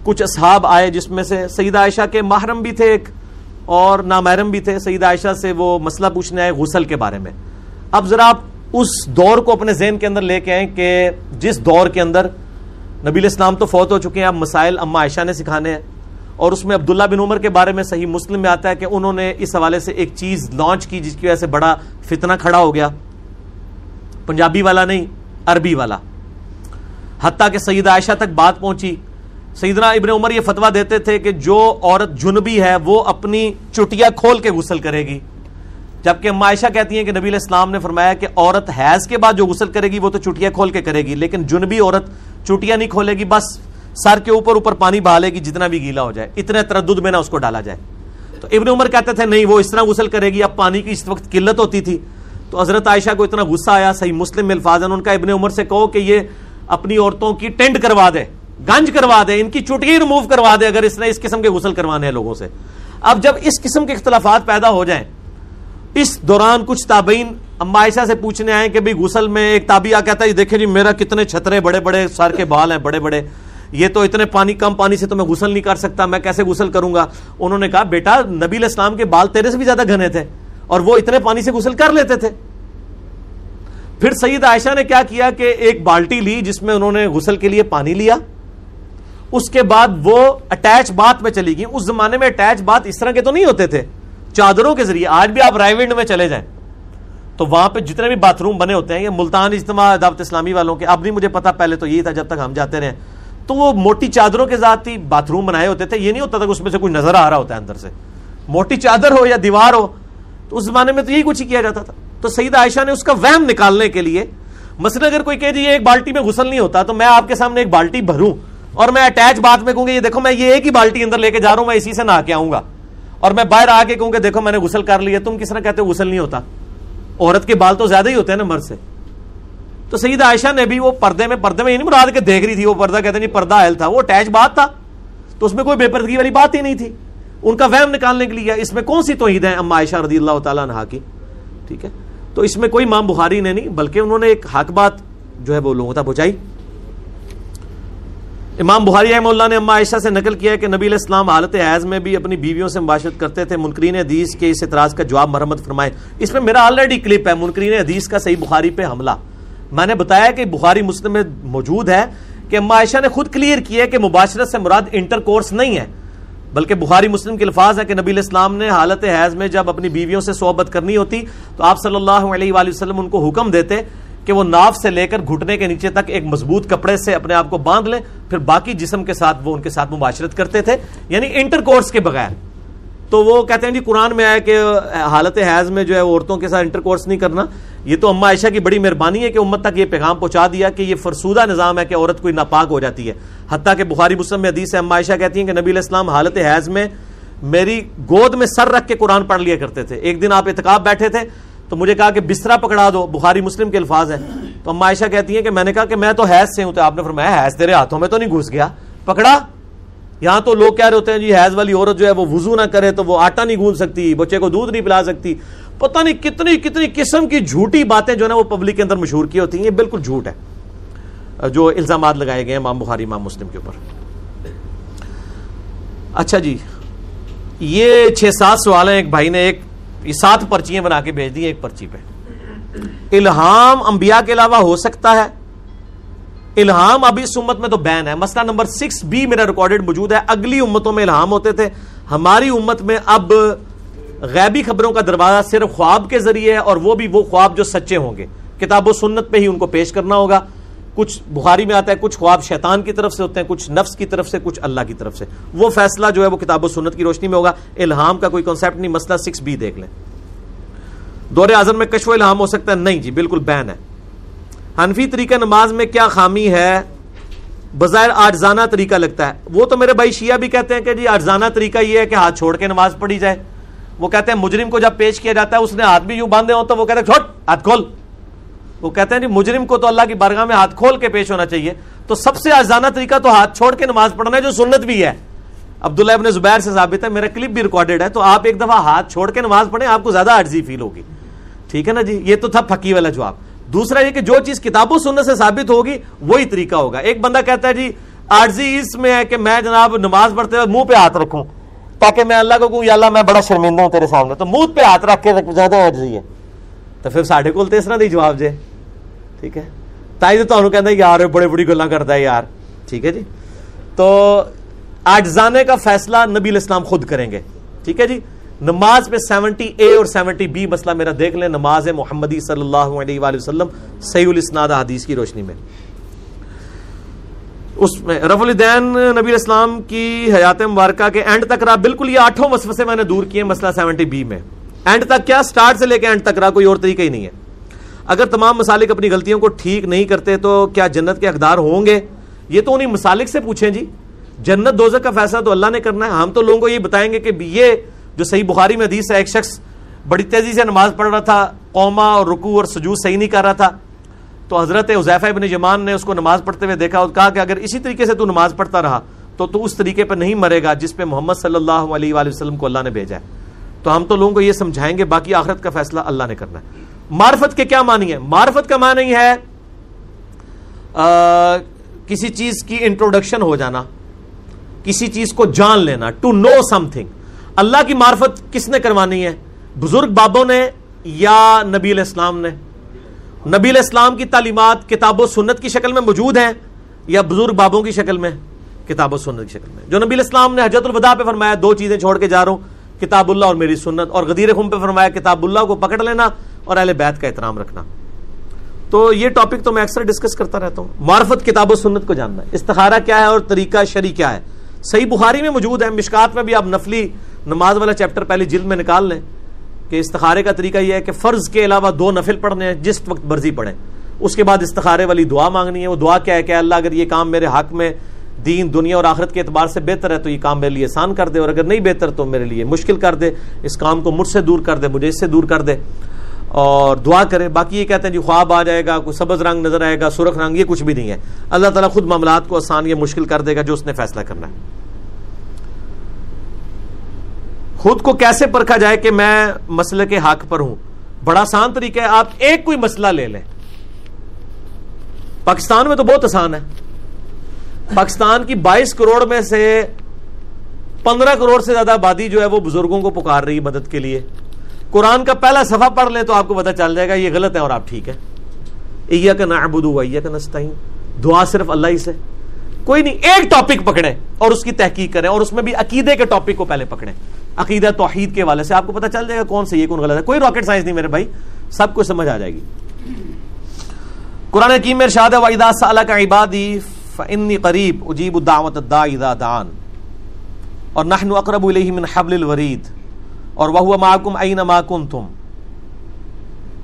کچھ اصحاب آئے جس میں سے سیدہ عائشہ کے محرم بھی تھے ایک اور نامحرم بھی تھے۔ سیدہ عائشہ سے وہ مسئلہ پوچھنے آئے غسل کے بارے میں۔ اب ذرا آپ اس دور کو اپنے ذہن کے اندر لے کے آئیں کہ جس دور کے اندر نبی الاسلام تو فوت ہو چکے ہیں، اب مسائل اما عائشہ نے سکھانے ہیں۔ اور اس میں عبداللہ بن عمر کے بارے میں صحیح مسلم میں آتا ہے کہ انہوں نے اس حوالے سے ایک چیز لانچ کی جس کی وجہ سے بڑا فتنہ کھڑا ہو گیا۔ پنجابی والا نہیں، عربی والا۔ حتیٰ کہ سید عائشہ تک بات پہنچی۔ سیدنا ابن عمر یہ فتوا دیتے تھے کہ جو عورت جنبی ہے، وہ اپنی چٹیا کھول کے غسل کرے گی۔ جبکہ عائشہ کہتی ہیں کہ نبی علیہ السلام نے فرمایا کہ عورت حیض کے بعد جو غسل کرے گی وہ تو چٹیا کھول کے کرے گی، لیکن جنبی عورت چٹیا نہیں کھولے گی، بس سر کے اوپر اوپر پانی بہالے گی جتنا بھی گیلا ہو جائے اتنے تردد میں نہ اس کو ڈالا جائے۔ تو ابن عمر کہتے تھے، نہیں، وہ اس طرح غسل کرے گی، اب پانی کی اس وقت قلت ہوتی تھی۔ تو حضرت عائشہ کو اتنا غصہ آیا، صحیح مسلم میں الفاظ ان کا ابن عمر سے کہو کہ یہ اپنی عورتوں کی ٹینڈ کروا دے، گنج کروا دے، ان کی چٹکی ریموو کروا دے، اگر اس نے اس قسم کے غسل کروانے ہیں لوگوں سے۔ اب جب اس قسم کے اختلافات پیدا ہو جائیں اس دوران کچھ تابعین اما عائشہ سے پوچھنے آئے کہ بھی غسل میں ایک تابعہ کہتا ہے دیکھیں جی میرا کتنے چھترے بڑے بڑے، سر کے بال ہیں بڑے بڑے، یہ تو اتنے پانی، کم پانی سے تو میں غسل نہیں کر سکتا، میں کیسے غسل کروں گا؟ انہوں نے کہا، بیٹا، نبی الاسلام کے بال تیرے سے بھی زیادہ گھنے تھے اور وہ اتنے پانی سے غسل کر لیتے تھے۔ پھر سید عائشہ نے کیا کیا کہ ایک بالٹی لی جس میں انہوں نے غسل کے لیے پانی لیا۔ اس کے بعد وہ اٹیچ بات میں چلی گئی۔ اس زمانے میں اٹیچ بات اس طرح کے تو نہیں ہوتے تھے۔ چادروں کے ذریعے، آج بھی آپ رائے ونڈ میں چلے جائیں۔ تو وہاں پہ جتنے بھی باتھ روم بنے ہوتے ہیں، یہ ملتان اجتماع دعوت اسلامی والوں کے، اب نہیں مجھے پتا پہلے تو یہی تھا جب تک ہم جاتے رہے۔ تو وہ موٹی چادروں کے ذات ہی باتھ روم بنائے ہوتے تھے، یہ نہیں ہوتا تھا کہ اس میں سے کچھ نظر آ رہا ہوتا ہے اندر سے۔ موٹی چادر ہو یا دیوار ہو، تو اس زمانے میں تو یہی کچھ ہی کیا جاتا تھا۔ تو سعید عائشہ نے اس کا وہم نکالنے کے لیے، مثلا اگر کوئی کہہ جی ایک بالٹی میں غسل نہیں ہوتا، تو میں آپ کے سامنے ایک بالٹی بھروں اور میں اٹیچ بات میں کہوں گا، یہ دیکھو میں یہ ایک ہی بالٹی اندر لے کے جا رہا ہوں، میں اسی سے نہ کے آؤں گا۔ اور میں باہر آ کے کہوں گا دیکھو میں نے غسل کر لیا تم کس طرح کہتے ہو غسل نہیں ہوتا؟ عورت کے بال تو زیادہ ہی ہوتے ہیں نا مرد سے۔ تو سعید عائشہ نے بھی وہ پردے میں پردے میں یہ نہیں مراد کے دیکھ رہی تھی، وہ پردہ کہتے نہیں جی پردہ اہل تھا، وہ اٹیچ بات تھا۔ تو اس میں کوئی بے پردگی والی بات ہی نہیں تھی۔ ان کا وہم نکالنے کے لیے اس میں کون سی توحید ہے اما عائشہ رضی اللہ تعالیٰ عنہ کی؟ ٹھیک ہے؟ تو اس میں کوئی مام بخاری نے نہیں، بلکہ انہوں نے ایک حق بات جو ہے وہ لوگوں تک پہنچائی۔ امام بخاری احمد اللہ نے اما عائشہ سے نقل کیا ہے کہ نبی علیہ السلام حالت حیض میں بھی اپنی بیویوں سے مباشرت کرتے تھے۔ منکرین حدیث کے اس اعتراض کا جواب مرمت فرمائے۔ اس میں میرا آلریڈی کلپ ہے۔ منکرین حدیث کا صحیح بخاری پہ حملہ۔ میں نے بتایا کہ بخاری مسلم میں موجود ہے کہ اما عائشہ نے خود کلیئر کیا کہ مباشرت سے مراد انٹر کورس نہیں ہے۔ بلکہ بخاری مسلم کے الفاظ ہے کہ نبی علیہ السلام نے حالت حیض میں جب اپنی بیویوں سے صحبت کرنی ہوتی تو آپ صلی اللہ علیہ وآلہ وسلم ان کو حکم دیتے کہ وہ ناف سے لے کر گھٹنے کے نیچے تک ایک مضبوط کپڑے سے اپنے آپ کو باندھ لیں، پھر باقی جسم کے ساتھ وہ ان کے ساتھ مباشرت کرتے تھے یعنی انٹر کورس کے بغیر۔ تو وہ کہتے ہیں جی قرآن میں آیا کہ حالت حیض میں جو ہے عورتوں کے ساتھ انٹر کورس نہیں کرنا۔ یہ تو اما عائشہ کی بڑی مہربانی ہے کہ امت تک یہ پیغام پہنچا دیا کہ یہ فرسودہ نظام ہے کہ عورت کوئی ناپاک ہو جاتی ہے۔ حتیٰ کہ بخاری مسلم میں حدیث ہے، اما عائشہ کہتی ہیں کہ نبی علیہ السلام حالت حیض میں میری گود میں سر رکھ کے قرآن پڑھ لیا کرتے تھے۔ ایک دن آپ اتقاب بیٹھے تھے تو مجھے کہا کہ بسترا پکڑا دو، بخاری مسلم کے الفاظ ہیں۔ تو اما عائشہ کہتی ہیں کہ میں نے کہا کہ میں تو حیض سے ہوں، تو آپ نے فرمایا حیض تیرے ہاتھوں میں تو نہیں گھس گیا۔ پکڑا۔ یہاں تو لوگ کہہ رہے ہوتے ہیں جی حیض والی عورت جو ہے وہ وضو نہ کرے تو وہ آٹا نہیں گون سکتی، بچے کو دودھ نہیں پلا سکتی۔ پتہ نہیں کتنی کتنی قسم کی جھوٹی باتیں جو نا وہ پبلک کے اندر مشہور کی ہوتی ہیں، یہ بالکل جھوٹ ہے جو الزامات لگائے گئے ہیں امام بخاری، امام مسلم کے اوپر۔ اچھا جی یہ چھ سات سوال ہیں ایک بھائی نے، ایک سات پرچیاں بنا کے بھیج دی ایک پرچی پہ۔ الہام انبیاء کے علاوہ ہو سکتا ہے۔ الہام ابھی اس امت میں تو بین ہے۔ مسئلہ نمبر سکس بی میرا ریکارڈڈ موجود ہے۔ اگلی امتوں میں الہام ہوتے تھے۔ ہماری امت میں اب غیبی خبروں کا دروازہ صرف خواب کے ذریعے ہے اور وہ بھی وہ خواب جو سچے ہوں گے۔ کتاب و سنت پہ ہی ان کو پیش کرنا ہوگا۔ کچھ بخاری میں آتا ہے، کچھ خواب شیطان کی طرف سے ہوتے ہیں، کچھ نفس کی طرف سے، کچھ اللہ کی طرف سے۔ وہ فیصلہ جو ہے وہ کتاب و سنت کی روشنی میں ہوگا۔ الہام کا کوئی کانسیپٹ نہیں، مسئلہ سکس بی دیکھ لیں۔ دور اعظم میں کشو الہام ہو سکتا ہے۔ نہیں جی بالکل بین ہے۔ حنفی طریقہ نماز میں کیا خامی ہے؟ بظاہر آجزانہ طریقہ لگتا ہے۔ وہ تو میرے بھائی شیعہ بھی کہتے ہیں کہ جی آجزانہ طریقہ یہ ہے کہ ہاتھ چھوڑ کے نماز پڑھی جائے۔ وہ کہتے ہیں مجرم کو جب پیش کیا جاتا ہے، اس نے ہاتھ بھی یوں باندھے ہو تو وہ کہتے ہیں، چھوٹ، ہاتھ کھول۔ وہ کہتے ہیں جی مجرم کو تو اللہ کی بارگاہ میں ہاتھ کھول کے پیش ہونا چاہیے۔ تو سب سے آزانہ طریقہ تو ہاتھ چھوڑ کے نماز پڑھنا ہے، جو سنت بھی ہے۔ عبداللہ ابن زبیر سے ثابت ہے، میرا کلپ بھی ریکارڈڈ ہے، تو آپ ایک دفعہ ہاتھ چھوڑ کے نماز پڑھیں، آپ کو زیادہ عرضی فیل ہوگی۔ ٹھیک ہے نا جی؟ یہ تو تھا پھکی والا جواب۔ دوسرا یہ کہ جو چیز کتاب و سنت سے ثابت ہوگی، وہی طریقہ ہوگا۔ ایک بندہ کہتا ہے جی عرضی اس میں ہے کہ میں جناب نماز پڑھتے ہوئے منہ پہ ہاتھ رکھوں، تاکہ میں اللہ کو کہوں، یا اللہ میں بڑا شرمندہ ہوں تیرے سامنے۔ تو منہ پہ ہاتھ رکھ کے زیادہ عرضی ہے۔ تو پھر ساڈے کو اس طرح دی جواب جے۔ ٹھیک ہے؟ تائی تو کہتا ہے یار بڑے بڑی گلا کرتا ہے یار۔ ٹھیک ہے جی؟ تو آجزانے کا فیصلہ نبی الاسلام خود کریں گے۔ ٹھیک ہے جی؟ نماز پہ سیونٹی اے اور سیونٹی بی مسئلہ میرا دیکھ لیں۔ نماز محمدی صلی اللہ علیہ وآلہ وسلم صحیح الاسناد حدیث کی روشنی میں۔ اس میں رف الدین نبی اسلام کی حیات مبارکہ کے اینڈ تک رہا۔ بالکل یہ آٹھوں وسوسے میں نے دور کیے مسئلہ سیونٹی بی میں۔ اینڈ تک کیا؟ سٹارٹ سے لے کے اینڈ تک رہا، کوئی اور طریقہ ہی نہیں ہے۔ اگر تمام مسالک اپنی غلطیوں کو ٹھیک نہیں کرتے تو کیا جنت کے اقدار ہوں گے؟ یہ تو انہیں مسالک سے پوچھیں جی۔ جنت دوزہ کا فیصلہ تو اللہ نے کرنا ہے۔ ہم تو لوگوں کو یہ بتائیں گے کہ یہ جو صحیح بخاری میں حدیث ہے، ایک شخص بڑی تیزی سے نماز پڑھ رہا تھا قوما اور رکو اور سجود صحیح نہیں کر رہا تھا۔ تو حضرت عزیفہ ابن جمان نے اس کو نماز پڑھتے ہوئے دیکھا اور کہا کہ اگر اسی طریقے سے تو نماز پڑھتا رہا، تو تو اس طریقے پہ نہیں مرے گا جس پہ محمد صلی اللہ علیہ وآلہ وسلم کو اللہ نے بھیجا ہے۔ تو ہم تو لوگوں کو یہ سمجھائیں گے، باقی آخرت کا فیصلہ اللہ نے کرنا ہے۔ معرفت کے کیا معنی ہے معرفت کا معنی ہے آ, کسی چیز کی انٹروڈکشن ہو جانا کسی چیز کو جان لینا ٹو نو سم تھنگ اللہ کی معرفت کس نے کروانی ہے؟ بزرگ بابوں نے یا نبی علیہ السلام نے؟ نبی علیہ السلام کی تعلیمات کتاب و سنت کی شکل میں موجود ہیں یا بزرگ بابوں کی شکل میں؟ کتاب و سنت کی شکل میں۔ جو نبی اسلام نے حجت الوداع پہ فرمایا دو چیزیں چھوڑ کے جا رہا ہوں کتاب اللہ اور میری سنت اور غدیر خم پہ فرمایا کتاب اللہ کو پکڑ لینا اور اہل بیت کا احترام رکھنا۔ تو یہ ٹاپک تو میں اکثر ڈسکس کرتا رہتا ہوں۔ معرفت کتاب و سنت کو جاننا ہے۔ استخارہ کیا ہے اور طریقہ شری کیا ہے؟ صحیح بخاری میں موجود ہے۔ مشکات میں بھی آپ نفلی نماز والا چیپٹر پہلی جلد میں نکال لیں کہ استخارے کا طریقہ یہ ہے کہ فرض کے علاوہ دو نفل پڑھنے ہیں، جس وقت مرضی پڑھیں۔ اس کے بعد استخارے والی دعا مانگنی ہے۔ وہ دعا کیا ہے کہ اللہ اگر یہ کام میرے حق میں دین، دنیا اور آخرت کے اعتبار سے بہتر ہے تو یہ کام میرے لیے آسان کر دے اور اگر نہیں بہتر تو میرے لیے مشکل کر دے۔ اس کام کو مجھ سے دور کر دے، مجھے اس سے دور کر دے۔ اور دعا کرے۔ باقی یہ کہتے ہیں جی خواب آ جائے گا، کوئی سبز رنگ نظر آئے گا، سرخ رنگ، یہ کچھ بھی نہیں ہے۔ اللہ تعالیٰ خود معاملات کو آسان یا مشکل کر دے گا جو اس نے فیصلہ کرنا ہے۔ خود کو کیسے پرکھا جائے کہ میں مسئلے کے حق پر ہوں؟ بڑا آسان طریقہ ہے، آپ ایک کوئی مسئلہ لے لیں۔ پاکستان میں تو بہت آسان ہے۔ پاکستان کی بائیس کروڑ میں سے پندرہ کروڑ سے زیادہ آبادی جو ہے وہ بزرگوں کو پکار رہی ہے مدد کے لیے۔ قرآن کا پہلا صفحہ پڑھ لیں تو آپ کو پتا چل جائے گا یہ غلط ہے اور آپ ٹھیک ہے ایا کا نعبدو ایا کا نستعین۔ دعا صرف اللہ ہی سے۔ کوئی نہیں، ایک ٹاپک پکڑے اور اس کی تحقیق کریں اور اس میں بھی عقیدے کے ٹاپک کو پہلے پکڑیں۔ عقیدہ توحید کے والے سے آپ کو پتا چل جائے گا کون سے یہ کون غلط ہے۔ کوئی راکٹ سائنس نہیں میرے بھائی، سب کو سمجھ آ جائے گی۔ قرآن حکیم میں ارشاد ہے، وَإِذَا سَأَلَكَ عِبَادِي فَإِنِّي قَرِيب اُجِيبُ الدَّعْوَةَ الدَّاعِ اِذَا دَعَانِ۔ اور نحن اقرب الیہ من حبل الورید اور وہ معکم این ما کنتم۔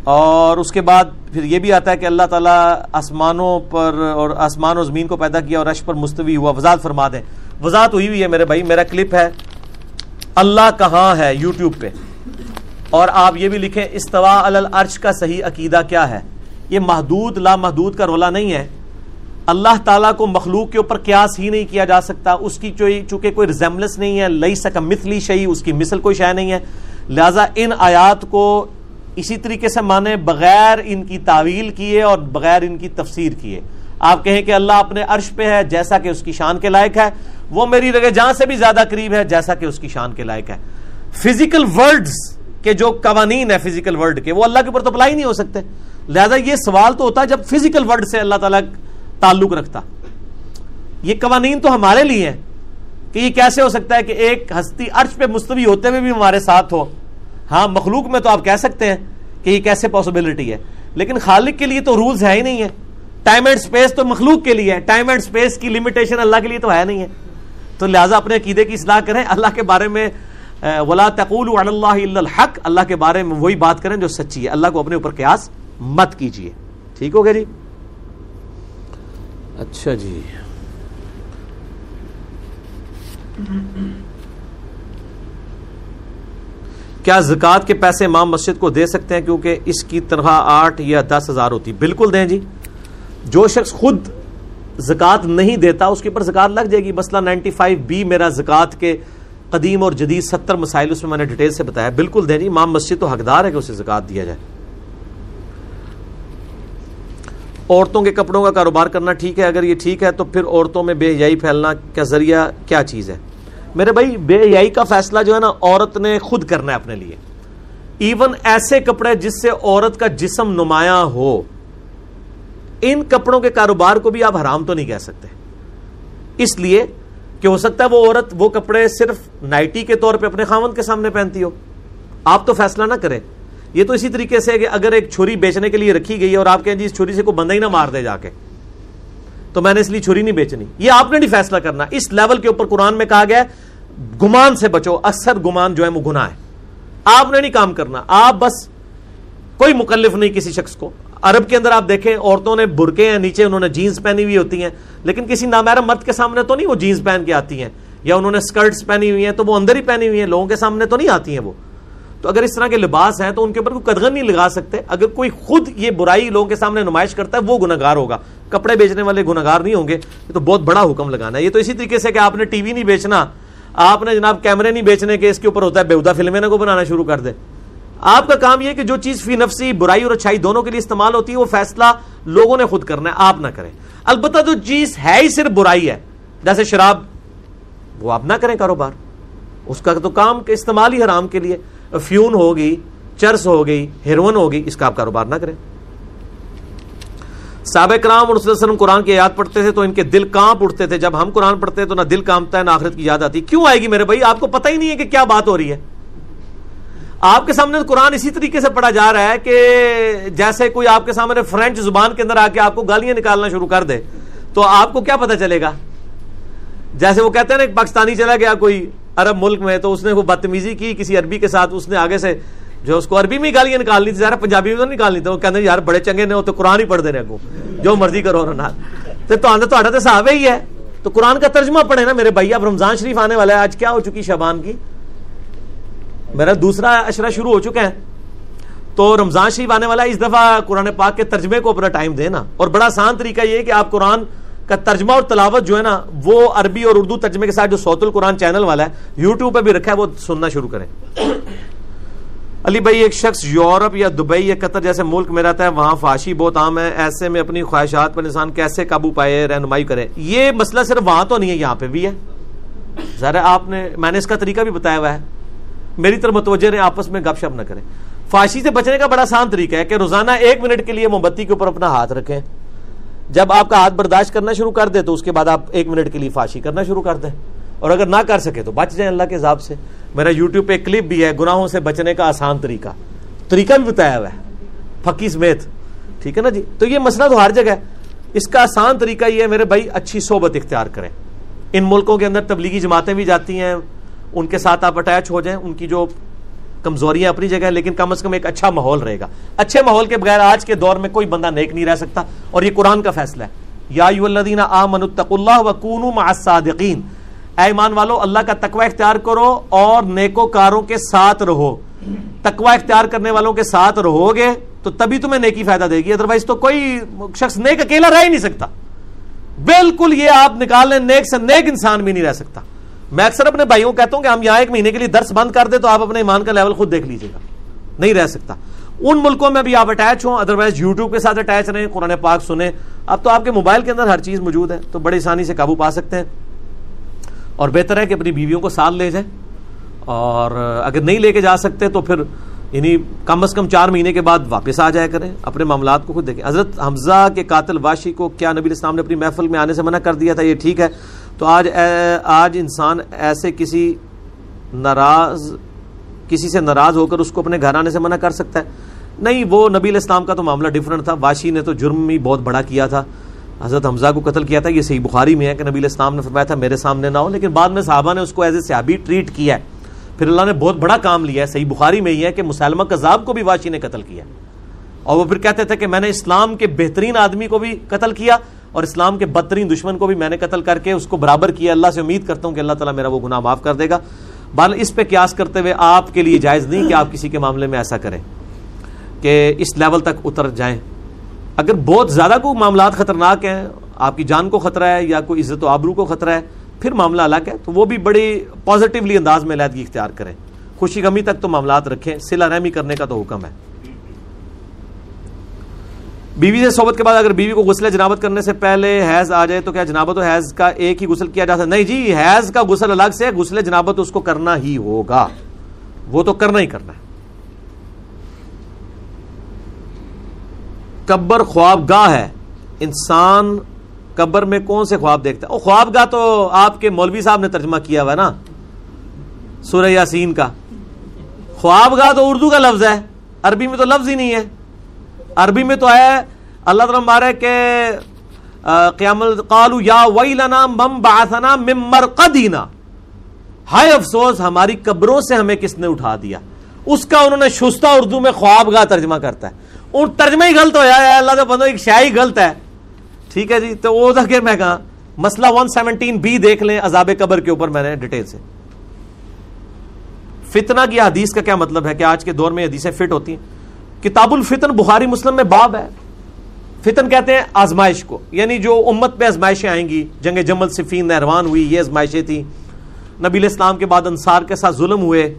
اور اس کے بعد پھر یہ بھی آتا ہے کہ اللہ تعالیٰ آسمانوں پر اور آسمان و زمین کو پیدا کیا اور عرش پر مستوی ہوا۔ وضاحت فرما دیں۔ وضاحت ہوئی ہوئی ہے میرے بھائی، میرا کلپ ہے۔ اللہ کہاں ہے؟ یوٹیوب پہ۔ اور آپ یہ بھی لکھیں استوا العرش کا صحیح عقیدہ کیا ہے؟ یہ محدود لا محدود کا رولا نہیں ہے۔ اللہ تعالیٰ کو مخلوق کے اوپر قیاس ہی نہیں کیا جا سکتا، اس کی چونکہ کوئی ریزمبلنس نہیں ہے لئی سکا مثلی شہی اس کی مثل کوئی شے نہیں ہے۔ لہذا ان آیات کو اسی طریقے سے مانے، بغیر ان کی تعویل کیے اور بغیر ان کی تفسیر کیے۔ آپ کہیں کہ اللہ اپنے عرش پہ ہے، جیسا کہ اس کی شان کے لائق ہے۔ وہ میری رگے جہاں سے بھی زیادہ قریب ہے، جیسا کہ اس کی شان کے لائق ہے۔ فزیکل ورڈز کے جو قوانین ہے فزیکل ورڈ کے، وہ اللہ کے اوپر تو اپلائی نہیں ہو سکتے۔ لہذا یہ سوال تو ہوتا ہے، جب فزیکل ورڈ سے اللہ تعالیٰ تعلق رکھتا۔ یہ قوانین تو ہمارے لیے ہیں کہ یہ کیسے ہو سکتا ہے کہ ایک ہستی عرش پہ مستوی ہوتے ہوئے بھی ہمارے ساتھ ہو۔ ہاں مخلوق میں تو آپ کہہ سکتے ہیں کہ یہ کیسے پاسبلٹی ہے۔ لیکن خالق کے لیے تو رولز ہے ہی نہیں ہے۔ ٹائم اینڈ سپیس تو مخلوق کے لیے ہے۔ ٹائم اینڈ سپیس کی لمیٹیشن اللہ کے لیے تو ہے نہیں ہے۔ تو لہٰذا اپنے عقیدے کی اصلاح کریں۔ اللہ کے بارے میں ولا تقول اللہ الحق۔ اللہ کے بارے میں وہی بات کریں جو سچی ہے۔ اللہ کو اپنے اوپر قیاس مت کیجیے ٹھیک ہو گیا جی؟ اچھا جی۔ کیا زکات کے پیسے امام مسجد کو دے سکتے ہیں کیونکہ اس کی تنخواہ آٹھ یا دس ہزار ہوتی؟ بالکل دیں جی۔ جو شخص خود زکات نہیں دیتا، اس کے اوپر زکات لگ جائے گی۔ مسئلہ نائنٹی فائیو بی میرا زکات کے قدیم اور جدید ستر مسائل، اس میں میں نے ڈیٹیل سے بتایا۔ بالکل دیں جی امام مسجد تو حقدار ہے کہ اسے زکات دیا جائے۔ عورتوں کے کپڑوں کا کاروبار کرنا ٹھیک ہے، اگر یہ ٹھیک ہے تو پھر عورتوں میں بے حیائی پھیلنا کا ذریعہ کیا چیز ہے؟ میرے بھائی، بے حیائی کا فیصلہ جو ہے نا، عورت نے خود کرنا ہے اپنے لیے۔ ایون ایسے کپڑے جس سے عورت کا جسم نمایاں ہو، ان کپڑوں کے کاروبار کو بھی آپ حرام تو نہیں کہہ سکتے۔ اس لیے کہ ہو سکتا ہے وہ عورت وہ کپڑے صرف نائٹی کے طور پہ اپنے خامند کے سامنے پہنتی ہو۔ آپ تو فیصلہ نہ کریں۔ یہ تو اسی طریقے سے کہ اگر ایک چھری بیچنے کے لیے رکھی گئی اور آپ کہیں جی اس چھری سے کوئی بندہ ہی نہ مار دے جا کے، تو میں نے اس لیے چھری نہیں بیچنی۔ یہ آپ نے نہیں فیصلہ کرنا۔ اس لیول کے اوپر قرآن میں کہا گیا گمان سے بچو اکثر گمان جو ہے وہ گناہ ہے۔ آپ نے نہیں کام کرنا۔ آپ بس کوئی مکلف نہیں کسی شخص کو۔ عرب کے اندر آپ دیکھیں، عورتوں نے برقے ہیں، نیچے انہوں نے جینس پہنی ہوئی ہوتی ہیں، لیکن کسی نامیرا مرد کے سامنے تو نہیں وہ جینس پہن کے آتی ہیں، یا انہوں نے اسکرٹس پہنی ہوئی ہیں تو وہ اندر ہی پہنی ہوئی ہیں، لوگوں کے سامنے تو نہیں آتی ہیں وہ۔ تو اگر اس طرح کے لباس ہیں تو ان کے اوپر کوئی قدغن نہیں لگا سکتے۔ اگر کوئی خود یہ برائی لوگوں کے سامنے نمائش کرتا ہے، وہ گناگار ہوگا۔ کپڑے بیچنے والے گناگار نہیں ہوں گے۔ یہ تو بہت بڑا حکم لگانا ہے۔ یہ تو اسی طریقے سے کہ آپ نے ٹی وی نہیں بیچنا۔ آپ نے جناب کیمرے نہیں بیچنے کے اس کے اوپر ہوتا ہے بےودا فلمیں کو بنانا شروع کر دے۔ آپ کا کام یہ کہ جو چیز فی نفسی، برائی اور اچھائی دونوں کے لیے استعمال ہوتی ہے، وہ فیصلہ لوگوں نے خود کرنا ہے، آپ نہ کریں۔ البتہ جو چیز ہے ہی صرف برائی ہے، جیسے شراب، وہ آپ نہ کریں کاروبار۔ اس کا تو کام استعمال ہی حرام کے لیے۔ فیون ہوگی، چرس ہو گئی ہیروئن ہوگی، اس کا آپ کاروبار نہ کریں۔ صحابہ کرام اور صلی اللہ علیہ وسلم قرآن کی یاد پڑھتے تھے تو ان کے دل کانپ اٹھتے تھے۔ جب ہم قرآن پڑھتے تو نہ دل کانپتا ہے، نہ آخرت کی یاد آتی۔ کیوں آئے گی میرے بھائی؟ آپ کو پتہ ہی نہیں ہے کہ کیا بات ہو رہی ہے۔ آپ کے سامنے قرآن اسی طریقے سے پڑھا جا رہا ہے کہ جیسے کوئی آپ کے سامنے فرینچ زبان کے اندر آ کے آپ کو گالیاں نکالنا شروع کر دے، تو آپ کو کیا پتا چلے گا؟ جیسے وہ کہتے ہیں نا پاکستانی چلا گیا، کوئی عرب ملک میں تو اس نے وہ بدتمیزی کی، کسی عربی کے ساتھ اس نے آگے سے جو اس کو عربی میں گالیاں نکالنی تھی ذرا پنجابی میں تو نکالنی تھی، وہ کہتے یار بڑے چنگے نے، وہ تو قرآن ہی پڑھ دینے کو، جو مرضی کرو رہا تو تو صحابہ ہی ہے۔ تو قرآن کا ترجمہ پڑھے نا، میرے بھائی، اب رمضان شریف آنے والا ہے، آج کیا ہو چکی شبان کی؟ میرا دوسرا اشرا شروع ہو چکا ہے۔ تو رمضان شریف آنے والا ہے، اس دفعہ قرآن پاک کے ترجمے کو اپنا ٹائم دینا۔ اور بڑا آسان طریقہ یہ کہ آپ قرآن کا ترجمہ اور تلاوت جو ہے نا، وہ عربی اور اردو ترجمے کے ساتھ جو سوت القرآن چینل والا ہے، یوٹیوب پہ بھی رکھا ہے، وہ سننا شروع کریں۔ علی بھائی، ایک شخص یورپ یا دبئی یا قطر جیسے ملک میں رہتا ہے، وہاں فاشی بہت عام ہے، ایسے میں اپنی خواہشات پر انسان کیسے قابو پائے، رہنمائی کرے۔ یہ مسئلہ صرف وہاں تو نہیں ہے، یہاں پہ بھی ہے۔ ذرا آپ نے، میں نے اس کا طریقہ بھی بتایا ہوا ہے۔ میری طرف متوجہ رہے آپس میں گپ شپ نہ کریں۔ فاشی سے بچنے کا بڑا آسان طریقہ ہے کہ روزانہ ایک منٹ کے لیے موم بتی کے اوپر اپنا ہاتھ رکھیں۔ جب آپ کا ہاتھ برداشت کرنا شروع کر دے تو اس کے بعد آپ ایک منٹ کے لیے فاشی کرنا شروع کر دیں۔ اور اگر نہ کر سکے تو بچ جائیں اللہ کے حساب سے۔ میرا یوٹیوب پہ کلپ بھی ہے، گناہوں سے بچنے کا آسان طریقہ۔ طریقہ بھی بتایا ہوا ہے۔ پکی سمیت۔ ٹھیک ہے نا جی؟ تو یہ مسئلہ تو ہر جگہ ہے۔ اس کا آسان طریقہ یہ ہے، میرے بھائی، اچھی صحبت اختیار کریں۔ ان ملکوں کے اندر تبلیغی جماعتیں بھی جاتی ہیں۔ ان کے ساتھ آپ اٹیچ ہو جائیں۔ ان کی جو کمزوریاں اپنی جگہ لیکن کم از کم ایک اچھا ماحول رہے گا۔ اچھے ماحول کے بغیر آج کے دور میں کوئی بندہ نیک نہیں رہ سکتا، اور یہ قرآن کا فیصلہ ہے۔ یا اے ایمان والو، اللہ کا تقوی اختیار کرو اور نیکو کاروں کے ساتھ رہو۔ تقوی اختیار کرنے والوں کے ساتھ رہو گے تو تبھی تمہیں نیکی فائدہ دے گی ادروائز تو کوئی شخص نیک اکیلا رہ ہی نہیں سکتا۔ بالکل یہ آپ نکال لیں، نیک سے نیک انسان بھی نہیں رہ سکتا۔ میں اکثر اپنے بھائیوں کہتا ہوں کہ ہم یہاں ایک مہینے کے لیے درس بند کر دیں تو آپ اپنے ایمان کا لیول خود دیکھ لیجیے گا۔ نہیں رہ سکتا۔ ان ملکوں میں بھی آپ اٹیچ ہوں ادروائز یوٹیوب کے ساتھ اٹیچ رہیں، قرآن پاک سنیں۔ اب تو آپ کے موبائل کے اندر ہر چیز موجود ہے، تو بڑی آسانی سے قابو پا سکتے ہیں۔ اور بہتر ہے کہ اپنی بیویوں کو ساتھ لے جائیں۔ اور اگر نہیں لے کے جا سکتے تو پھر یعنی کم از کم چار مہینے کے بعد واپس آ جایا کریں، اپنے معاملات کو خود دیکھیں۔ حضرت حمزہ کے قاتل واشی کو کیا نبی اسلام نے اپنی محفل میں آنے سے منع کر دیا تھا؟ یہ ٹھیک ہے۔ تو آج آج انسان ایسے کسی ناراض کسی سے ناراض ہو کر اس کو اپنے گھر آنے سے منع کر سکتا ہے۔ نہیں، وہ نبی اسلام کا تو معاملہ ڈفرنٹ تھا۔ واشی نے تو جرم ہی بہت بڑا کیا تھا۔ حضرت حمزہ کو قتل کیا تھا۔ یہ صحیح بخاری میں ہے کہ نبی اسلام نے فرمایا تھا، میرے سامنے نہ ہو۔ لیکن بعد میں صحابہ نے اس کو ایز اے سیابی ٹریٹ کیا ہے۔ پھر اللہ نے بہت بڑا کام لیا ہے۔ صحیح بخاری میں ہی ہے کہ مسلمہ کذاب کو بھی واشی نے قتل کیا اور وہ پھر کہتے تھے کہ میں نے اسلام کے بہترین آدمی کو بھی قتل کیا۔ اور اسلام کے بدترین دشمن کو بھی میں نے قتل کر کے اس کو برابر کیا، اللہ سے امید کرتا ہوں کہ اللہ تعالیٰ میرا وہ گناہ معاف کر دے گا۔ بال اس پہ قیاس کرتے ہوئے آپ کے لیے جائز نہیں کہ آپ کسی کے معاملے میں ایسا کریں کہ اس لیول تک اتر جائیں۔ اگر بہت زیادہ کوئی معاملات خطرناک ہیں، آپ کی جان کو خطرہ ہے یا کوئی عزت و آبرو کو خطرہ ہے، پھر معاملہ الگ ہے، تو وہ بھی بڑی پازیٹیولی انداز میں علیحدگی اختیار کریں۔ خوشی غمی تک تو معاملات رکھیں سلا رحمی کرنے کا تو حکم ہے۔ بیوی سے صحبت کے بعد اگر بیوی کو غسل جنابت کرنے سے پہلے حیض آ جائے تو کیا جنابت و حیض کا ایک ہی غسل کیا جا سکتا نہیں جی حیض کا غسل الگ سے غسل جنابت اس کو کرنا ہی ہوگا۔ وہ تو کرنا ہی کرنا ہے۔ قبر خواب گاہ ہے۔ انسان قبر میں کون سے خواب دیکھتا ہے؟ خواب گاہ تو آپ کے مولوی صاحب نے ترجمہ کیا ہوا ہے نا، سورہ یاسین کا۔ خواب گاہ تو اردو کا لفظ ہے، عربی میں تو لفظ ہی نہیں ہے۔ عربی میں تو آیا ہے، اللہ تعالیٰ مارے کہ قیامت قالو یا ویلنا مم بعثنا من مرقدینا۔ ہائے افسوس، ہماری قبروں سے ہمیں کس نے اٹھا دیا؟ اس کا انہوں نے شستہ اردو میں خواب گاہ ترجمہ کرتا ہے۔ ان ترجمہ ہی غلط ہوا ہے، اللہ کا بندو ایک شاہی غلط ہے۔ ٹھیک ہے جی تو وہ ذکر میں کہا مسئلہ 117 بی دیکھ لیں، عذاب قبر کے اوپر میں نے ڈیٹیل سے۔ فتنہ کی حدیث کا کیا مطلب ہے کہ آج کے دور میں حدیثیں فٹ ہوتی ہیں؟ کتاب الفتن بخاری مسلم میں باب ہے۔ فتن کہتے ہیں آزمائش کو۔ یعنی جو امت پہ آزمائشیں آئیں گی، جنگ جمل صفین نہروان ہوئی، یہ آزمائشیں تھیں۔ نبی اسلام کے بعد انصار کے ساتھ ظلم ہوئے۔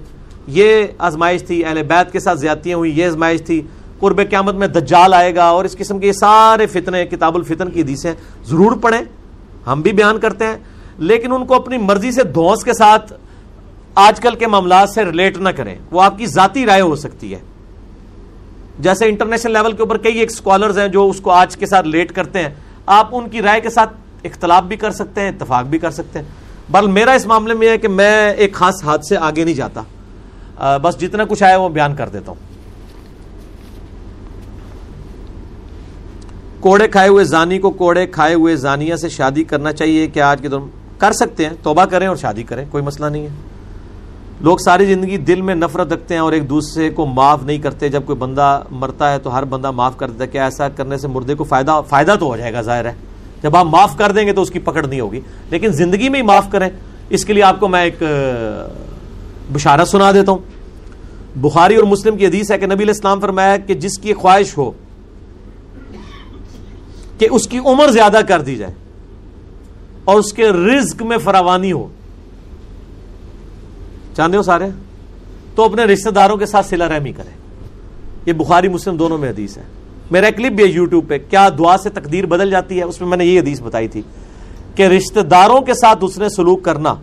یہ آزمائش تھی، اہل بیت کے ساتھ زیادتیاں ہوئی یہ آزمائش تھی۔ قرب قیامت میں دجال آئے گا اور اس قسم کے یہ سارے فتنے، کتاب الفتن کی حدیثیں ضرور پڑھیں۔ ہم بھی بیان کرتے ہیں۔ لیکن ان کو اپنی مرضی سے دھوس کے ساتھ آج کل کے معاملات سے ریلیٹ نہ کریں۔ وہ آپ کی ذاتی رائے ہو سکتی ہے۔ جیسے انٹرنیشنل لیول کے اوپر کئی ایک اسکالرز ہیں جو اس کو آج کے ساتھ لیٹ کرتے ہیں، آپ ان کی رائے کے ساتھ اختلاف بھی کر سکتے ہیں، اتفاق بھی کر سکتے ہیں۔ بل میرا اس معاملے میں ہے کہ میں ایک خاص ہاتھ سے آگے نہیں جاتا۔ بس جتنا کچھ آیا وہ بیان کر دیتا ہوں۔ کوڑے کھائے ہوئے زانی کو کوڑے کھائے ہوئے زانیہ سے شادی کرنا چاہیے، کیا آج کے دور کر سکتے ہیں؟ توبہ کریں اور شادی کریں، کوئی مسئلہ نہیں ہے۔ لوگ ساری زندگی دل میں نفرت رکھتے ہیں اور ایک دوسرے کو معاف نہیں کرتے۔ جب کوئی بندہ مرتا ہے تو ہر بندہ معاف کر دیتا ہے کیا ایسا کرنے سے مردے کو فائدہ فائدہ تو ہو جائے گا، ظاہر ہے۔ جب آپ معاف کر دیں گے تو اس کی پکڑ نہیں ہوگی۔ لیکن زندگی میں ہی معاف کریں۔ اس کے لیے آپ کو میں ایک بشارت سنا دیتا ہوں۔ بخاری اور مسلم کی حدیث ہے کہ نبی علیہ السلام فرمایا کہ جس کی خواہش ہو کہ اس کی عمر زیادہ کر دی جائے اور اس کے رزق میں فراوانی ہو چاہتے ہو سارے؟ تو اپنے رشتہ داروں کے ساتھ سلا رحمی کرے یہ بخاری، مسلم دونوں میں حدیث ہے۔ میرا کلپ بھی ہے یوٹیوب پہ، کیا دعا سے تقدیر بدل جاتی ہے؟ اس میں میں نے یہ حدیث بتائی تھی کہ رشتہ داروں کے ساتھ اس نے سلوک کرنا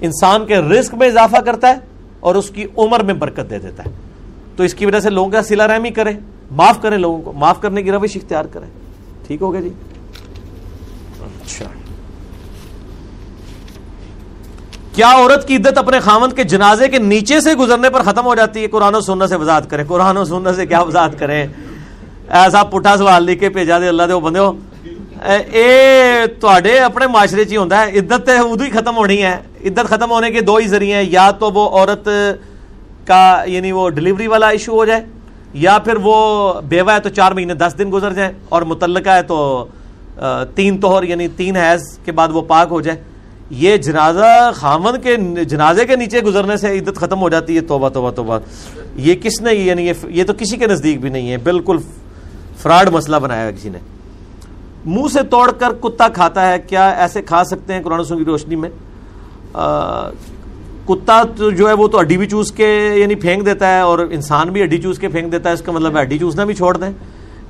انسان کے رزق میں اضافہ کرتا ہے اور اس کی عمر میں برکت دے دیتا ہے۔ تو اس کی وجہ سے لوگوں کا سلا رحمی کرے معاف کریں لوگوں کو، معاف کرنے کی روش اختیار کریں۔ ٹھیک ہو گیا جی؟ اچھا۔ کیا عورت کی عدت اپنے خامند کے جنازے کے نیچے سے گزرنے پر ختم ہو جاتی ہے؟ قرآن و سننا سے وضاحت کرے قرآن و سننا سے کیا وضاحت کریں؟ ایسا پٹھا سوال لکھ کے بھیجا دے، اللہ دے، وہ بندے ہو۔ اے تواڈے اپنے معاشرے چ ہی ہوندا ہے۔ عدت تے ادو ہی ختم ہونی ہے۔ عدت ختم ہونے کے دو ہی ذریعے ہیں۔ یا تو وہ عورت کا یعنی وہ ڈلیوری والا ایشو ہو جائے، یا پھر وہ بیوہ ہے تو چار مہینے دس دن گزر جائیں، اور متعلقہ ہے تو تین توہر یعنی تین حیض کے بعد وہ پاک ہو جائے۔ یہ جنازہ خامن کے جنازے کے نیچے گزرنے سے عدت ختم ہو جاتی ہے، توبہ توبہ توبہ۔ یہ کس نے یعنی یہ تو کسی کے نزدیک بھی نہیں ہے۔ بالکل فراڈ مسئلہ بنایا کسی نے۔ منہ سے توڑ کر کتا کھاتا ہے۔ کیا ایسے کھا سکتے ہیں قرآن کی روشنی میں؟ کتا جو ہے وہ تو ہڈی بھی چوس کے یعنی پھینک دیتا ہے اور انسان بھی ہڈی چوس کے پھینک دیتا ہے۔ اس کا مطلب ہڈی چوسنا بھی چھوڑ دیں۔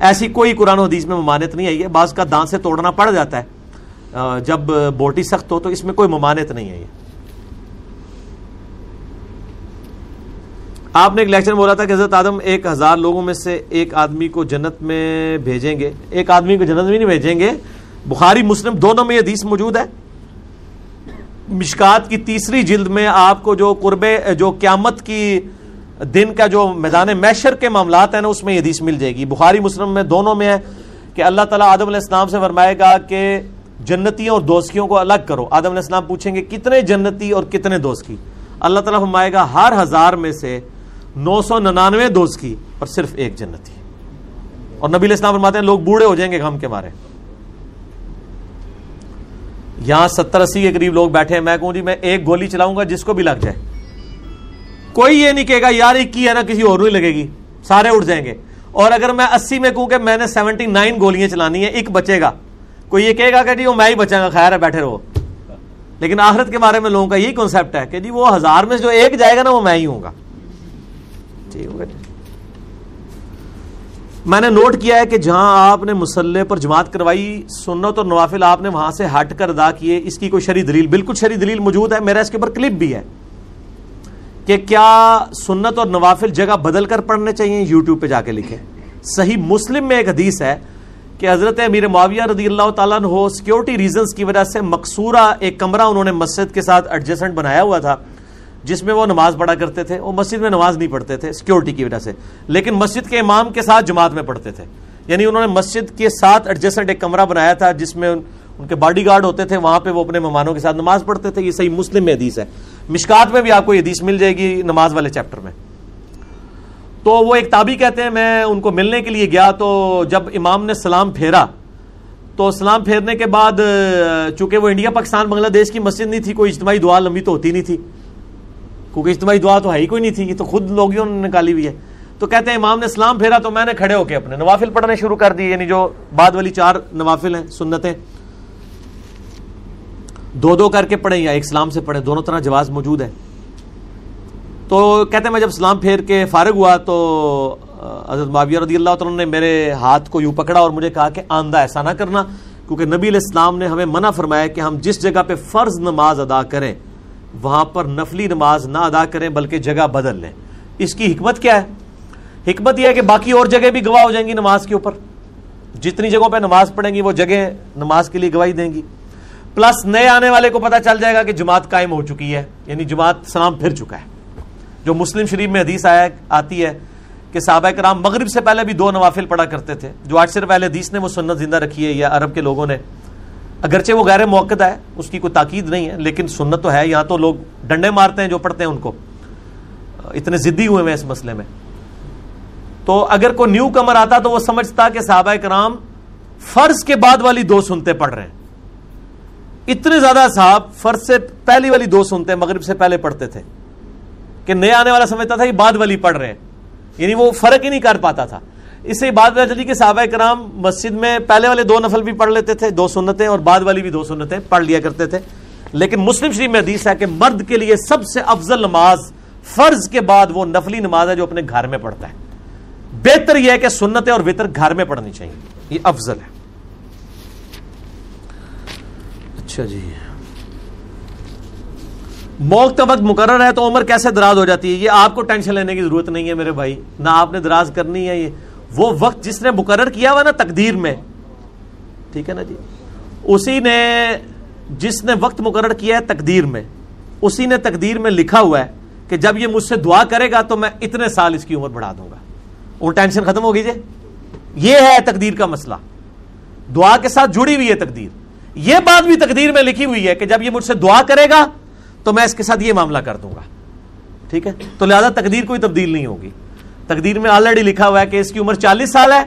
ایسی کوئی قرآن حدیث میں ممانت نہیں آئی ہے۔ بعض کا دانت سے توڑنا پڑ جاتا ہے۔ جب بوٹی سخت ہو تو اس میں کوئی ممانت نہیں ہے یہ۔ آپ نے ایک لیکچر میں بولا تھا کہ حضرت آدم ایک ہزار لوگوں میں سے ایک آدمی کو جنت میں بھیجیں گے۔ ایک آدمی کو جنت میں نہیں بھیجیں گے۔ بخاری، مسلم، دونوں میں یہ حدیث موجود ہے۔ مشکات کی تیسری جلد میں آپ کو جو قرب، جو قیامت کی دن کا جو میدان میشر کے معاملات ہیں نا، اس میں یہ حدیث مل جائے گی۔ بخاری، مسلم میں دونوں میں ہے کہ اللہ تعالیٰ آدم علیہ السلام سے فرمائے گا کہ جنتیوں اور دوستیوں کو الگ کرو۔ آدم علیہ السلام پوچھیں گے، کتنے جنتی اور کتنے دوست کی؟ اللہ تعالیٰ فرمائے گا، ہر ہزار میں سے نو سو ننانوے دوست کی اور صرف ایک جنتی۔ اور نبی علیہ السلام فرماتے ہیں، لوگ بوڑھے ہو جائیں گے غم کے مارے۔ یہاں ستر اسی کے قریب لوگ بیٹھے ہیں۔ میں کہوں جی میں ایک گولی چلاؤں گا جس کو بھی لگ جائے۔ کوئی یہ نہیں کہے گا، یار، ایک کی ہے نا، کسی اور نہیں لگے گی۔ سارے اٹھ جائیں گے۔ اور اگر میں اسی میں کہوں کہ میں نے سیونٹی نائن گولیاں چلانی ہے ایک بچے گا۔ کوئی یہ کہے گا کہ جی وہ میں ہی بچا گا، خیر ہے، بیٹھے رہو۔ لیکن آخرت کے بارے میں لوگوں کا یہی کانسیپٹ ہے کہ جی وہ ہزار میں جو ایک جائے گا نا، وہ میں ہی ہوں گا۔ ٹھیک ہوگا جی میں نے نوٹ کیا ہے کہ جہاں آپ نے مسلح پر جماعت کروائی، سنت اور نوافل آپ نے وہاں سے ہٹ کر ادا کیے، اس کی کوئی شری دلیل، بالکل شری دلیل موجود ہے، میرا اس کے اوپر کلپ بھی ہے کہ کیا سنت اور نوافل جگہ بدل کر پڑھنے چاہیے؟ یوٹیوب پہ جا کے لکھیں۔ صحیح مسلم میں ایک حدیث ہے کہ حضرت امیر معاویہ رضی اللہ تعالیٰ ہو سیکورٹی ریزنز کی وجہ سے مقصورہ ایک کمرہ انہوں نے مسجد کے ساتھ ایڈجسٹمنٹ بنایا ہوا تھا، جس میں وہ نماز پڑھا کرتے تھے۔ وہ مسجد میں نماز نہیں پڑھتے تھے سیکورٹی کی وجہ سے، لیکن مسجد کے امام کے ساتھ جماعت میں پڑھتے تھے۔ یعنی انہوں نے مسجد کے ساتھ ایڈجسٹنٹ ایک کمرہ بنایا تھا، جس میں ان کے باڈی گارڈ ہوتے تھے۔ وہاں پہ وہ اپنے مہمانوں کے ساتھ نماز پڑھتے تھے۔ یہ صحیح مسلم میں حدیث ہے۔ مشکات میں بھی آپ کو یہ حدیث مل جائے گی نماز والے چیپٹر میں۔ تو وہ ایک تابی کہتے ہیں، میں ان کو ملنے کے لیے گیا تو جب امام نے سلام پھیرا، تو سلام پھیرنے کے بعد، چونکہ وہ انڈیا، پاکستان، بنگلہ دیش کی مسجد نہیں تھی، کوئی اجتماعی دعا لمبی تو ہوتی نہیں تھی، کیونکہ اجتماعی دعا تو ہے ہی کوئی نہیں تھی، یہ تو خود لوگوں نے نکالی ہوئی ہے۔ تو کہتے ہیں، امام نے اسلام پھیرا تو میں نے کھڑے ہو کے اپنے نوافل پڑھنے شروع کر دی یعنی جو بعد والی چار نوافل ہیں، سنتیں۔ دو دو کر کے پڑھیں یا ایک سلام سے پڑھیں، دونوں طرح جواز موجود ہے تو کہتے ہیں میں جب سلام پھیر کے فارغ ہوا تو حضرت معاویہ رضی اللہ تعالیٰ نے میرے ہاتھ کو یوں پکڑا اور مجھے کہا کہ آندہ ایسا نہ کرنا، کیونکہ نبی علیہ السلام نے ہمیں منع فرمایا کہ ہم جس جگہ پہ فرض نماز ادا کریں، وہاں پر نفلی نماز نہ ادا کریں، بلکہ جگہ بدل لیں۔ اس کی حکمت کیا ہے؟ حکمت یہ ہے کہ باقی اور جگہ بھی گواہ ہو جائیں گی نماز کے اوپر۔ جتنی جگہوں پہ نماز پڑھیں گی، وہ جگہ نماز کے لیے گواہی دیں گی۔ پلس نئے آنے والے کو پتا چل جائے گا کہ جماعت قائم ہو چکی ہے یعنی جماعت سلام پھر چکا ہے۔ جو مسلم شریف میں حدیث آیا آتی ہے کہ صحابہ کرام مغرب سے پہلے بھی دو نوافل پڑھا کرتے تھے، جو آج صرف پہلے حدیث نے وہ سنت زندہ رکھی ہے یا عرب کے لوگوں نے۔ اگرچہ وہ غیر موقع ہے، اس کی کوئی تاکید نہیں ہے، لیکن سنت تو ہے یہاں تو لوگ ڈنڈے مارتے ہیں جو پڑھتے ہیں ان کو۔ اتنے ضدی ہوئے ہیں اس مسئلے میں۔ تو اگر کوئی نیو کمر آتا تو وہ سمجھتا کہ صحابہ کرام فرض کے بعد والی دو سنتے پڑھ رہے ہیں۔ اتنے زیادہ صاحب فرض سے پہلی والی دو سنتے مغرب سے پہلے پڑھتے تھے۔ کہ نیا آنے والا سمجھتا تھا یہ بعد والی پڑھ رہے ہیں۔ یعنی وہ فرق ہی نہیں کر پاتا تھا۔ اس سے بات چلی کہ صحابہ کرام مسجد میں پہلے والے دو نفل بھی پڑھ لیتے تھے، دو سنتیں، اور بعد والی بھی دو سنتیں پڑھ لیا کرتے تھے۔ لیکن مسلم شریف میں حدیث ہے کہ مرد کے لیے سب سے افضل نماز فرض کے بعد وہ نفلی نماز ہے جو اپنے گھر میں پڑھتا ہے۔ بہتر یہ ہے کہ سنتیں اور وطر گھر میں پڑھنی چاہیے۔ یہ افضل ہے۔ اچھا جی۔ موقع وقت مقرر ہے تو عمر کیسے دراز ہو جاتی ہے؟ یہ آپ کو ٹینشن لینے کی ضرورت نہیں ہے میرے بھائی، نہ آپ نے دراز کرنی ہے یہ۔ وہ وقت جس نے مقرر کیا ہوا نا تقدیر میں۔ ٹھیک ہے نا جی؟ اسی نے جس نے وقت مقرر کیا ہے تقدیر میں۔ اسی نے تقدیر میں لکھا ہوا ہے کہ جب یہ مجھ سے دعا کرے گا تو میں اتنے سال اس کی عمر بڑھا دوں گا۔ وہ ٹینشن ختم ہوگی جی؟ یہ ہے تقدیر کا مسئلہ۔ دعا کے ساتھ جڑی ہوئی ہے تقدیر۔ یہ بات بھی تقدیر میں لکھی ہوئی ہے کہ جب یہ مجھ سے دعا کرے گا تو میں اس کے ساتھ یہ معاملہ کر دوں گا۔ ٹھیک ہے؟ تو لہذا تقدیر کوئی تبدیل نہیں ہوگی۔ تقدیر میں آلریڈی لکھا ہوا ہے کہ اس کی عمر چالیس سال ہے،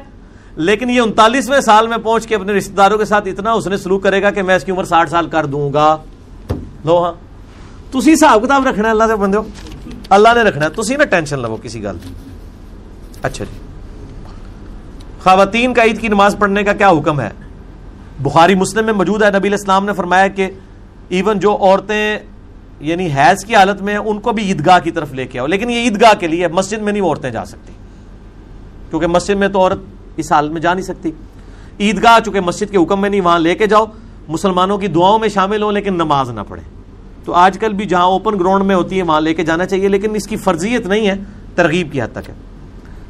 لیکن یہ انتالیسویں سال میں پہنچ کے اپنے رشتے داروں کے ساتھ اتنا اس نے سلوک کرے گا کہ میں اس کی عمر ساٹھ سال کر دوں گا۔ لو ہاں۔ تھی حساب کتاب رکھنا اللہ سے بندے اللہ نے رکھنا ہے۔ تھی نا ٹینشن لو کسی گل اچھا جی۔ خواتین کا عید کی نماز پڑھنے کا کیا حکم ہے؟ بخاری مسلم میں موجود ہے۔ نبی اسلام نے فرمایا کہ ایون جو عورتیں یعنی حیض کی حالت میں ان کو بھی عیدگاہ کی طرف لے کے آؤ۔ لیکن یہ عیدگاہ کے لیے مسجد میں نہیں عورتیں جا سکتی۔ کیونکہ مسجد میں تو عورت اس حالت میں جا نہیں سکتی۔ عیدگاہ چونکہ مسجد کے حکم میں نہیں، وہاں لے کے جاؤ۔ مسلمانوں کی دعاؤں میں شامل ہو، لیکن نماز نہ پڑھے تو آج کل بھی جہاں اوپن گراؤنڈ میں ہوتی ہے، وہاں لے کے جانا چاہیے، لیکن اس کی فرضیت نہیں ہے، ترغیب کی حد تک ہے۔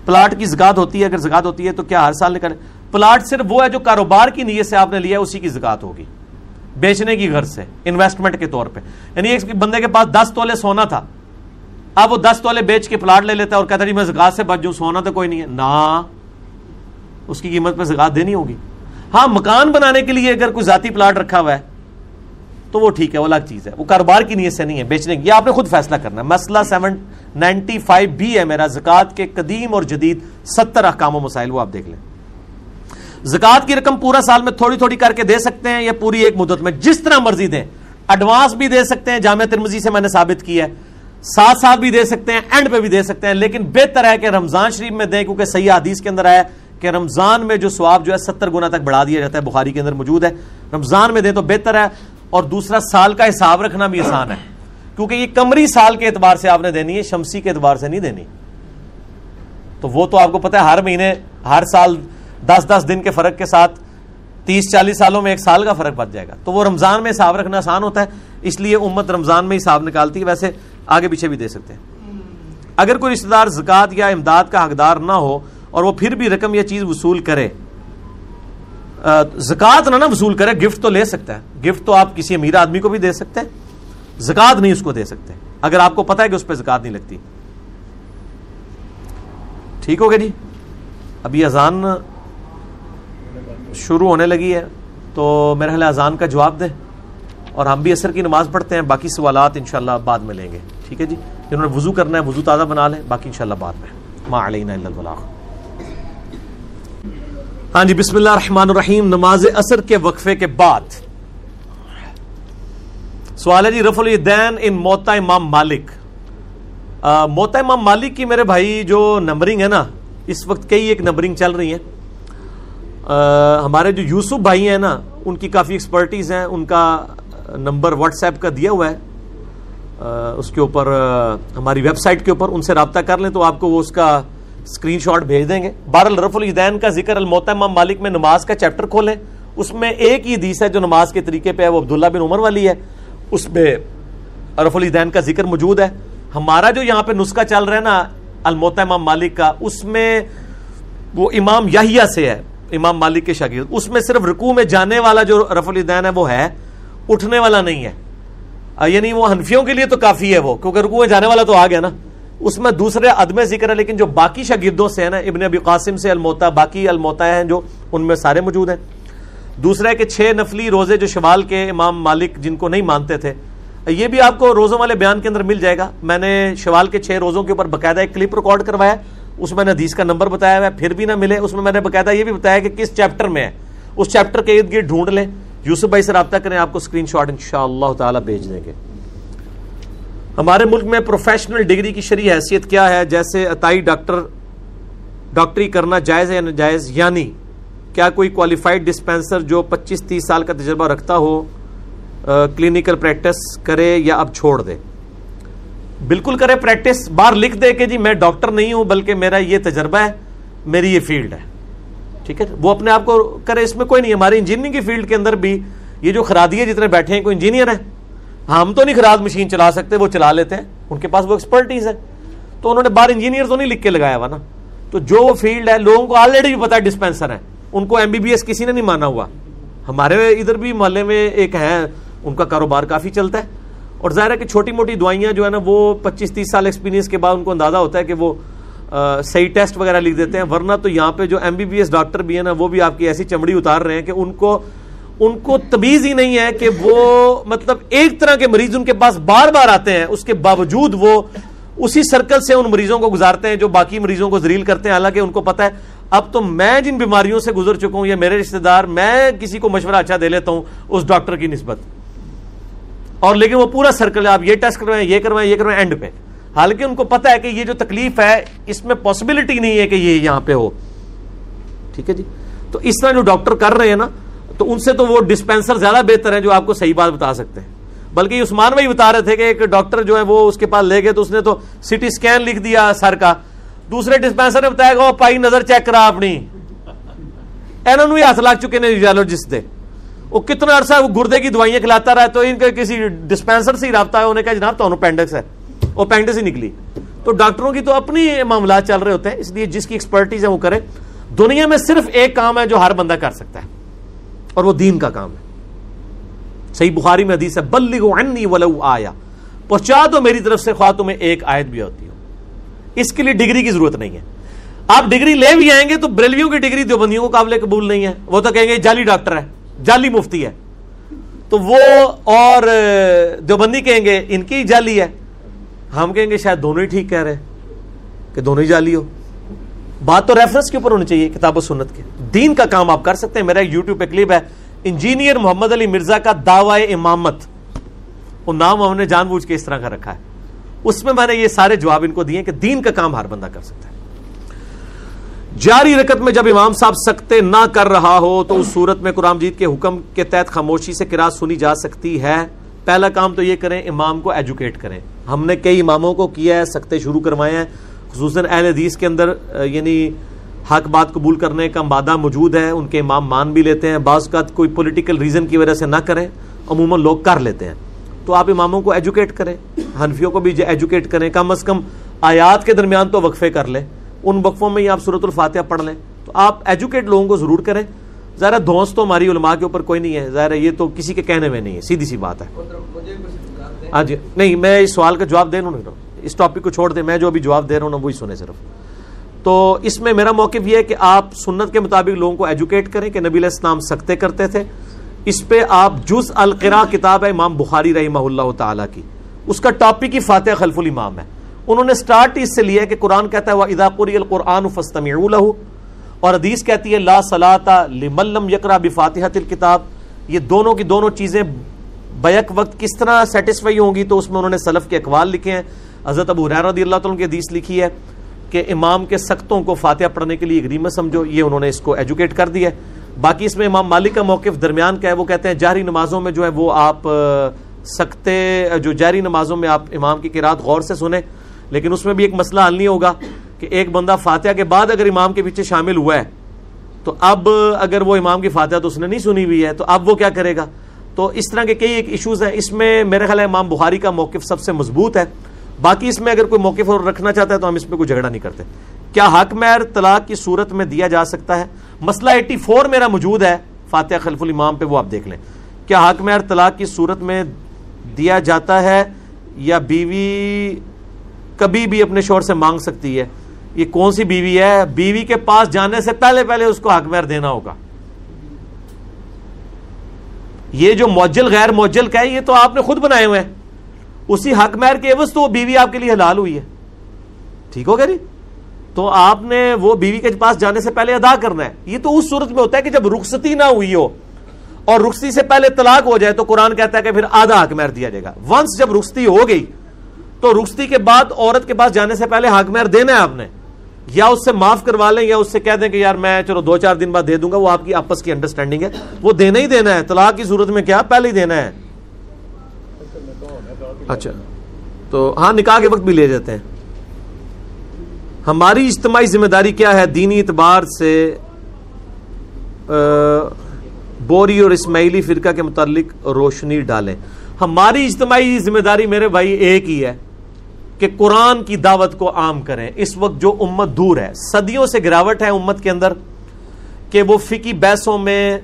پلاٹ کی زکات ہوتی ہے، اگر زکات ہوتی ہے تو کیا ہر سال نکلے پلاٹ صرف وہ ہے جو کاروبار کی نیت سے آپ نے لیا اسی کی زکات ہوگی۔ بیچنے کی گھر سے انویسٹمنٹ کے طور پہ۔ یعنی ایک بندے کے پاس دس تولے سونا تھا۔ اب وہ دس تولے بیچ کے پلاٹ لے لیتا ہے اور کہتا جی میں زکات سے بچ جوں سونا تو کوئی نہیں ہے۔ نہ، اس کی قیمت پہ زکات دینی ہوگی۔ ہاں مکان بنانے کے لیے اگر کوئی ذاتی پلاٹ رکھا ہوا ہے، تو وہ ٹھیک ہے، وہ الگ چیز ہے۔ وہ کاروبار کی نیت سے نہیں ہے، بیچنے کی۔ یہ آپ نے خود فیصلہ کرنا ہے۔ مسئلہ سیون نائنٹی فائیو بھی ہے۔ میرا زکات کے قدیم اور جدید ستر احکام و مسائل وہ آپ دیکھ لیں۔ زکات کی رقم پورا سال میں تھوڑی تھوڑی کر کے دے سکتے ہیں یا پوری ایک مدت میں جس طرح مرضی دیں۔ ایڈوانس بھی دے سکتے ہیں جامع ترمزی سے میں نے ثابت کیا ہے۔ ساتھ ساتھ بھی دے سکتے ہیں اینڈ پہ بھی دے سکتے ہیں، لیکن بہتر ہے کہ رمضان شریف میں دیں، کیونکہ صحیح حدیث کے اندر آیا کہ رمضان میں جو سواب جو ہے ستر گنا تک بڑھا دیا جاتا ہے، بخاری کے اندر موجود ہے۔ رمضان میں دیں تو بہتر ہے، اور دوسرا سال کا حساب رکھنا بھی آسان ہے۔ کیونکہ یہ کمری سال کے اعتبار سے آپ نے دینی ہے، شمسی کے اعتبار سے نہیں دینی۔ تو وہ تو آپ کو پتا ہے، ہر مہینے، ہر سال دس دس دن کے فرق کے ساتھ تیس چالیس سالوں میں ایک سال کا فرق بچ جائے گا۔ تو وہ رمضان میں حساب رکھنا آسان ہوتا ہے، اس لیے امت رمضان میں حساب نکالتی ہے۔ ویسے آگے پیچھے بھی دے سکتے ہیں۔ اگر کوئی رشتے دار زکات یا امداد کا حقدار نہ ہو اور وہ پھر بھی رقم یا چیز وصول کرے زکات نہ وصول کرے، گفٹ تو لے سکتا ہے۔ گفٹ تو آپ کسی امیر آدمی کو بھی دے سکتے ہیں۔ زکات نہیں اس کو دے سکتے۔ اگر آپ کو پتا ہے کہ اس پہ زکات نہیں لگتی۔ ٹھیک ہو گیا جی؟ ابھی اذان شروع ہونے لگی ہے، تو میرا خیال اذان کا جواب دیں اور ہم بھی اثر کی نماز پڑھتے ہیں، باقی سوالات انشاءاللہ بعد میں لیں گے۔ ٹھیک ہے جی؟ جنہوں نے وضو کرنا ہے، وضو تازہ بنا لیں، باقی انشاءاللہ بعد میں۔ ما علینا البلاغ۔ ہاں جی بسم اللہ الرحمن الرحیم۔ نماز اثر کے وقفے کے بعد۔ سوال ہے جی رف الدین ان موتا امام مالک۔ موتا امام مالک کی میرے بھائی جو نمبرنگ ہے نا، اس وقت کئی ایک نمبرنگ چل رہی ہے ہمارے جو یوسف بھائی ہیں نا، ان کی کافی ایکسپرٹیز ہیں، ان کا نمبر واٹس ایپ کا دیا ہوا ہے۔ اس کے اوپر ہماری ویب سائٹ کے اوپر ان سے رابطہ کر لیں تو آپ کو وہ اس کا اسکرین شاٹ بھیج دیں گے۔ بار الرف الدین کا ذکر المحتم مالک میں نماز کا چیپٹر کھولیں۔ اس میں ایک ہی حدیث ہے جو نماز کے طریقے پہ ہے، وہ عبداللہ بن عمر والی ہے۔ اس میں رف الدین کا ذکر موجود ہے۔ ہمارا جو یہاں پہ نسخہ چل رہا ہے نا الموتا امام مالک کا، اس میں وہ امام یاہیا سے ہے۔ امام مالک کے شاگرد، اس میں صرف رکوع میں جانے والا جو رف الدین ہے وہ ہے، اٹھنے والا نہیں ہے۔ یعنی وہ حنفیوں کے لیے تو کافی ہے وہ، کیونکہ رکوع میں جانے والا تو آ گیا نا۔ اس میں دوسرے عدم ذکر ہے، لیکن جو باقی شاگردوں سے ہیں نا، ابن ابی قاسم سے الموتا، باقی الموتا ہیں جو ان میں سارے موجود ہیں۔ دوسرا ہے کہ چھ نفلی روزے جو شوال کے امام مالک جن کو نہیں مانتے تھے یہ بھی آپ کو روزوں والے بیان کے اندر مل جائے گا۔ میں نے شوال کے چھ روزوں کے اوپر باقاعدہ ایک کلپ ریکارڈ کروایا۔ اس میں نے حدیث کا نمبر بتایا ہوا ہے، پھر بھی نہ ملے۔ اس میں میں نے باقاعدہ یہ بھی بتایا کہ کس چیپٹر میں ہے۔ اس چیپٹر کے ارد گرد ڈھونڈ لیں۔ یوسف بھائی سے رابطہ کریں، آپ کو اسکرین شاٹ ان شاء اللہ تعالیٰ بھیج دیں گے۔ ہمارے ملک میں پروفیشنل ڈگری کی شرح حیثیت کیا ہے؟ جیسے اتائی ڈاکٹر، ڈاکٹری کرنا جائز ہے یا ناجائز؟ یعنی کیا کوئی کوالیفائڈ ڈسپینسر جو پچیس تیس سال کا تجربہ رکھتا ہو کلینکل پریکٹس کرے یا اب چھوڑ دے؟ بالکل کرے پریکٹس بار لکھ دے کہ جی میں ڈاکٹر نہیں ہوں، بلکہ میرا یہ تجربہ ہے، میری یہ فیلڈ ہے۔ ٹھیک ہے؟ وہ اپنے آپ کو کرے، اس میں کوئی نہیں ہماری انجینئرنگ کی فیلڈ کے اندر بھی یہ جو خرادی ہے، جتنے بیٹھے ہیں، کوئی انجینئر ہے۔ ہاں، ہم تو نہیں خراد مشین چلا سکتے، وہ چلا لیتے ہیں۔ ان کے پاس وہ ایکسپرٹیز ہے۔ تو انہوں نے بار انجینئر تو نہیں لکھ کے لگایا ہوا نا۔ تو جو وہ فیلڈ ہے، لوگوں کو آلریڈی بھی پتا ہے ڈسپینسر ہے۔ ان کو ایم بی بی ایس کسی نے نہیں مانا ہوا۔ ہمارے ادھر بھی محلے میں ایک ہے، ان کا کاروبار کافی چلتا ہے۔ اور ظاہر ہے کہ چھوٹی موٹی دوائیاں جو ہے نا وہ پچیس تیس سال ایکسپیرینس کے بعد ان کو اندازہ ہوتا ہے کہ وہ صحیح ٹیسٹ وغیرہ لکھ دیتے ہیں۔ ورنہ تو یہاں پہ جو M B B S doctor بھی ہے نا، وہ بھی آپ کی ایسی چمڑی اتار رہے ہیں کہ ان کو ان کو تمیز ہی نہیں ہے کہ وہ مطلب ایک طرح کے مریض ان کے پاس بار بار آتے ہیں۔ اس کے باوجود وہ اسی سرکل سے ان مریضوں کو گزارتے ہیں جو باقی مریضوں کو زریل کرتے ہیں۔ حالانکہ ان کو پتا ہے، اب تو میں جن بیماریوں سے گزر چکا ہوں، یا میرے رشتہ دار، میں کسی کو مشورہ اچھا دے لیتا ہوں، اس ڈاکٹر کی نسبت۔ اور لیکن وہ پورا سرکل ہے، آپ یہ ٹیسٹ کروائیں، یہ کروائیں یہ کروائیں اینڈ پہ۔ حالانکہ ان کو پتا ہے کہ یہ جو تکلیف ہے، اس میں پاسبلٹی نہیں ہے کہ یہ یہاں پہ ہو۔ ٹھیک ہے جی؟ تو اس طرح جو ڈاکٹر کر رہے ہیں نا، تو ان سے تو وہ ڈسپینسر زیادہ بہتر ہے جو آپ کو صحیح بات بتا سکتے ہیں۔ بلکہ عثمان بھائی بتا رہے تھے کہ ایک ڈاکٹر جو ہے وہ اس کے پاس لے گئے تو اس نے تو سٹی اسکین لکھ دیا سر کا۔ دوسرے ڈسپینسر نے بتایا کہ وہ پائی نظر چیک کرا اپنی۔ ہاتھ لگ چکے ریڈیولوجسٹ دے۔ وہ کتنا عرصہ وہ گردے کی دوائیاں کھلاتا رہا تو ان کا کسی ڈسپینسر سے ہی رابطہ ہے انہیں کہا جناب، تو اپینڈکس ہے۔ وہ اپینڈکس ہی نکلی۔ تو ڈاکٹروں کی تو اپنی معاملات چل رہے ہوتے ہیں، اس لیے جس کی ایکسپرٹیز ہے وہ کرے۔ دنیا میں صرف ایک کام ہے جو ہر بندہ کر سکتا ہے، اور وہ دین کا کام ہے۔ صحیح بخاری میں حدیث ہے بلغوا عنی ولو آیا۔ پہنچا دو میری طرف سے، خواہ تمہیں ایک آیت بھی ہوتی ہو۔ اس کے لیے ڈگری کی ضرورت نہیں ہے۔ آپ ڈگری لے بھی آئیں گے تو بریلویوں کی ڈگری دیوبندیوں کو قابل قبول نہیں ہے۔ وہ تو کہیں گے، جعلی ڈاکٹر ہے۔ جعلی مفتی ہے۔ تو وہ اور دیوبندی کہیں گے، ان کی جعلی ہے۔ ہم کہیں گے شاید دونوں ہی ٹھیک کہہ رہے کہ دونوں ہی جعلی ہو۔ بات تو ریفرنس کے اوپر ہونی چاہیے، کتاب و سنت کے۔ دین کا کام آپ کر سکتے ہیں۔ میرا یوٹیوب پہ کلپ ہے۔ انجینئر محمد علی مرزا کا دعوی امامت۔ وہ نام ہم نے جان بوجھ کے اس طرح کا رکھا ہے۔ اس میں میں نے یہ سارے جواب ان کو دیے کہ دین کا کام ہر بندہ کر سکتا ہے۔ جاری رکت میں جب امام صاحب سکتے نہ کر رہا ہو تو اس صورت میں قرآن جیت کے حکم کے تحت خاموشی سے کراس سنی جا سکتی ہے۔ پہلا کام تو یہ کریں، امام کو ایجوکیٹ کریں۔ ہم نے کئی اماموں کو کیا ہے، سکتے شروع کروائے ہیں۔ خصوصاً اہل حدیث کے اندر یعنی حق بات قبول کرنے کا مادہ موجود ہے، ان کے امام مان بھی لیتے ہیں۔ بعض کا کوئی پولیٹیکل ریزن کی وجہ سے نہ کریں، عموماً لوگ کر لیتے ہیں۔ تو آپ اماموں کو ایجوکیٹ کریں۔ حنفیوں کو بھی ایجوکیٹ کریں۔ کم از کم آیات کے درمیان تو وقفے کر لیں۔ ان وقفوں میں ہی آپ صورت الفاتحہ پڑھ لیں۔ تو آپ ایجوکیٹ لوگوں کو ضرور کریں۔ ظاہر دھوس تو ہماری علماء کے اوپر کوئی نہیں ہے۔ ظاہر یہ تو کسی کے کہنے میں نہیں ہے، سیدھی سی بات ہے۔ ہاں جی نہیں، میں اس سوال کا جواب دے رہا ہوں اس ٹاپک کو چھوڑ دیں۔ میں جو ابھی جواب دے رہا ہوں وہی سنے صرف۔ تو اس میں میرا موقف یہ ہے کہ آپ سنت کے مطابق لوگوں کو ایجوکیٹ کریں کہ نبی علیہ السلام سکتے کرتے تھے۔ اس پہ آپ جز القرا کتاب ہے امام بخاری رحمہ اللہ تعالیٰ کی۔ اس کا ٹاپک ہی فاتح خلف الامام ہے۔ انہوں نے سٹارٹ اس سے لیا کہ قرآن کہتا ہے وہ ادا قری القرآن فستم اور حدیث کہتی ہے، لا صلاح لملم یکرا بفاتحہ الکتاب یہ دونوں کی دونوں چیزیں بیک وقت کس طرح سیٹسفائی ہوں گی تو اس میں انہوں نے سلف کے اقوال لکھے ہیں۔ حضرت ابو حریر رضی اللہ تعالیٰ کی حدیث لکھی ہے کہ امام کے سختوں کو فاتحہ پڑھنے کے لیے غریمت سمجھو، یہ انہوں نے اس کو ایجوکیٹ کر دیا ہے۔ باقی اس میں امام مالک کا موقف درمیان کا ہے، وہ کہتے ہیں جہری نمازوں میں جو ہے وہ آپ سکتے، جو جہری نمازوں میں آپ امام کی قرآت غور سے سنیں۔ لیکن اس میں بھی ایک مسئلہ حل نہیں ہوگا کہ ایک بندہ فاتحہ کے بعد اگر امام کے پیچھے شامل ہوا ہے، تو اب اگر وہ امام کی فاتحہ تو اس نے نہیں سنی ہوئی ہے، تو اب وہ کیا کرے گا؟ تو اس طرح کے کئی ایک ایشوز ہیں۔ اس میں میرے خیال ہے امام بخاری کا موقف سب سے مضبوط ہے۔ باقی اس میں اگر کوئی موقف اور رکھنا چاہتا ہے تو ہم اس پہ کوئی جھگڑا نہیں کرتے۔ کیا حق مہر طلاق کی صورت میں دیا جا سکتا ہے؟ مسئلہ ایٹی فور میرا موجود ہے۔ فاتحہ خلف الامام پہ وہ آپ دیکھ لیں۔ کیا حق مہر طلاق کی صورت میں دیا جاتا ہے یا بیوی کبھی بھی اپنے شور سے مانگ سکتی ہے۔ یہ کون سی بیوی ہے؟ بیوی کے پاس جانے سے پہلے پہلے اس کو حق مہر دینا ہوگا۔ یہ جو موجل، غیر موجل کا ہے یہ تو آپ نے خود بنائے ہوئے ہیں۔ اسی حق مہر کے عوض تو وہ بیوی آپ کے لیے حلال ہوئی ہے۔ ٹھیک ہو گیا جی؟ تو آپ نے وہ بیوی کے پاس جانے سے پہلے ادا کرنا ہے۔ یہ تو اس صورت میں ہوتا ہے کہ جب رخصتی نہ ہوئی ہو اور رخصتی سے پہلے طلاق ہو جائے تو قرآن کہتا ہے کہ پھر آدھا حق مہر دیا جائے گا۔ ونس جب رخصتی ہو گئی تو رخصتی کے بعد عورت کے پاس جانے سے پہلے حق مہر دینا ہے آپ نے، یا اس سے معاف کروا لیں، یا اس سے کہہ دیں کہ یار میں چلو دو چار دن بعد دے دوں گا، وہ آپ کی آپس کی انڈرسٹینڈنگ ہے۔ وہ دینا ہی دینا ہے، طلاق کی صورت میں کیا پہلے ہی دینا ہے۔ اچھا تو ہاں نکاح کے وقت بھی لے جاتے ہیں۔ ہماری اجتماعی ذمہ داری کیا ہے؟ دینی اعتبار سے بوری اور اسماعیلی فرقہ کے متعلق روشنی ڈالیں۔ ہماری اجتماعی ذمہ داری میرے بھائی ایک ہی ہے۔ کہ قرآن کی دعوت کو عام کریں۔ اس وقت جو امت دور ہے، صدیوں سے گراوٹ ہے امت کے اندر کہ وہ فکی بحثوں میں،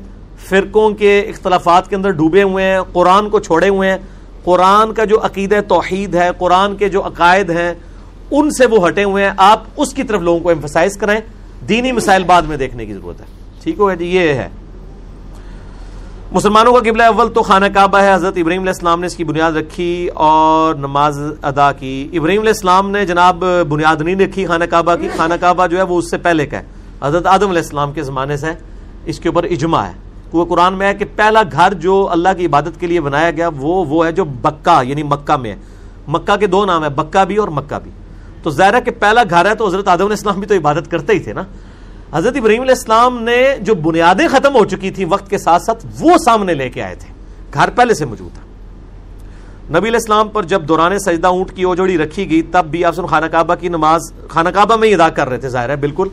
فرقوں کے اختلافات کے اندر ڈوبے ہوئے ہیں، قرآن کو چھوڑے ہوئے ہیں۔ قرآن کا جو عقید توحید ہے، قرآن کے جو عقائد ہیں، ان سے وہ ہٹے ہوئے ہیں۔ آپ اس کی طرف لوگوں کو ایمفسائز کریں۔ دینی مسائل بعد میں دیکھنے کی ضرورت ہے۔ ٹھیک ہو جی یہ ہے۔ مسلمانوں کا قبلہ اول تو خانہ کعبہ ہے، حضرت ابراہیم علیہ السلام نے اس کی بنیاد رکھی اور نماز ادا کی۔ ابراہیم علیہ السلام نے جناب بنیاد نہیں رکھی خانہ کعبہ کی۔ خانہ کعبہ جو ہے وہ اس سے پہلے کا ہے۔ حضرت آدم علیہ السلام کے زمانے سے اس کے اوپر اجماع ہے۔ وہ قرآن میں ہے کہ پہلا گھر جو اللہ کی عبادت کے لیے بنایا گیا وہ وہ ہے جو بکہ یعنی مکہ میں ہے۔ مکہ کے دو نام ہے بکہ بھی اور مکہ بھی۔ تو ظاہر ہے کہ پہلا گھر ہے تو حضرت آدم علیہ السلام بھی تو عبادت کرتے ہی تھے نا۔ حضرت ابراہیم علیہ السلام نے جو بنیادیں ختم ہو چکی تھی وقت کے ساتھ ساتھ، وہ سامنے لے کے آئے تھے۔ گھر پہلے سے موجود تھا۔ نبی علیہ السلام پر جب دوران سجدہ اونٹ کی اوجوڑی رکھی گئی، تب بھی آپ خانہ کعبہ کی نماز، خانہ کعبہ میں ہی ادا کر رہے تھے، ظاہر ہے، بالکل۔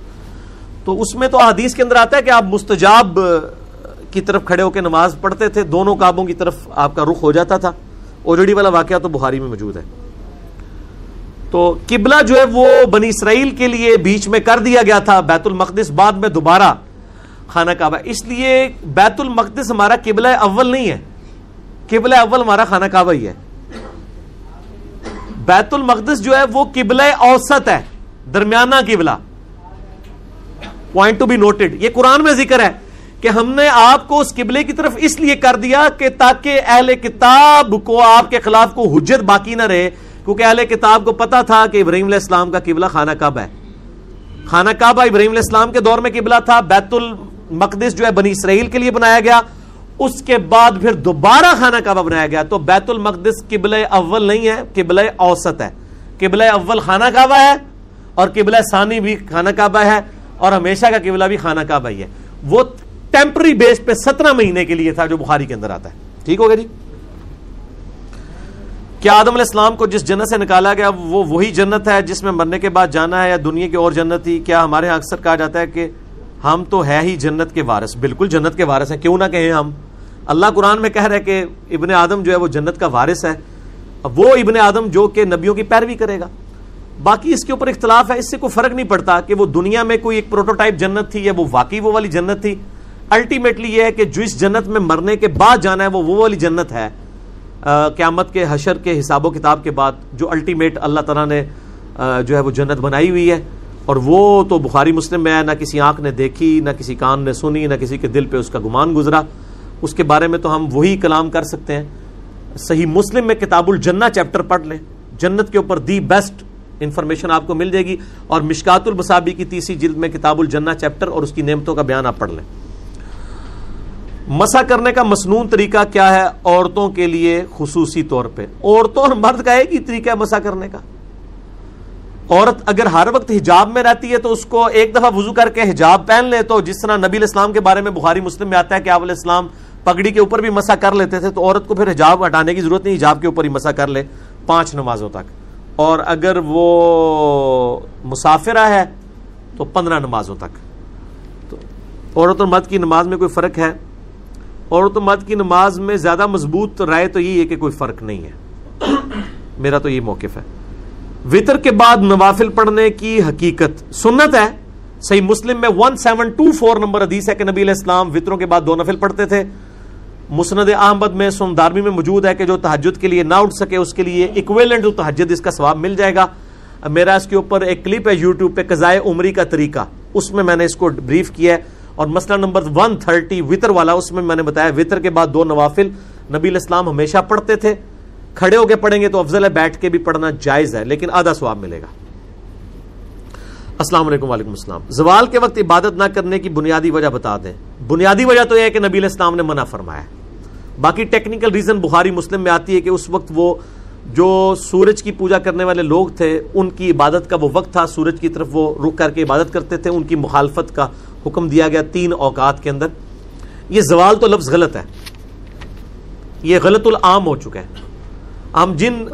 تو اس میں تو حدیث کے اندر آتا ہے کہ آپ مستجاب کی طرف کھڑے ہو کے نماز پڑھتے تھے، دونوں کعبوں کی طرف آپ کا رخ ہو جاتا تھا۔ اوجڑی والا واقعہ تو بخاری میں موجود ہے۔ تو قبلہ جو ہے وہ بنی اسرائیل کے لیے بیچ میں کر دیا گیا تھا بیت المقدس، بعد میں دوبارہ خانہ کعبہ۔ اس لیے بیت المقدس ہمارا قبلہ اول نہیں ہے۔ قبلہ اول ہمارا خانہ کعبہ ہی ہے۔ بیت المقدس جو ہے وہ قبلہ اوسط ہے، درمیانہ قبلہ۔ پوائنٹ ٹو بی نوٹڈ یہ قرآن میں ذکر ہے کہ ہم نے آپ کو اس قبلے کی طرف اس لیے کر دیا کہ تاکہ اہل کتاب کو آپ کے خلاف کو حجت باقی نہ رہے۔ کیونکہ اہل کتاب کو پتا تھا کہ ابراہیم علیہ السلام کا قبلہ خانہ کعبہ ہے۔ خانہ کعبہ ابراہیم علیہ السلام کے دور میں قبلہ تھا، بیت المقدس جو ہے بنی اسرائیل کے لیے بنایا گیا۔ اس کے بعد پھر دوبارہ خانہ کعبہ بنایا گیا۔ تو بیت المقدس قبلہ اول نہیں ہے، قبلہ اوسط ہے۔ قبلہ اول خانہ کعبہ ہے اور قبلہ ثانی بھی خانہ کعبہ ہے اور ہمیشہ کا قبلہ بھی خانہ کعبہ ہی ہے۔ وہ ٹیمپری بیس پہ سترہ مہینے کے لیے تھا جو بخاری کے اندر آتا ہے۔ ٹھیک ہو گیا جی؟ کیا آدم علیہ السلام کو جس جنت سے نکالا گیا وہ وہی جنت ہے جس میں مرنے کے بعد جانا ہے یا دنیا کی اور جنت ہی؟ کیا ہمارے یہاں اکثر کہا جاتا ہے کہ ہم تو ہے ہی جنت کے وارث، بالکل جنت کے وارث ہیں، کیوں نہ کہیں ہم؟ اللہ قرآن میں کہہ رہے کہ ابن آدم جو ہے وہ جنت کا وارث ہے۔ وہ ابن آدم جو کہ نبیوں کی پیروی کرے گا۔ باقی اس کے اوپر اختلاف ہے، اس سے کوئی فرق نہیں پڑتا کہ وہ دنیا میں کوئی ایک پروٹوٹائپ جنت تھی یا وہ واقعی وہ والی جنت تھی۔ الٹیمیٹلی یہ ہے کہ جو اس جنت میں مرنے کے بعد جانا ہے وہ وہ والی جنت ہے۔ قیامت کے حشر کے حساب و کتاب کے بعد جو الٹیمیٹ اللہ تعالیٰ نے جو ہے وہ جنت بنائی ہوئی ہے، اور وہ تو بخاری مسلم میں ہے نہ کسی آنکھ نے دیکھی، نہ کسی کان نے سنی، نہ کسی کے دل پہ اس کا گمان گزرا۔ اس کے بارے میں تو ہم وہی کلام کر سکتے ہیں۔ صحیح مسلم میں کتاب الجنہ چیپٹر پڑھ لیں۔ جنت کے اوپر دی بیسٹ انفارمیشن آپ کو مل جائے گی۔ اور مشکات البصابی کی تیسری جلد میں کتاب الجنہ چیپٹر اور اس کی نعمتوں کا بیان آپ پڑھ لیں۔ مسا کرنے کا مصنون طریقہ کیا ہے عورتوں کے لیے خصوصی طور پہ؟ عورتوں اور مرد کا ایک ہی طریقہ ہے مسا کرنے کا۔ عورت اگر ہر وقت حجاب میں رہتی ہے تو اس کو ایک دفعہ وضو کر کے حجاب پہن لے تو جس طرح نبی الاسلام کے بارے میں بخاری مسلم میں آتا ہے کہ آپ علیہ السلام پگڑی کے اوپر بھی مسا کر لیتے تھے تو عورت کو پھر حجاب ہٹانے کی ضرورت نہیں، حجاب کے اوپر ہی مسا کر لے پانچ نمازوں تک۔ اور اگر وہ مسافرہ ہے تو پندرہ نمازوں تک۔ تو عورت اور مرد کی نماز میں کوئی فرق ہے؟ عورت و مرد کی نماز میں زیادہ مضبوط رائے تو یہ ہے کہ کوئی فرق نہیں ہے۔ میرا تو یہ موقف ہے۔ وطر کے بعد نوافل پڑھنے کی حقیقت سنت ہے۔ صحیح مسلم میں one seven two four number حدیث ہے کہ نبی علیہ السلام وطروں کے بعد دو نفل پڑھتے تھے۔ مسند احمد میں سندارمی میں موجود ہے کہ جو تحجد کے لیے نہ اٹھ سکے، اس کے لیے اکویلنٹ تحجد اس کا ثواب مل جائے گا۔ میرا اس کے اوپر ایک کلپ ہے یوٹیوب پہ قضائے عمری کا طریقہ۔ اس میں میں نے اس کو بریف کیا ہے۔ اور مسئلہ نمبر ون تھرٹی وطر والا، اس میں میں نے بتایا، وطر کے بعد دو نوافل نبی علیہ السلام ہمیشہ پڑھتے تھے۔ کھڑے ہو کے پڑھیں گے تو افضل ہے بیٹھ کے بھی پڑھنا جائز ہے، لیکن آدھا ثواب ملے گا۔ السلام علیکم وعلیکم السلام۔ زوال کے وقت عبادت نہ کرنے کی بنیادی وجہ بتا دیں۔ بنیادی وجہ تو یہ ہے کہ نبی علیہ السلام نے منع فرمایا۔ باقی ٹیکنیکل ریزن بخاری مسلم میں آتی ہے کہ اس وقت وہ جو سورج کی پوجا کرنے والے لوگ تھے، ان کی عبادت کا وہ وقت تھا، سورج کی طرف وہ رک کر کے عبادت کرتے تھے، ان کی مخالفت کا حکم دیا گیا تین اوقات کے اندر۔ یہ زوال تو لفظ غلط ہے۔ یہ غلط العام ہو چکا ہے۔ ہم جن،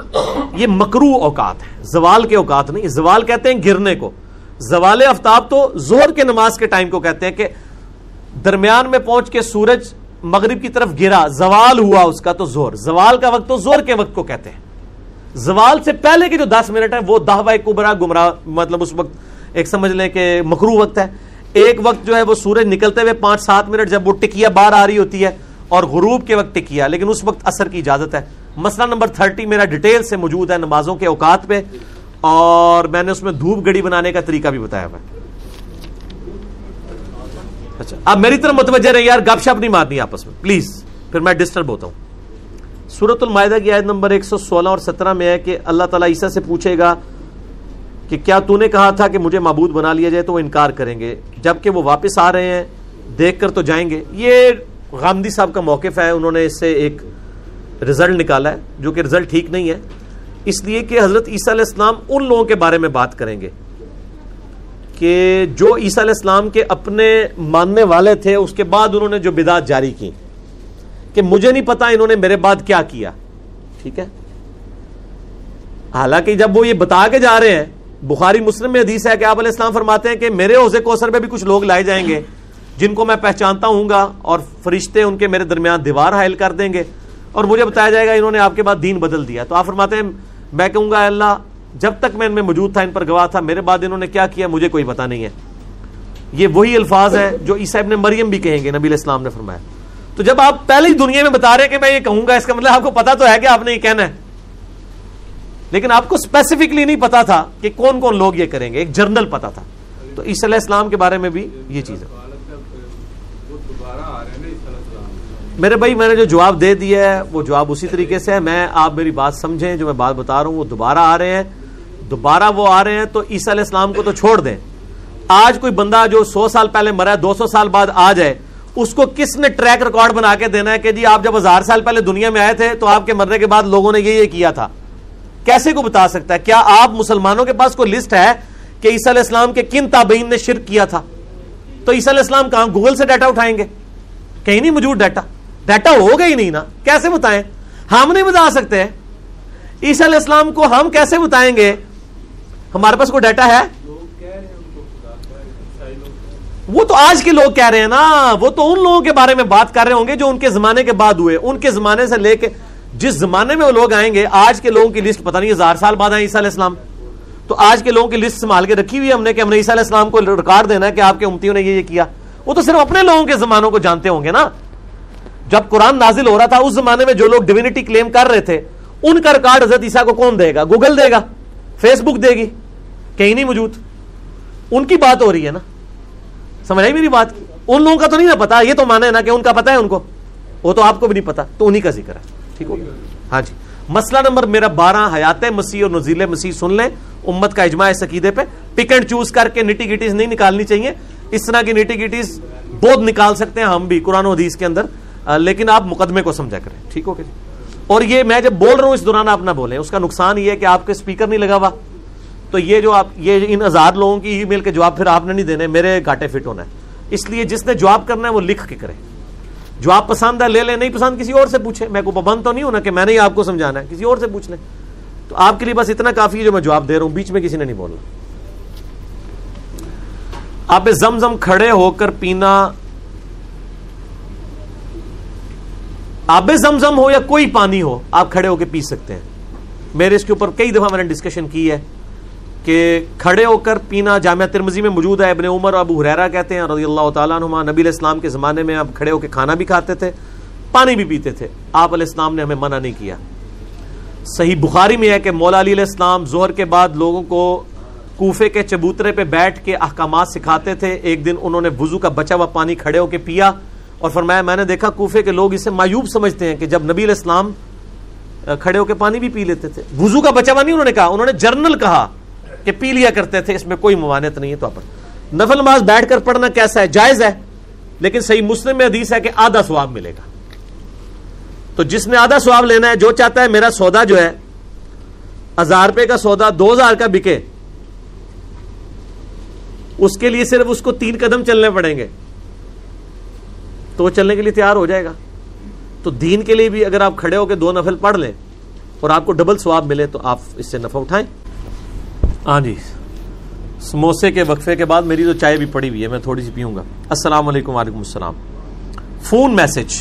یہ مکرو اوقات ہیں۔ زوال کے اوقات نہیں، زوال کہتے ہیں گرنے کو۔ زوال آفتاب تو زور کے نماز کے ٹائم کو کہتے ہیں کہ درمیان میں پہنچ کے سورج مغرب کی طرف گرا، زوال ہوا اس کا تو زور زوال کا وقت تو زور کے وقت کو کہتے ہیں۔ زوال سے پہلے کے جو دس منٹ ہے وہ دہوا کبرا گمراہ مطلب اس وقت ایک سمجھ لیں کہ مکرو وقت ہے۔ ایک وقت جو ہے وہ سورج نکلتے ہوئے پانچ سات منٹ جب وہ ٹکیا باہر آ رہی ہوتی ہے اور غروب کے وقت ٹکیا لیکن اس وقت اثر کی اجازت ہے۔ مسئلہ نمبر تھرٹی میرا ڈیٹیل سے موجود ہے نمازوں کے اوقات پہ، اور میں نے اس میں دھوپ گڑی بنانے کا طریقہ بھی بتایا ہوا اچھا اب میری طرف متوجہ رہے یار، گپ شپ نہیں مارنی آپس میں۔ پلیز، پھر میں ڈسٹرب ہوتا ہوں۔ سورت المائدہ کی آیت نمبر ایک سو سولہ اور سترہ میں ہے کہ اللہ تعالیٰ عیسیٰ سے پوچھے گا کہ کیا تو نے کہا تھا کہ مجھے معبود بنا لیا جائے تو وہ انکار کریں گے؟ جبکہ وہ واپس آ رہے ہیں، دیکھ کر تو جائیں گے۔ یہ غامدی صاحب کا موقف ہے، انہوں نے اس سے ایک رزلٹ نکالا ہے، جو کہ رزلٹ ٹھیک نہیں ہے۔ اس لیے کہ حضرت عیسیٰ علیہ السلام ان لوگوں کے بارے میں بات کریں گے کہ جو عیسیٰ علیہ السلام کے اپنے ماننے والے تھے، اس کے بعد انہوں نے جو بدعت جاری کی۔ کہ مجھے نہیں پتا انہوں نے میرے بعد کیا کیا۔ ٹھیک ہے؟ حالانکہ جب وہ یہ بتا کے جا رہے ہیں، بخاری مسلم میں حدیث ہے کہ آپ علیہ السلام فرماتے ہیں کہ میرے حوضے کوثر میں بھی کچھ لوگ لائے جائیں گے، جن کو میں پہچانتا ہوں گا اور فرشتے ان کے میرے درمیان دیوار حائل کر دیں گے۔ اور مجھے بتایا جائے گا انہوں نے آپ کے بعد دین بدل دیا۔ تو آپ فرماتے ہیں، میں کہوں گا اللہ، جب تک میں ان میں موجود تھا، ان پر گواہ تھا، میرے بعد انہوں نے کیا کیا، مجھے کوئی پتا نہیں ہے۔ یہ وہی الفاظ ہے جو عیسیٰ ابن مریم بھی کہیں گے، نبی علیہ السلام نے فرمایا۔ تو جب آپ پہلے ہی دنیا میں بتا رہے ہیں کہ میں یہ کہوں گا، اس کا مطلب آپ کو پتا تو ہے کہ آپ نے یہ کہنا ہے۔ لیکن آپ کو اسپیسیفکلی نہیں پتا تھا کہ کون کون لوگ یہ کریں گے، ایک جرنل پتا تھا۔ تو عیسی علیہ السلام کے بارے میں بھی یہ چیز ہے۔ میرے بھائی، میں نے جو جواب دے دیا ہے، وہ جواب اسی طریقے سے ہے۔ میں، آپ میری بات سمجھیں، جو میں بات بتا رہا ہوں، وہ دوبارہ آ رہے ہیں۔ دوبارہ وہ آ رہے ہیں، تو عیسی علیہ السلام کو تو چھوڑ دیں۔ آج کوئی بندہ جو سو سال پہلے مرا ہے، دو سو سال بعد آ جائے اس کو کس نے ٹریک ریکارڈ بنا کے دینا ہے کہ جی آپ جب ہزار سال پہلے دنیا میں آئے تھے تو آپ کے مرنے کے بعد لوگوں نے یہ یہ کیا تھا؟ کیسے کو بتا سکتا ہے؟ کیا آپ مسلمانوں کے پاس کوئی لسٹ ہے کہ عیسی علیہ السلام کے کن تابعین نے شرک کیا تھا؟ تو عیسی علیہ السلام کہاں گوگل سے ڈیٹا اٹھائیں گے؟ کہیں نہیں موجود ڈیٹا ڈیٹا ہوگا ہی نہیں نا. کیسے بتائیں؟ ہم نہیں بتا سکتے. عیسی علیہ السلام کو ہم کیسے بتائیں گے؟ ہمارے پاس کوئی ڈیٹا ہے؟ وہ تو آج کے لوگ کہہ رہے ہیں نا، وہ تو ان لوگوں کے بارے میں بات کر رہے ہوں گے جو ان کے زمانے کے بعد ہوئے۔ ان کے زمانے سے لے کے جس زمانے میں وہ لوگ آئیں گے، آج کے لوگوں کی لسٹ پتہ نہیں، ہزار سال بعد آئے عیسیٰ علیہ السلام۔ تو آج کے لوگوں کی لسٹ سنبھال کے رکھی ہوئی ہم نے کہ ہم نے عیسیٰ علیہ السلام کو ریکارڈ دینا ہے کہ آپ کے امتیوں نے یہ یہ کیا۔ وہ تو صرف اپنے لوگوں کے زمانوں کو جانتے ہوں گے نا۔ جب قرآن نازل ہو رہا تھا، اس زمانے میں جو لوگ ڈیوینٹی کلیم کر رہے تھے، ان کا ریکارڈ حضرت عیسیٰ کو کون دے گا؟ گوگل دے گا فیس بک دے گی، کہیں نہیں موجود۔ ان کی بات ہو رہی ہے نا۔ سمجھ آئی میری بات؟ ان لوگوں کا تو نہیں نا پتا، یہ تو مانے نا کہ ان کا پتا ہے ان کو۔ وہ تو آپ کو بھی نہیں پتا، تو انہی کا ذکر ہے۔ ٹھیک ہو ہاں جی۔ مسئلہ نمبر میرا بارہ، حیات مسیح اور نزیل مسیح سن لیں۔ امت کا اجماع اس عقیدے پہ۔ پک اینڈ چوز کر کے نیٹی گیٹیز نہیں نکالنی چاہیے۔ اس طرح کی نیٹی گیٹیز بہت نکال سکتے ہیں ہم بھی قرآن و حدیث کے اندر۔ لیکن آپ مقدمے کو سمجھا کریں۔ ٹھیک ہو جی۔ اور یہ میں جب بول رہا ہوں، اس دوران آپ نہ بولیں۔ اس کا نقصان یہ ہے کہ آپ کے اسپیکر نہیں لگا ہوا۔ تو یہ جو آپ یہ ان ہزار لوگوں کی ای میل کے جواب پھر آپ نے نہیں دینے، میرے گاٹے فٹ ہونا ہے۔ اس لیے جس نے جواب کرنا ہے وہ لکھ کے کرے۔ جواب پسند ہے لے لیں نہیں پسند کسی اور سے پوچھے۔ میں کو پابند تو نہیں ہونا کہ میں نے ہی آپ کو سمجھانا ہے، کسی اور سے پوچھ لیں تو آپ کے لیے بس اتنا کافی ہے جو میں جواب دے رہا ہوں، بیچ میں کسی نے نہیں بولنا آپ زم زم کھڑے ہو کر پینا۔ آب زم زم ہو یا کوئی پانی ہو، آپ کھڑے ہو کے پی سکتے ہیں۔ میرے اس کے اوپر کئی دفعہ میں نے ڈسکشن کی ہے۔ کہ کھڑے ہو کر پینا جامعہ ترمزی میں موجود ہے، ابن عمر اور ابو حریرا کہتے ہیں، رضی اللہ تعالیٰ عنہ نبی علیہ السلام کے زمانے میں آپ کھڑے ہو کے کھانا بھی کھاتے تھے، پانی بھی پیتے تھے۔ آپ علیہ السلام نے ہمیں منع نہیں کیا۔ صحیح بخاری میں ہے کہ مولا علی علیہ السلام زہر کے بعد لوگوں کو کوفے کے چبوترے پہ بیٹھ کے احکامات سکھاتے تھے۔ ایک دن انہوں نے وضو کا بچا ہوا پانی کھڑے ہو کے پیا اور فرمایا، میں نے دیکھا کوفے کے لوگ اسے مایوب سمجھتے ہیں کہ جب نبی علیہ السلام کھڑے ہو کے پانی بھی پی لیتے تھے۔ وضو کا بچا ہوا نہیں انہوں نے کہا، انہوں نے جرنل کہا۔ کہ پی لیا کرتے تھے، اس میں کوئی ممانت نہیں ہے تو پر نفل نماز بیٹھ کر پڑھنا کیسا ہے؟ جائز ہے، لیکن صحیح مسلم میں حدیث ہے کہ آدھا سواب ملے گا۔ تو جس نے آدھا سواب لینا ہے، جو چاہتا ہے، میرا سودا جو ہے، ہزار روپے کا سودا، دو ہزار کا بکے۔ اس کے لیے صرف اس کو تین قدم چلنے پڑیں گے۔ تو وہ چلنے کے لیے تیار ہو جائے گا۔ تو دین کے لیے بھی اگر آپ کھڑے ہو کے دو نفل پڑھ لیں اور آپ کو ڈبل سواب ملے، تو آپ اس سے نفع اٹھائیں۔ ہاں جی۔ سموسے کے وقفے کے بعد میری تو چائے بھی پڑی ہوئی ہے، میں تھوڑی سی پیوں گا۔ السلام علیکم وعلیکم السلام۔ Phone message.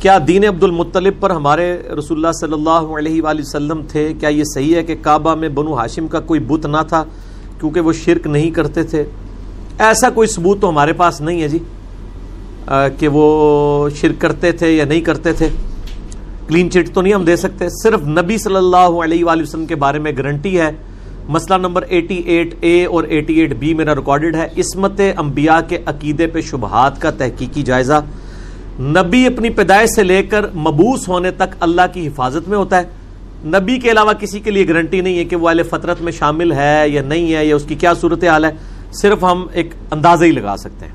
کیا دین عبد المطلب پر ہمارے رسول اللہ صلی اللہ علیہ وآلہ وسلم تھے؟ کیا یہ صحیح ہے کہ کعبہ میں بنو ہاشم کا کوئی بت نہ تھا کیونکہ وہ شرک نہیں کرتے تھے؟ ایسا کوئی ثبوت تو ہمارے پاس نہیں ہے جی کہ وہ شرک کرتے تھے یا نہیں کرتے تھے۔ کلین چٹ تو نہیں ہم دے سکتے، صرف نبی صلی اللہ علیہ وآلہ وسلم کے بارے میں گارنٹی ہے۔ مسئلہ نمبر ایٹی ایٹ اے اور ایٹی ایٹ بی میرا ریکارڈڈ ہے۔ اسمت انبیاء کے عقیدے پہ شبہات کا تحقیقی جائزہ۔ نبی اپنی پیدائش سے لے کر مبوس ہونے تک اللہ کی حفاظت میں ہوتا ہے۔ نبی کے علاوہ کسی کے لیے گارنٹی نہیں ہے کہ وہ اہل فطرت میں شامل ہے یا نہیں ہے یا اس کی کیا صورت حال ہے۔ صرف ہم ایک اندازہ ہی لگا سکتے ہیں۔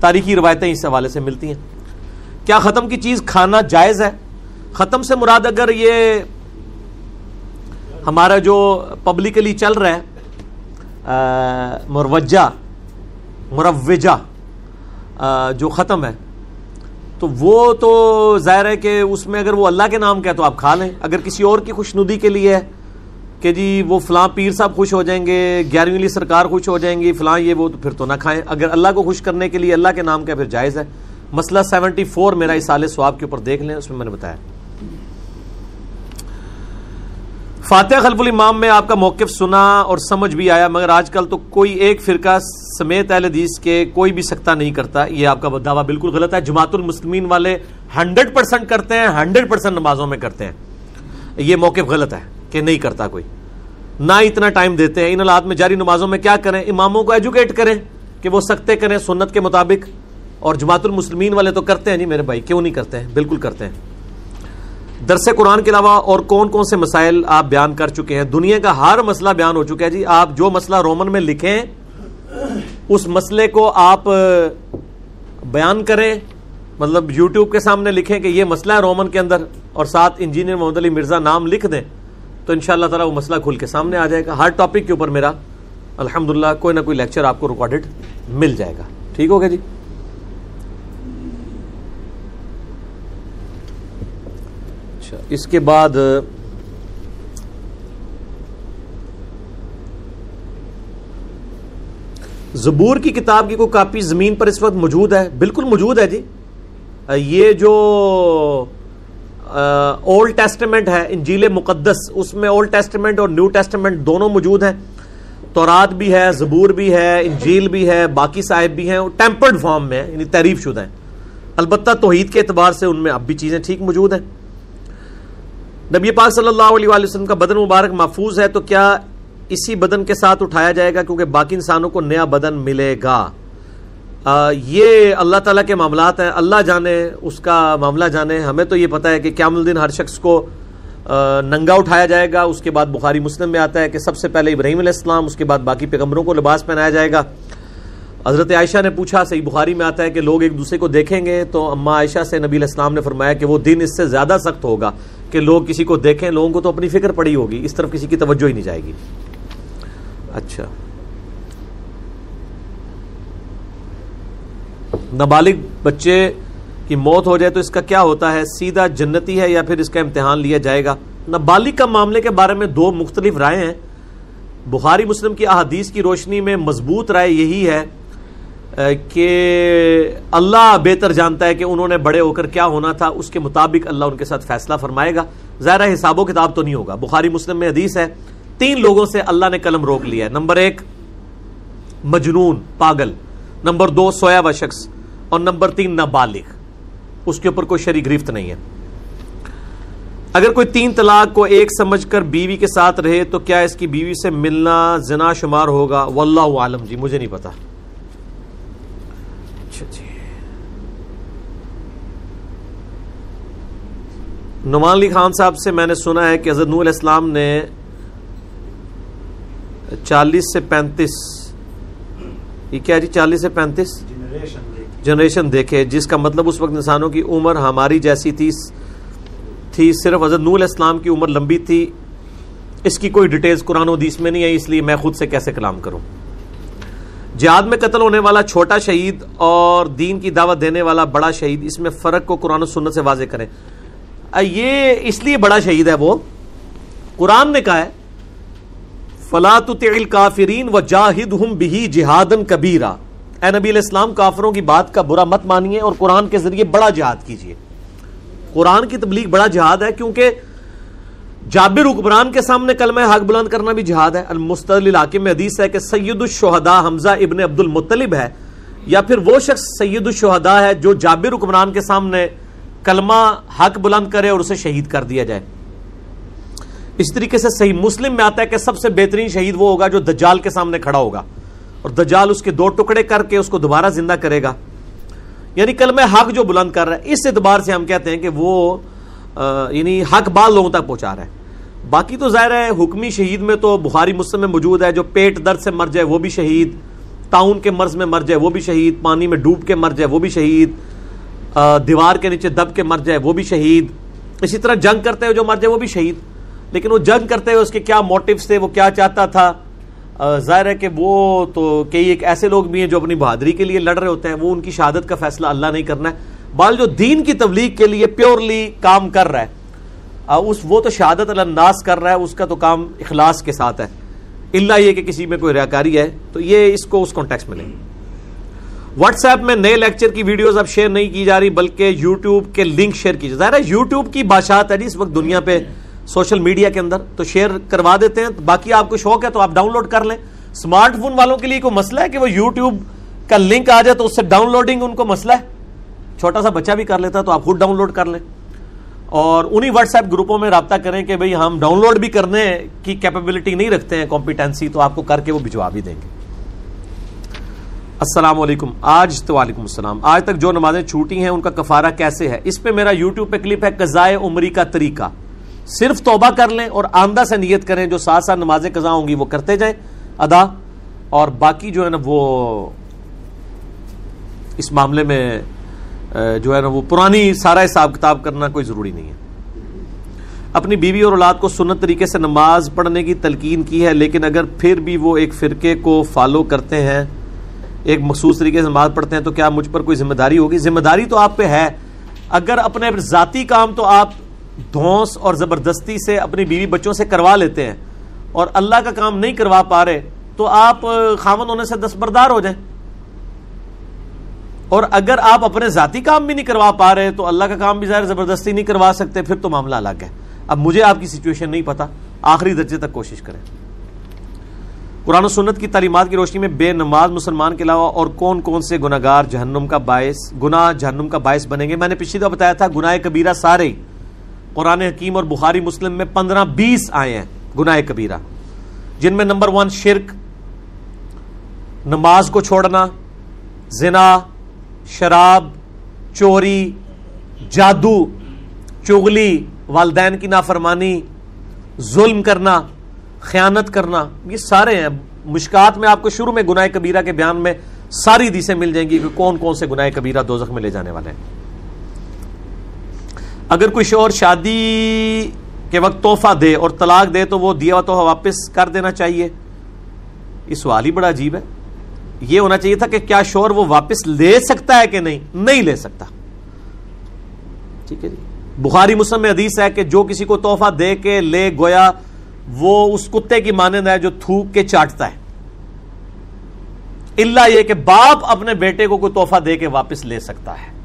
تاریخی روایتیں اس حوالے سے ملتی ہیں۔ کیا ختم کی چیز کھانا جائز ہے؟ ختم سے مراد اگر یہ ہمارا جو پبلکلی چل رہا ہے مروجہ مروجہ جو ختم ہے، تو وہ تو ظاہر ہے کہ اس میں اگر وہ اللہ کے نام کا ہے تو آپ کھا لیں۔ اگر کسی اور کی خوش ندی کے لیے ہے کہ جی وہ فلاں پیر صاحب خوش ہو جائیں گے، گیارہویں لی سرکار خوش ہو جائیں گی، فلاں یہ وہ تو پھر تو نہ کھائیں۔ اگر اللہ کو خوش کرنے کے لیے اللہ کے نام کا پھر جائز ہے۔ مسئلہ سیونٹی فور میرا اس سال سواب کے اوپر دیکھ لیں، اس میں میں نے بتایا۔ فاتح خلف الامام میں آپ کا موقف سنا اور سمجھ بھی آیا، مگر آج کل تو کوئی ایک فرقہ سمیت اہل حدیث کے کوئی بھی سکتا نہیں کرتا۔ یہ آپ کا دعویٰ بالکل غلط ہے۔ جماعت المسلمین والے ہنڈریڈ پرسینٹ کرتے ہیں، ہنڈریڈ پرسینٹ نمازوں میں کرتے ہیں۔ یہ موقف غلط ہے کہ نہیں کرتا کوئی۔ نہ اتنا ٹائم دیتے ہیں۔ ان حالات میں جاری نمازوں میں کیا کریں؟ اماموں کو ایجوکیٹ کریں کہ وہ سکتے کریں سنت کے مطابق۔ اور جماعت المسلمین والے تو کرتے ہیں۔ نہیں میرے بھائی، کیوں نہیں کرتے؟ ہیں بالکل کرتے ہیں۔ درس قرآن کے علاوہ اور کون کون سے مسائل آپ بیان کر چکے ہیں؟ دنیا کا ہر مسئلہ بیان ہو چکا ہے جی۔ آپ جو مسئلہ رومن میں لکھیں، اس مسئلے کو آپ بیان کریں۔ مطلب یوٹیوب کے سامنے لکھیں کہ یہ مسئلہ ہے رومن کے اندر اور ساتھ انجینئر محمد علی مرزا نام لکھ دیں تو ان شاء اللہ تعالیٰ وہ مسئلہ کھل کے سامنے آ جائے گا۔ ہر ٹاپک کے اوپر میرا الحمد کوئی نہ کوئی لیکچر آپ کو ریکارڈڈ مل جائے گا۔ ٹھیک ہوگا جی؟ اس کے بعد زبور کی کتاب کی کوئی کاپی زمین پر اس وقت موجود ہے؟ بالکل موجود ہے جی۔ یہ جو اولڈ ٹیسٹمنٹ ہے، انجیل مقدس، اس میں اولڈ ٹیسٹمنٹ اور نیو ٹیسٹمنٹ دونوں موجود ہیں۔ تورات بھی ہے، زبور بھی ہے، انجیل بھی ہے، باقی صاحب بھی ہیں ٹیمپرڈ فارم میں یعنی تعریف شدہ ہیں۔ البتہ توحید کے اعتبار سے ان میں اب بھی چیزیں ٹھیک موجود ہیں۔ نبی پاک صلی اللہ علیہ وسلم کا بدن مبارک محفوظ ہے تو کیا اسی بدن کے ساتھ اٹھایا جائے گا کیونکہ باقی انسانوں کو نیا بدن ملے گا؟ یہ اللہ تعالیٰ کے معاملات ہیں، اللہ جانے، اس کا معاملہ جانے۔ ہمیں تو یہ پتہ ہے کہ قیام الدین ہر شخص کو ننگا اٹھایا جائے گا۔ اس کے بعد بخاری مسلم میں آتا ہے کہ سب سے پہلے ابراہیم علیہ السلام، اس کے بعد باقی پیغمبروں کو لباس پہنایا جائے گا۔ حضرت عائشہ نے پوچھا، صحیح بخاری میں آتا ہے کہ لوگ ایک دوسرے کو دیکھیں گے تو اما عائشہ سے نبی علیہ السلام نے فرمایا کہ وہ دن اس سے زیادہ سخت ہوگا۔ کہ لوگ کسی کو دیکھیں، لوگوں کو تو اپنی فکر پڑی ہوگی، اس طرف کسی کی توجہ ہی نہیں جائے گی۔ اچھا۔ نابالغ بچے کی موت ہو جائے تو اس کا کیا ہوتا ہے؟ سیدھا جنتی ہے یا پھر اس کا امتحان لیا جائے گا؟ نابالغ کا معاملے کے بارے میں دو مختلف رائے ہیں۔ بخاری مسلم کی احادیث کی روشنی میں مضبوط رائے یہی ہے کہ اللہ بہتر جانتا ہے کہ انہوں نے بڑے ہو کر کیا ہونا تھا، اس کے مطابق اللہ ان کے ساتھ فیصلہ فرمائے گا۔ ظاہر حساب و کتاب تو نہیں ہوگا۔ بخاری مسلم میں حدیث ہے، تین لوگوں سے اللہ نے قلم روک لیا ہے۔ نمبر ایک، مجنون، پاگل۔ نمبر دو، سویا و شخص۔ اور نمبر تین، نابالغ۔ اس کے اوپر کوئی شری گرفت نہیں ہے۔ اگر کوئی تین طلاق کو ایک سمجھ کر بیوی کے ساتھ رہے، تو کیا اس کی بیوی سے ملنا زنا شمار ہوگا؟ واللہ عالم جی مجھے نہیں پتا۔ اچھا جی۔ نعمان علی خان صاحب سے میں نے سنا ہے کہ حضرت نور الاسلام نے چالیس سے پینتیس یہ کیا جی چالیس سے پینتیس؟ جنریشن دیکھے۔ جس کا مطلب اس وقت انسانوں کی عمر ہماری جیسی تھی تھی صرف حضرت نور اسلام کی عمر لمبی تھی۔ اس کی کوئی ڈیٹیلز قرآن و حدیث میں نہیں ہے اس لیے میں خود سے کیسے کلام کروں؟ جہاد میں قتل ہونے والا چھوٹا شہید اور دین کی دعوت دینے والا بڑا شہید، اس میں فرق کو قرآن و سنت سے واضح کریں۔ یہ اس لیے بڑا شہید ہے وہ، قرآن نے کہا ہے فلاط کافرین و جاہد ہم بھی جہادن کبیرا۔ اے نبی علیہ السلام، کافروں کی بات کا برا مت مانیے اور قرآن کے ذریعے بڑا جہاد کیجیے۔ قرآن کی تبلیغ بڑا جہاد ہے کیونکہ جابر حکمران کے سامنے کلمہ حق بلند کرنا بھی جہاد ہے۔ المستل علاقے میں حدیث ہے کہ سید الشہداء حمزہ ابن عبد المطلب ہے، یا پھر وہ شخص سید الشہداء ہے جو جابر حکمران کے سامنے کلمہ حق بلند کرے اور اسے شہید کر دیا جائے۔ اس طریقے سے صحیح مسلم میں آتا ہے کہ سب سے بہترین شہید وہ ہوگا جو دجال کے سامنے کھڑا ہوگا اور دجال اس کے دو ٹکڑے کر کے اس کو دوبارہ زندہ کرے گا۔ یعنی کلمہ حق جو بلند کر رہا ہے، اس اعتبار سے ہم کہتے ہیں کہ وہ یعنی حق بال لوگوں تک پہنچا رہا ہے۔ باقی تو ظاہر ہے، حکمی شہید میں تو بخاری مسلم میں موجود ہے، جو پیٹ درد سے مر جائے وہ بھی شہید تعاون کے مرض میں مر جائے وہ بھی شہید، پانی میں ڈوب کے مر جائے وہ بھی شہید دیوار کے نیچے دب کے مر جائے وہ بھی شہید۔ اسی طرح جنگ کرتے ہوئے جو مر جائے وہ بھی شہید۔ لیکن وہ جنگ کرتے ہوئے اس کے کیا موٹیوز تھے، وہ کیا چاہتا تھا؟ ظاہر ہے کہ وہ تو کئی ایک ایسے لوگ بھی ہیں جو اپنی بہادری کے لیے لڑ رہے ہوتے ہیں، وہ ان کی شہادت کا فیصلہ اللہ نہیں کرنا ہے۔ بال جو دین کی تبلیغ کے لیے پیورلی کام کر رہا ہے اس وہ تو شہادت الناس کر رہا ہے، اس کا تو کام اخلاص کے ساتھ ہے۔ اللہ یہ کہ کسی میں کوئی ریاکاری ہے، تو یہ اس کو اس کانٹیکس میں لیں۔ واٹس ایپ میں نئے لیکچر کی ویڈیوز اب شیئر نہیں کی جا رہی، بلکہ یوٹیوب کے لنک شیئر کی ظاہر ہے، یوٹیوب کی بادشاہت ہے جی اس وقت دنیا پہ سوشل میڈیا کے اندر۔ تو شیئر کروا دیتے ہیں، باقی آپ کو شوق ہے تو آپ ڈاؤن لوڈ کر لیں۔ اسمارٹ فون والوں کے لیے کوئی مسئلہ ہے کہ وہ یوٹیوب کا لنک آ جائے تو اس سے ڈاؤن لوڈنگ ان کو مسئلہ ہے؟ چھوٹا سا بچہ بھی کر لیتا تو آپ خود ڈاؤن لوڈ کر لیں۔ اور انہی واٹس ایپ گروپوں میں رابطہ کریں کہ بھئی ہم ڈاؤن لوڈ بھی کرنے کی کیپیبلٹی نہیں رکھتے ہیں کمپیٹنسی تو آپ کو کر کے وہ بھجوا بھی دیں گے۔ السلام علیکم۔ آج تو وعلیکم السلام۔ آج تک جو نمازیں چھوٹی ہیں، ان کا کفارہ کیسے ہے؟ اس پہ میرا یوٹیوب پہ کلپ ہے قضائے عمری کا طریقہ۔ صرف توبہ کر لیں اور آمدہ سے نیت کریں، جو ساتھ ساتھ نمازیں قضا ہوں گی وہ کرتے جائیں۔ ادا۔ اور باقی جو ہے نا وہ اس معاملے میں جو ہے نا، وہ پرانی سارا حساب کتاب کرنا کوئی ضروری نہیں ہے۔ اپنی بیوی اور اولاد کو سنت طریقے سے نماز پڑھنے کی تلقین کی ہے، لیکن اگر پھر بھی وہ ایک فرقے کو فالو کرتے ہیں، ایک مخصوص طریقے سے نماز پڑھتے ہیں، تو کیا مجھ پر کوئی ذمہ داری ہوگی؟ ذمہ داری تو آپ پہ ہے۔ اگر اپنے ذاتی کام تو آپ دھونس اور زبردستی سے اپنی بیوی بچوں سے کروا لیتے ہیں، اور اللہ کا کام نہیں کروا پا رہے، تو آپ خامن ہونے سے دستبردار ہو جائیں۔ اور اگر آپ اپنے ذاتی کام بھی نہیں کروا پا رہے تو اللہ کا کام بھی ظاہر زبردستی نہیں کروا سکتے، پھر تو معاملہ الگ ہے۔ اب مجھے آپ کی سچویشن نہیں پتا، آخری درجے تک کوشش کریں۔ قرآن و سنت کی تعلیمات کی روشنی میں بے نماز مسلمان کے علاوہ اور کون کون سے گناگار جہنم کا باعث، گناہ جہنم کا باعث بنیں گے؟ میں نے پچھلی دفعہ بتایا تھا، گناہ کبیرہ سارے قرآن حکیم اور بخاری مسلم میں پندرہ بیس آئے ہیں گناہ کبیرہ، جن میں نمبر ون شرک، نماز کو چھوڑنا، زنا شراب، چوری، جادو، چغلی، والدین کی نافرمانی، ظلم کرنا، خیانت کرنا، یہ سارے ہیں۔ مشکات میں آپ کو شروع میں گناہ کبیرہ کے بیان میں ساری دیسیں مل جائیں گی کہ کون کون سے گناہ کبیرہ دوزخ میں لے جانے والے ہیں۔ اگر کوئی شور شادی کے وقت تحفہ دے اور طلاق دے تو وہ دیا تحفہ واپس کر دینا چاہیے۔ یہ سوال ہی بڑا عجیب ہے۔ یہ ہونا چاہیے تھا کہ کیا شور وہ واپس لے سکتا ہے کہ نہیں؟ نہیں لے سکتا۔ ٹھیک ہے جی۔ بخاری مسلم میں حدیث ہے کہ جو کسی کو تحفہ دے کے لے گویا، وہ اس کتے کی مانند ہے جو تھوک کے چاٹتا ہے۔ اللہ یہ کہ باپ اپنے بیٹے کو کوئی تحفہ دے کے واپس لے سکتا ہے۔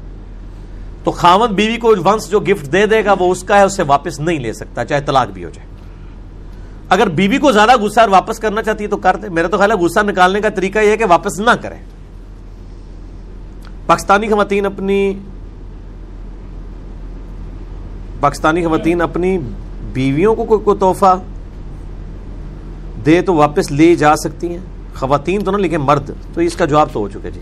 تو خامد بیوی کو ونس جو گفٹ دے دے گا، وہ اس کا ہے، اسے واپس نہیں لے سکتا، چاہے طلاق بھی ہو جائے۔ اگر بیوی کو زیادہ غصہ اور واپس کرنا چاہتی ہے تو کر دے۔ میرا تو خیال ہے غصہ نکالنے کا طریقہ یہ ہے کہ واپس نہ کرے پاکستانی خواتین اپنی پاکستانی خواتین اپنی بیویوں کو کوئی تحفہ دے تو واپس لے جا سکتی ہیں۔ خواتین تو نہ لکھیں مرد، تو اس کا جواب تو ہو چکے جی۔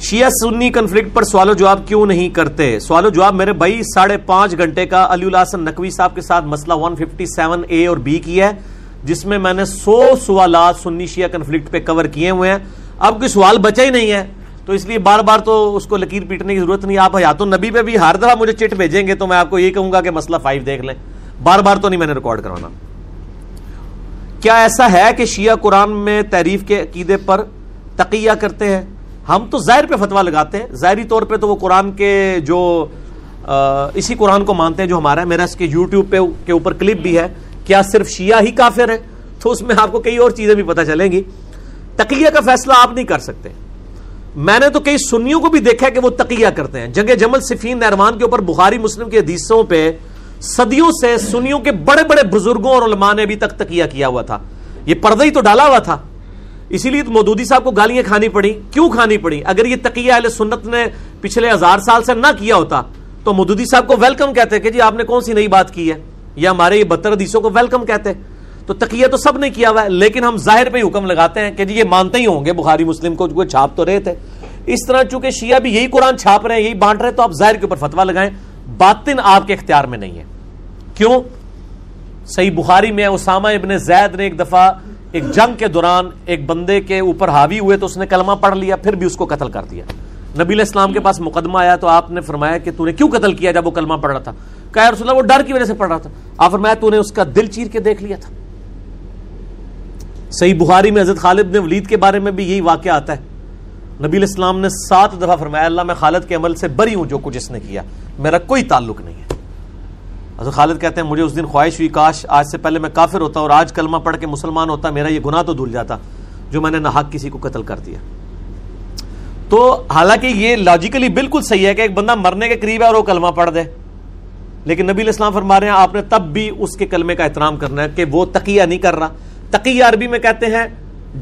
شیعہ سنی کنفلکٹ پر سوال و جواب کیوں نہیں کرتے؟ سوال و جواب میرے بھائی ساڑھے پانچ گھنٹے کا علی الحسن نقوی صاحب کے ساتھ مسئلہ 157 اے اور بی کی ہے، جس میں میں نے سو سوالات سنی شیعہ کنفلکٹ پہ کور کیے ہوئے ہیں۔ اب کوئی سوال بچا ہی نہیں ہے، تو اس لیے بار بار تو اس کو لکیر پیٹنے کی ضرورت نہیں۔ آپ حیات النبی پہ بھی ہر دفعہ مجھے چٹ بھیجیں گے تو میں آپ کو یہ کہوں گا کہ مسئلہ فائیو دیکھ لیں۔ بار بار تو نہیں میں نے ریکارڈ کروانا۔ کیا ایسا ہے کہ شیعہ قرآن میں تعریف کے عقیدے پر تقیہ کرتے ہیں؟ ہم تو ظاہر پہ فتوا لگاتے ہیں، ظاہری طور پہ تو وہ قرآن کے جو اسی قرآن کو مانتے ہیں جو ہمارا ہے، میرا اس کے یوٹیوب پہ کے اوپر کلپ بھی ہے۔ کیا صرف شیعہ ہی کافر ہے تو اس میں آپ کو کئی اور چیزیں بھی پتہ چلیں گی۔ تقیہ کا فیصلہ آپ نہیں کر سکتے۔ میں نے تو کئی سنیوں کو بھی دیکھا کہ وہ تقیہ کرتے ہیں۔ جنگ جمل صفین نرمان کے اوپر بخاری مسلم کے حدیثوں پہ صدیوں سے سنیوں کے بڑے بڑے بزرگوں اور علماء نے ابھی تک تقیہ کیا ہوا تھا۔ یہ پردہ ہی تو ڈالا ہوا تھا۔ اسی لیے تو مودودی صاحب کو گالیاں کھانی پڑی کیوں کھانی پڑی اگر یہ تقیہ اہل سنت نے پچھلے ہزار سال سے نہ کیا ہوتا، تو مودودی صاحب کو ویلکم کہتے کہ جی آپ نے کون سی نئی بات کی ہے؟ یا ہمارے یہ بتر حدیثوں کو ویلکم کہتے۔ تو تقیہ تو سب نے کیا ہوا ہے، لیکن ہم ظاہر پہ حکم لگاتے ہیں کہ جی یہ مانتے ہی ہوں گے۔ بخاری مسلم کو چھاپ تو رہے تھے۔ اس طرح چونکہ شیعہ بھی یہی قرآن چھاپ رہے ہیں، یہی بانٹ رہے تو آپ ظاہر کے اوپر فتوا لگائیں۔ باطن آپ کے اختیار میں نہیں ہے۔ کیوں؟ صحیح بخاری میں اسامہ ابن زید نے ایک دفعہ ایک جنگ کے دوران ایک بندے کے اوپر حاوی ہوئے تو اس نے کلمہ پڑھ لیا، پھر بھی اس کو قتل کر دیا۔ نبی علیہ السلام کے پاس مقدمہ آیا تو آپ نے فرمایا کہ تو نے کیوں قتل کیا جب وہ کلمہ پڑھ رہا تھا؟ کہا رسول اللہ، وہ ڈر کی وجہ سے پڑھ رہا تھا۔ آپ فرمایا تو نے اس کا دل چیر کے دیکھ لیا تھا۔ صحیح بخاری میں حضرت خالد نے ولید کے بارے میں بھی یہی واقعہ آتا ہے۔ نبی علیہ السلام نے سات دفعہ فرمایا، اللہ میں خالد کے عمل سے بری ہوں جو کچھ اس نے کیا، میرا کوئی تعلق نہیں ہے۔ حضرت خالد کہتے ہیں، مجھے اس دن خواہش ہوئی، کاش آج سے پہلے میں کافر ہوتا اور آج کلمہ پڑھ کے مسلمان ہوتا، میرا یہ گناہ تو دھل جاتا جو میں نے نہ کسی کو قتل کر دیا۔ تو حالانکہ یہ لاجیکلی بالکل صحیح ہے کہ ایک بندہ مرنے کے قریب ہے اور وہ کلمہ پڑھ دے۔ لیکن نبی علیہ السلام فرما رہے ہیں، آپ نے تب بھی اس کے کلمے کا احترام کرنا ہے کہ وہ تقیہ نہیں کر رہا۔ تقیہ عربی میں کہتے ہیں،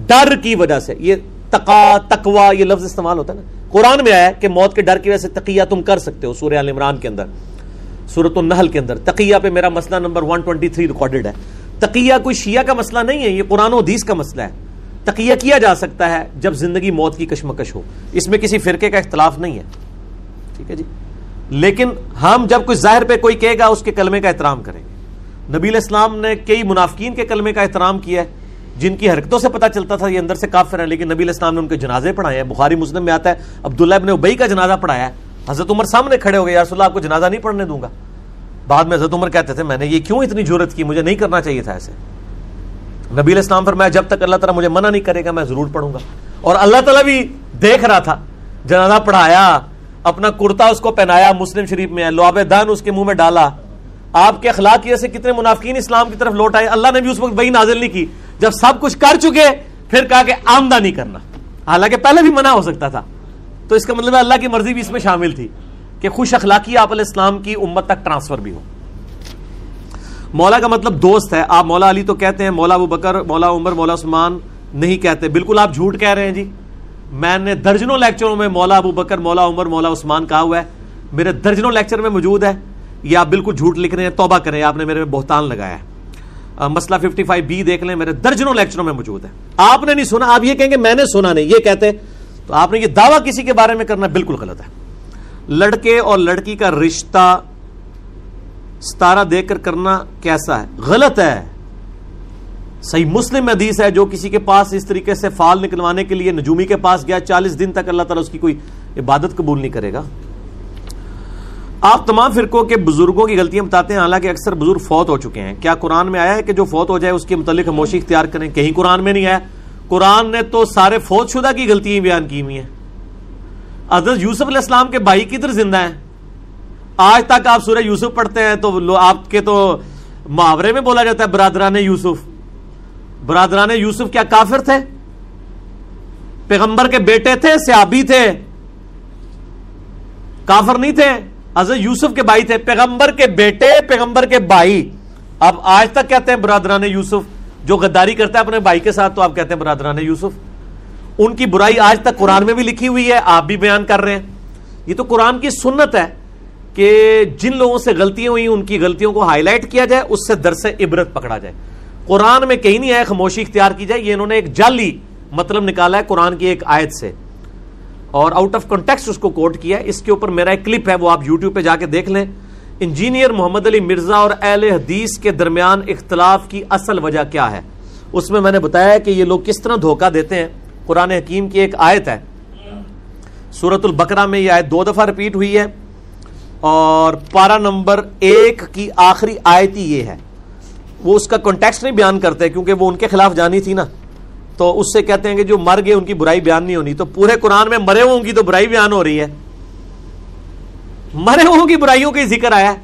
ڈر کی وجہ سے۔ یہ تقا، تقوا، یہ لفظ استعمال ہوتا ہے نا۔ قرآن میں آیا کہ موت کے ڈر کی وجہ سے تقیہ تم کر سکتے ہو، سورہ عال عمران کے اندر۔ سورت النحل کے اندر. تقیہ پہ میرا مسئلہ نمبر 123 ریکارڈڈ ہے. تقیہ کوئی شیعہ کا مسئلہ نہیں ہے، یہ قرآن و حدیث کا مسئلہ ہے. تقیہ کیا جا سکتا ہے جب زندگی موت کی کشمکش ہو؟ اس میں کسی فرقے کا اختلاف نہیں ہے. ٹھیک ہے جی؟ لیکن ہم جب کوئی ظاہر پہ کوئی کہے گا، اس کے کلمے کا احترام کریں گے. نبی علیہ السلام نے کئی منافقین کے کلمے کا احترام کیا ہے، جن کی حرکتوں سے پتا چلتا تھا، یہ اندر سے کافر ہیں، لیکن نبی علیہ السلام نے ان کے جنازے پڑھائے ہیں. بخاری مسلم میں آتا ہے، عبداللہ ابن ابئی کا جنازہ پڑھایا ہے حضرت عمر سامنے کھڑے ہو گئے، یا رسول اللہ، آپ کو جنازہ نہیں پڑھنے دوں گا. بعد میں حضرت عمر کہتے تھے، میں نے یہ کیوں اتنی ضرورت کی؟ مجھے نہیں کرنا چاہیے تھا ایسے. نبی علیہ السلام فرمایا، جب تک اللہ تعالیٰ مجھے منع نہیں کرے گا، میں ضرور پڑھوں گا. اور اللہ تعالیٰ بھی دیکھ رہا تھا، جنازہ پڑھایا، اپنا کرتا اس کو پہنایا، مسلم شریف میں لواب دان اس کے منہ میں ڈالا۔ آپ کے اخلاق کی سے کتنے منافقین اسلام کی طرف لوٹ آئے۔ اللہ نے بھی اس وقت وہی نازل نہیں کی۔ جب سب کچھ کر چکے، پھر کہا کہ آمدہ نہیں کرنا۔ حالانکہ پہلے بھی منع ہو سکتا تھا۔ تو اس کا مطلب ہے اللہ کی مرضی بھی اس میں شامل تھی کہ خوش اخلاقی آپ علیہ السلام کی امت تک ٹرانسفر بھی ہو۔ مولا کا مطلب دوست ہے۔ آپ مولا علی تو کہتے ہیں، مولا ابو بکر، مولا عمر، مولا عثمان نہیں کہتے۔ بالکل آپ جھوٹ کہہ رہے ہیں جی۔ میں نے درجنوں لیکچروں میں مولا ابو بکر، مولا عمر، مولا عثمان کہا ہوا ہے۔ میرے درجنوں لیکچر میں موجود ہے۔ یہ آپ بالکل جھوٹ لکھ رہے ہیں، توبہ کریں۔ آپ نے میرے بہتان لگایا ہے۔ مسئلہ 55 بی دیکھ لیں، میرے درجنوں لیکچروں میں موجود ہے۔ آپ نے نہیں سنا، آپ یہ کہیں گے میں نے سنا نہیں، یہ کہتے ہیں تو آپ نے یہ دعویٰ کسی کے بارے میں کرنا بالکل غلط ہے۔ لڑکے اور لڑکی کا رشتہ ستارہ دیکھ کر کرنا کیسا ہے؟ غلط ہے۔ صحیح مسلم حدیث ہے جو کسی کے پاس اس طریقے سے فال نکلوانے کے لیے نجومی کے پاس گیا، چالیس دن تک اللہ تعالیٰ اس کی کوئی عبادت قبول نہیں کرے گا۔ آپ تمام فرقوں کے بزرگوں کی غلطیاں بتاتے ہیں، حالانکہ اکثر بزرگ فوت ہو چکے ہیں۔ کیا قرآن میں آیا ہے کہ جو فوت ہو جائے اس کے متعلق خاموشی اختیار کریں؟ کہیں قرآن میں نہیں آیا۔ قرآن نے تو سارے فوت شدہ کی غلطیاں بیان کی ہوئی ہیں۔ حضرت یوسف علیہ السلام کے بھائی کدھر زندہ ہیں۔ آج تک آپ سورہ یوسف پڑھتے ہیں تو آپ کے تو محاورے میں بولا جاتا ہے برادران یوسف۔ برادران یوسف کیا کافر تھے؟ پیغمبر کے بیٹے تھے سیابی تھے۔ کافر نہیں تھے۔ حضرت یوسف کے بھائی تھے۔ پیغمبر کے بیٹے، پیغمبر کے بھائی۔ آپ آج تک کہتے ہیں برادران یوسف جو غداری کرتا ہے اپنے بھائی کے ساتھ، تو آپ کہتے ہیں برادران یوسف، ان کی برائی آج تک قرآن میں بھی لکھی ہوئی ہے، آپ بھی بیان کر رہے ہیں۔ یہ تو قرآن کی سنت ہے کہ جن لوگوں سے غلطیاں ہوئی ان کی غلطیوں کو ہائی لائٹ کیا جائے، اس سے درس عبرت پکڑا جائے۔ قرآن میں کہیں نہیں آیا، خاموشی اختیار کی جائے، یہ انہوں نے ایک جعلی مطلب نکالا ہے قرآن کی ایک آیت سے۔ اور آؤٹ آف کنٹیکس اس کو کوٹ کیا ہے، اس کے اوپر میرا ایک کلپ ہے، وہ آپ یوٹیوب پہ جا کے دیکھ لیں۔ انجینئر محمد علی مرزا اور اہل حدیث کے درمیان اختلاف کی اصل وجہ کیا ہے؟ اس میں میں نے بتایا کہ یہ لوگ کس طرح دھوکہ دیتے ہیں؟ قرآن حکیم کی ایک آیت ہے۔ سورت البقرہ میں یہ آیت دو دفعہ ریپیٹ ہوئی ہے۔ اور پارا نمبر ایک کی آخری آیت ہی یہ ہے۔ وہ اس کا کانٹیکس نہیں بیان کرتے کیونکہ وہ ان کے خلاف جانی تھی نا۔ تو اس سے کہتے ہیں کہ جو مر گئے ان کی برائی بیان نہیں ہونی۔ تو پورے قرآن میں مرے ہوں گی تو برائی بیان ہو رہی ہے۔ مرے ہوں کی برائیوں کا ذکر آیا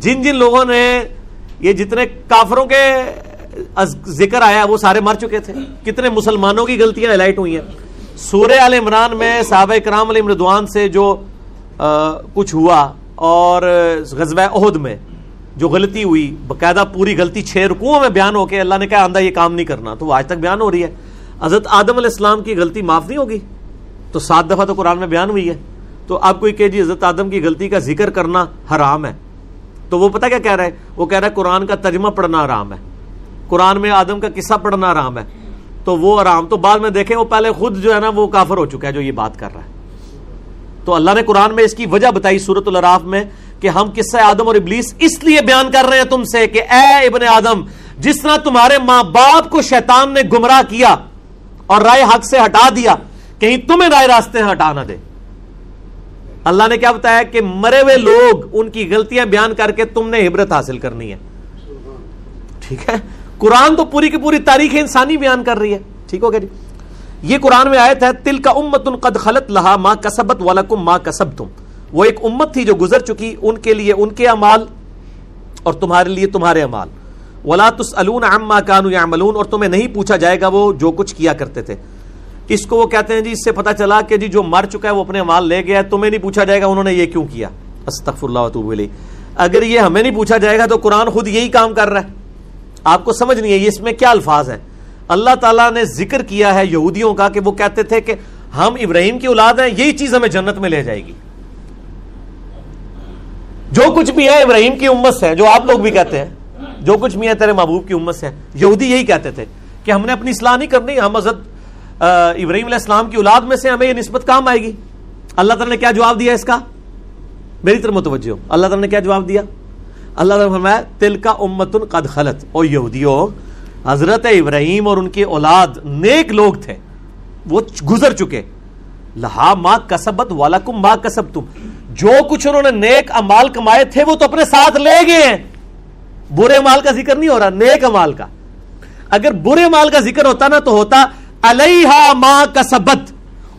جن جن لوگوں نے یہ جتنے کافروں کے ذکر آیا وہ سارے مر چکے تھے۔ کتنے مسلمانوں کی غلطیاں الائٹ ہوئی ہیں۔ سورہ عال عمران میں صحابہ کرام علی مردوان سے جو کچھ ہوا اور غزوہ عہد میں جو غلطی ہوئی، باقاعدہ پوری غلطی چھ رکوعوں میں بیان ہو کے اللہ نے کہا، آندہ یہ کام نہیں کرنا۔ تو وہ آج تک بیان ہو رہی ہے۔ حضرت آدم علیہ السلام کی غلطی معاف نہیں ہوگی؟ تو سات دفعہ تو قرآن میں بیان ہوئی ہے۔ تو آپ کوئی کہ جی حضرت آدم کی غلطی کا ذکر کرنا حرام ہے۔ تو وہ پتہ کیا کہہ رہا ہے؟ وہ کہہ رہا ہے قرآن کا ترجمہ پڑھنا حرام ہے۔ قرآن میں آدم کا قصہ پڑھنا حرام ہے۔ تو وہ آرام تو بعد میں دیکھیں، وہ پہلے خود جو ہے نا، وہ کافر ہو چکا ہے جو یہ بات کر رہا ہے۔ تو اللہ نے قرآن میں اس کی وجہ بتائی سورت الراف میں کہ ہم قصہ آدم اور ابلیس اس لیے بیان کر رہے ہیں تم سے کہ اے ابن آدم، جس طرح تمہارے ماں باپ کو شیطان نے گمراہ کیا اور رائے حق سے ہٹا دیا، کہیں تمہیں رائے راستے ہٹا نہ دے۔ اللہ نے کیا بتایا کہ مرے ہوئے لوگ ان کی غلطیاں بیان کر کے تم نے عبرت حاصل کرنی ہے۔ ٹھیک ہے؟ قرآن تو پوری کی پوری تاریخ انسانی بیان کر رہی ہے۔ ٹھیک ہو گیا جی؟ یہ قرآن میں آیت ہے تل کا امت ان قد خلط لہا ماں کسبت ولکم ماں کسب تم وہ ایک امت تھی جو گزر چکی ان کے لیے ان کے امال اور تمہارے لیے تمہارے امال ولا تسالون عما كانوا يعملون اور تمہیں نہیں پوچھا جائے گا وہ جو کچھ کیا کرتے تھے۔ اس کو وہ کہتے ہیں جی؟ اس سے پتہ چلا کہ جی جو مر چکا ہے وہ اپنے امال لے گیا تمہیں نہیں پوچھا جائے گا انہوں نے یہ کیوں کیا۔ استغفر اللہ وتوب الیہ اگر یہ ہمیں نہیں پوچھا جائے گا تو قرآن خود یہی کام کر رہا ہے۔ آپ کو سمجھ نہیں ہے یہ اس میں کیا الفاظ ہیں؟ اللہ تعالیٰ نے ذکر کیا ہے یہودیوں کا کہ وہ کہتے تھے کہ ہم ابراہیم کی اولاد ہیں، یہی چیز ہمیں جنت میں لے جائے گی۔ جو کچھ بھی ہے، ابراہیم کی امت سے جو آپ لوگ بھی کہتے ہیں۔ جو کچھ بھی ہے، تیرے محبوب کی امت سے یہودی یہی کہتے تھے کہ ہم نے اپنی اصلاح نہیں کرنی، ہم حضرت ابراہیم علیہ السلام کی اولاد میں سے ہمیں یہ نسبت کام آئے گی۔ اللہ تعالیٰ نے کیا جواب دیا اس کا؟ میری طرف متوجہ ہو۔ اللہ تعالیٰ نے کیا جواب دیا؟ اللہ تعالیٰ فرمایا تل کا امت قد خلط او یہودیو، حضرت ابراہیم اور ان کے اولاد نیک لوگ تھے۔ وہ گزر چکے۔ لہا ماں کسبت والا کم ماں کسب تم جو کچھ انہوں نے نیک امال کمائے تھے، وہ تو اپنے ساتھ لے گئے ہیں۔ برے مال کا ذکر نہیں ہو رہا، نیک امال کا۔ اگر برے مال کا ذکر ہوتا نا، تو ہوتا علیہ ماں کسبت۔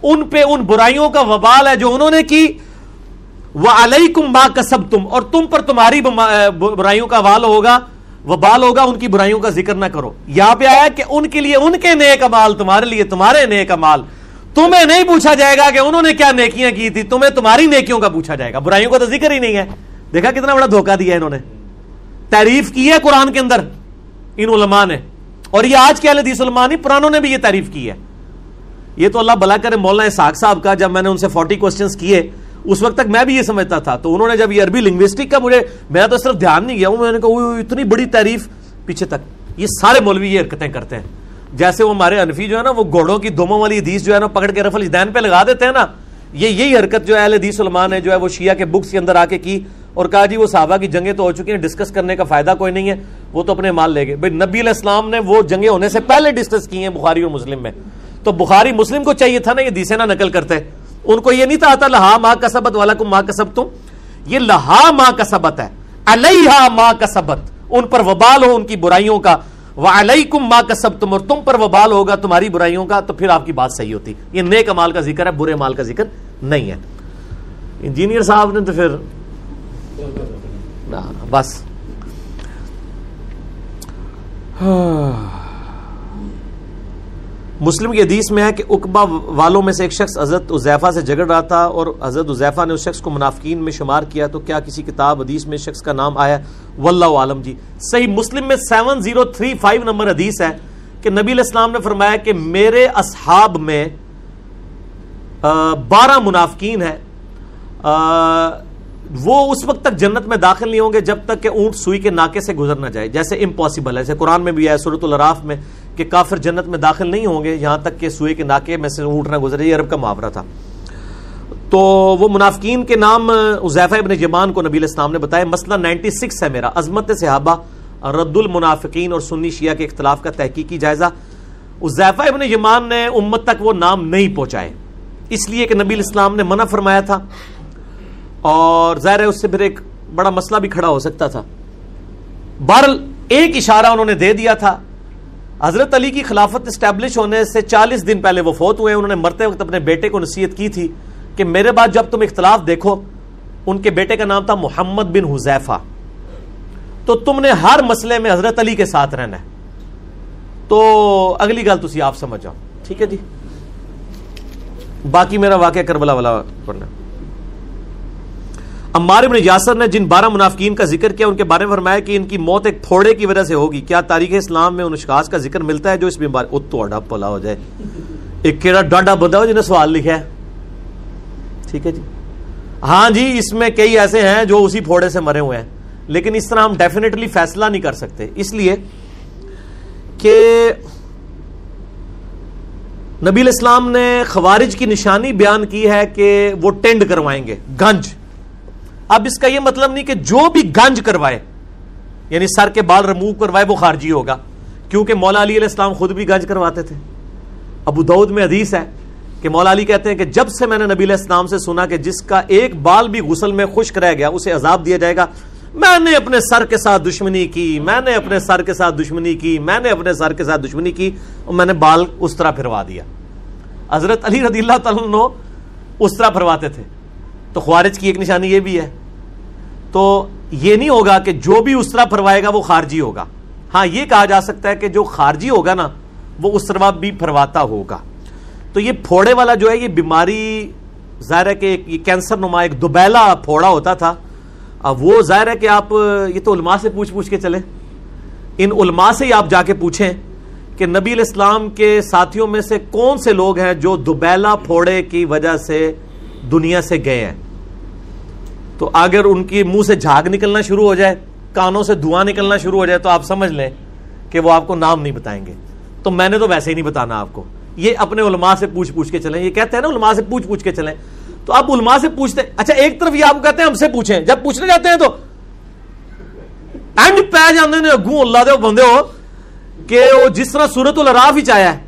ان پہ ان برائیوں کا وبال ہے جو انہوں نے کی۔ وہ علیہ کم ماں کسب تم اور تم پر تمہاری برائیوں کا وال ہوگا۔ وبال ہوگا، ان کی برائیوں کا ذکر نہ کرو۔ یہاں پہ آیا کہ ان کے لیے ان کے نیک امال، تمہارے لیے تمہارے نیک امال۔ تمہیں نہیں پوچھا جائے گا کہ انہوں نے کیا نیکیاں کی تھی، تمہیں تمہاری نیکیوں کا پوچھا جائے گا۔ برائیوں کا تو ذکر ہی نہیں ہے۔ دیکھا کتنا بڑا دھوکہ دیا انہوں نے۔ تعریف کی ہے قرآن کے اندر۔ ان علماء نے۔ اور یہ آج کے حدیث علماء نہیں، پرانوں نے بھی یہ تعریف کی ہے۔ یہ تو اللہ بلا کرے مولانا ساک صاحب کا، جب میں نے ان سے فورٹی کوشچنس کیے، اس وقت تک میں بھی یہ سمجھتا تھا۔ تو انہوں نے جب یہ عربی لنگوسٹک کا مجھے میں تو صرف دھیان نہیں گیا ہوں میں نے کہا اتنی بڑی تعریف پیچھے تک۔ یہ سارے مولوی یہ حرکتیں کرتے ہیں۔ جیسے وہ ہمارے انفی جو ہے نا، وہ گھوڑوں کی دوموں والی حدیث جو ہے نا، پکڑ کے رفل دین پہ لگا دیتے ہیں نا، یہ یہی حرکت جو ہے اہل حدیث علماء نے جو ہے وہ شیعہ کے بکس کے اندر آ کے کی۔ اور کہا جی وہ صحابہ کی جنگیں تو ہو چکی ہیں ڈسکس کرنے کا فائدہ کوئی نہیں ہے، وہ تو اپنے مال لے گئے۔ بھائی نبی علیہ السلام نے وہ جنگیں ہونے سے پہلے ڈسکس کی ہیں بخاری اور مسلم میں۔ تو بخاری مسلم کو چاہیے تھا نا، یہ دیسے نہ نقل کرتے۔ ان کو یہ نہیں تھا آتا، لہا ماں کا سبت والا کو ماں کا سب تم یہ لہا ماں کا سبت ہے علیہ ماں کا سبت ان پر وبال ہو ان کی برائیوں کا۔ وَعَلَيْكُمْ مَا كَسَبْتُمْ اور تم پر وبال ہوگا تمہاری برائیوں کا، تو پھر آپ کی بات صحیح ہوتی۔ یہ نیک مال کا ذکر ہے، برے مال کا ذکر نہیں ہے۔ انجینئر صاحب نے تو پھر بس. مسلم کی حدیث میں ہے کہ اقبا والوں میں سے ایک شخص حضرت عزیفہ سے جگڑ رہا تھا اور حضرت عزیفہ نے اس شخص کو منافقین میں شمار کیا تو کیا کسی کتاب حدیث میں شخص کا نام آیا؟ واللہ عالم جی. صحیح مسلم میں seven zero three five number حدیث ہے کہ نبی علیہ السلام نے فرمایا کہ میرے اصحاب میں بارہ منافقین ہیں۔ وہ اس وقت تک جنت میں داخل نہیں ہوں گے جب تک کہ اونٹ سوئی کے ناکے سے گزر نہ جائے، جیسے امپاسبل ہے۔ جیسے قرآن میں بھی ہے صورت الراف میں کہ کافر جنت میں داخل نہیں ہوں گے یہاں تک کہ سوئی کے ناکے میں سے اونٹ نہ گزرے، یہ عرب کا محاورہ تھا۔ تو وہ منافقین کے نام عزیفہ ابن جمان کو نبی الاسلام نے بتایا، مسئلہ نائنٹی سکس ہے میرا۔ عظمت صحابہ، رد المنافقین اور سنی شیعہ کے اختلاف کا تحقیقی جائزہ۔ عزیفہ ابن جمان نے امت تک وہ نام نہیں پہنچائے۔ اس لیے کہ نبی الاسلام نے منع فرمایا تھا اور ظاہر ہے اس سے پھر ایک بڑا مسئلہ بھی کھڑا ہو سکتا تھا۔ بہرل ایک اشارہ انہوں نے دے دیا تھا۔ حضرت علی کی خلافت اسٹیبلش ہونے سے چالیس دن پہلے وہ فوت ہوئے۔ انہوں نے مرتے وقت اپنے بیٹے کو نصیحت کی تھی کہ میرے بعد جب تم اختلاف دیکھو، ان کے بیٹے کا نام تھا محمد بن حزیفہ تو تم نے ہر مسئلے میں حضرت علی کے ساتھ رہنا ہے۔ تو اگلی گل تھی آپ سمجھ جاؤ۔ ٹھیک ہے جی؟ باقی میرا واقعہ کربلا والا پڑھنا۔ عمار ابن یاسر نے جن بارہ منافقین کا ذکر کیا، ان کے بارے میں فرمایا کہ ان کی موت ایک پھوڑے کی وجہ سے ہوگی۔ کیا تاریخ اسلام میں ان اشخاص کا ذکر ملتا ہے جو اس بیماری ات تو اڈا پلا ہو جائے۔ ایک کیڑا ڈانڈا بندہ ہو جنہیں سوال لکھا ہے۔ ٹھیک ہے جی۔ ہاں جی اس میں کئی ایسے ہیں جو اسی پھوڑے سے مرے ہوئے ہیں۔ لیکن اس طرح ہم ڈیفینیٹلی فیصلہ نہیں کر سکتے۔ اس لیے کہ نبی الاسلام نے خوارج کی نشانی بیان کی ہے کہ وہ ٹینڈ کروائیں گے۔ گنج۔ اب اس کا یہ مطلب نہیں کہ جو بھی گنج کروائے یعنی سر کے بال رموو کروائے، وہ خارجی ہوگا۔ کیونکہ مولا علی علیہ السلام خود بھی گنج کرواتے تھے۔ ابو دعود میں حدیث ہے کہ مولا علی کہتے ہیں کہ جب سے میں نے نبی علیہ السلام سے سنا کہ جس کا ایک بال بھی غسل میں خشک رہ گیا، اسے عذاب دیا جائے گا، میں نے اپنے سر کے ساتھ دشمنی کی، میں نے اپنے سر کے ساتھ دشمنی کی، میں نے اپنے سر کے ساتھ دشمنی کی، اور میں نے بال اس طرح پھروا دیا۔ حضرت علی رضی اللہ تعالیٰ اس طرح پھرواتے تھے۔ تو خوارج کی ایک نشانی یہ بھی ہے تو یہ نہیں ہوگا کہ جو بھی اس طرح پھروائے گا وہ خارجی ہوگا۔ ہاں یہ کہا جا سکتا ہے کہ جو خارجی ہوگا نا، وہ اس طرح بھی پھرواتا ہوگا۔ تو یہ پھوڑے والا جو ہے، یہ بیماری ظاہر ہے کہ یہ کینسر نما ایک دوبیلا پھوڑا ہوتا تھا۔ اب وہ ظاہر ہے کہ آپ، یہ تو علماء سے پوچھ پوچھ کے چلے ان علماء سے ہی آپ جا کے پوچھیں کہ نبی الاسلام کے ساتھیوں میں سے کون سے لوگ ہیں جو دوبیلا پھوڑے کی وجہ سے دنیا سے گئے ہیں۔ تو اگر ان کی منہ سے جھاگ نکلنا شروع ہو جائے، کانوں سے دھواں نکلنا شروع ہو جائے، تو آپ سمجھ لیں کہ وہ آپ کو نام نہیں بتائیں گے۔ تو میں نے تو ویسے ہی نہیں بتانا آپ کو۔ یہ اپنے علماء سے پوچھ پوچھ کے چلیں۔ یہ کہتے ہیں نا علماء سے پوچھ پوچھ کے چلیں۔ تو آپ علماء سے پوچھتے اچھا ایک طرف یہ آپ کہتے ہیں ہم سے پوچھیں۔ جب پوچھنے جاتے ہیں تو اینڈ پہ جانے نے اگوں اللہ دے بندے ہو کہ وہ جس طرح سورت الراف ہی چاہیا ہے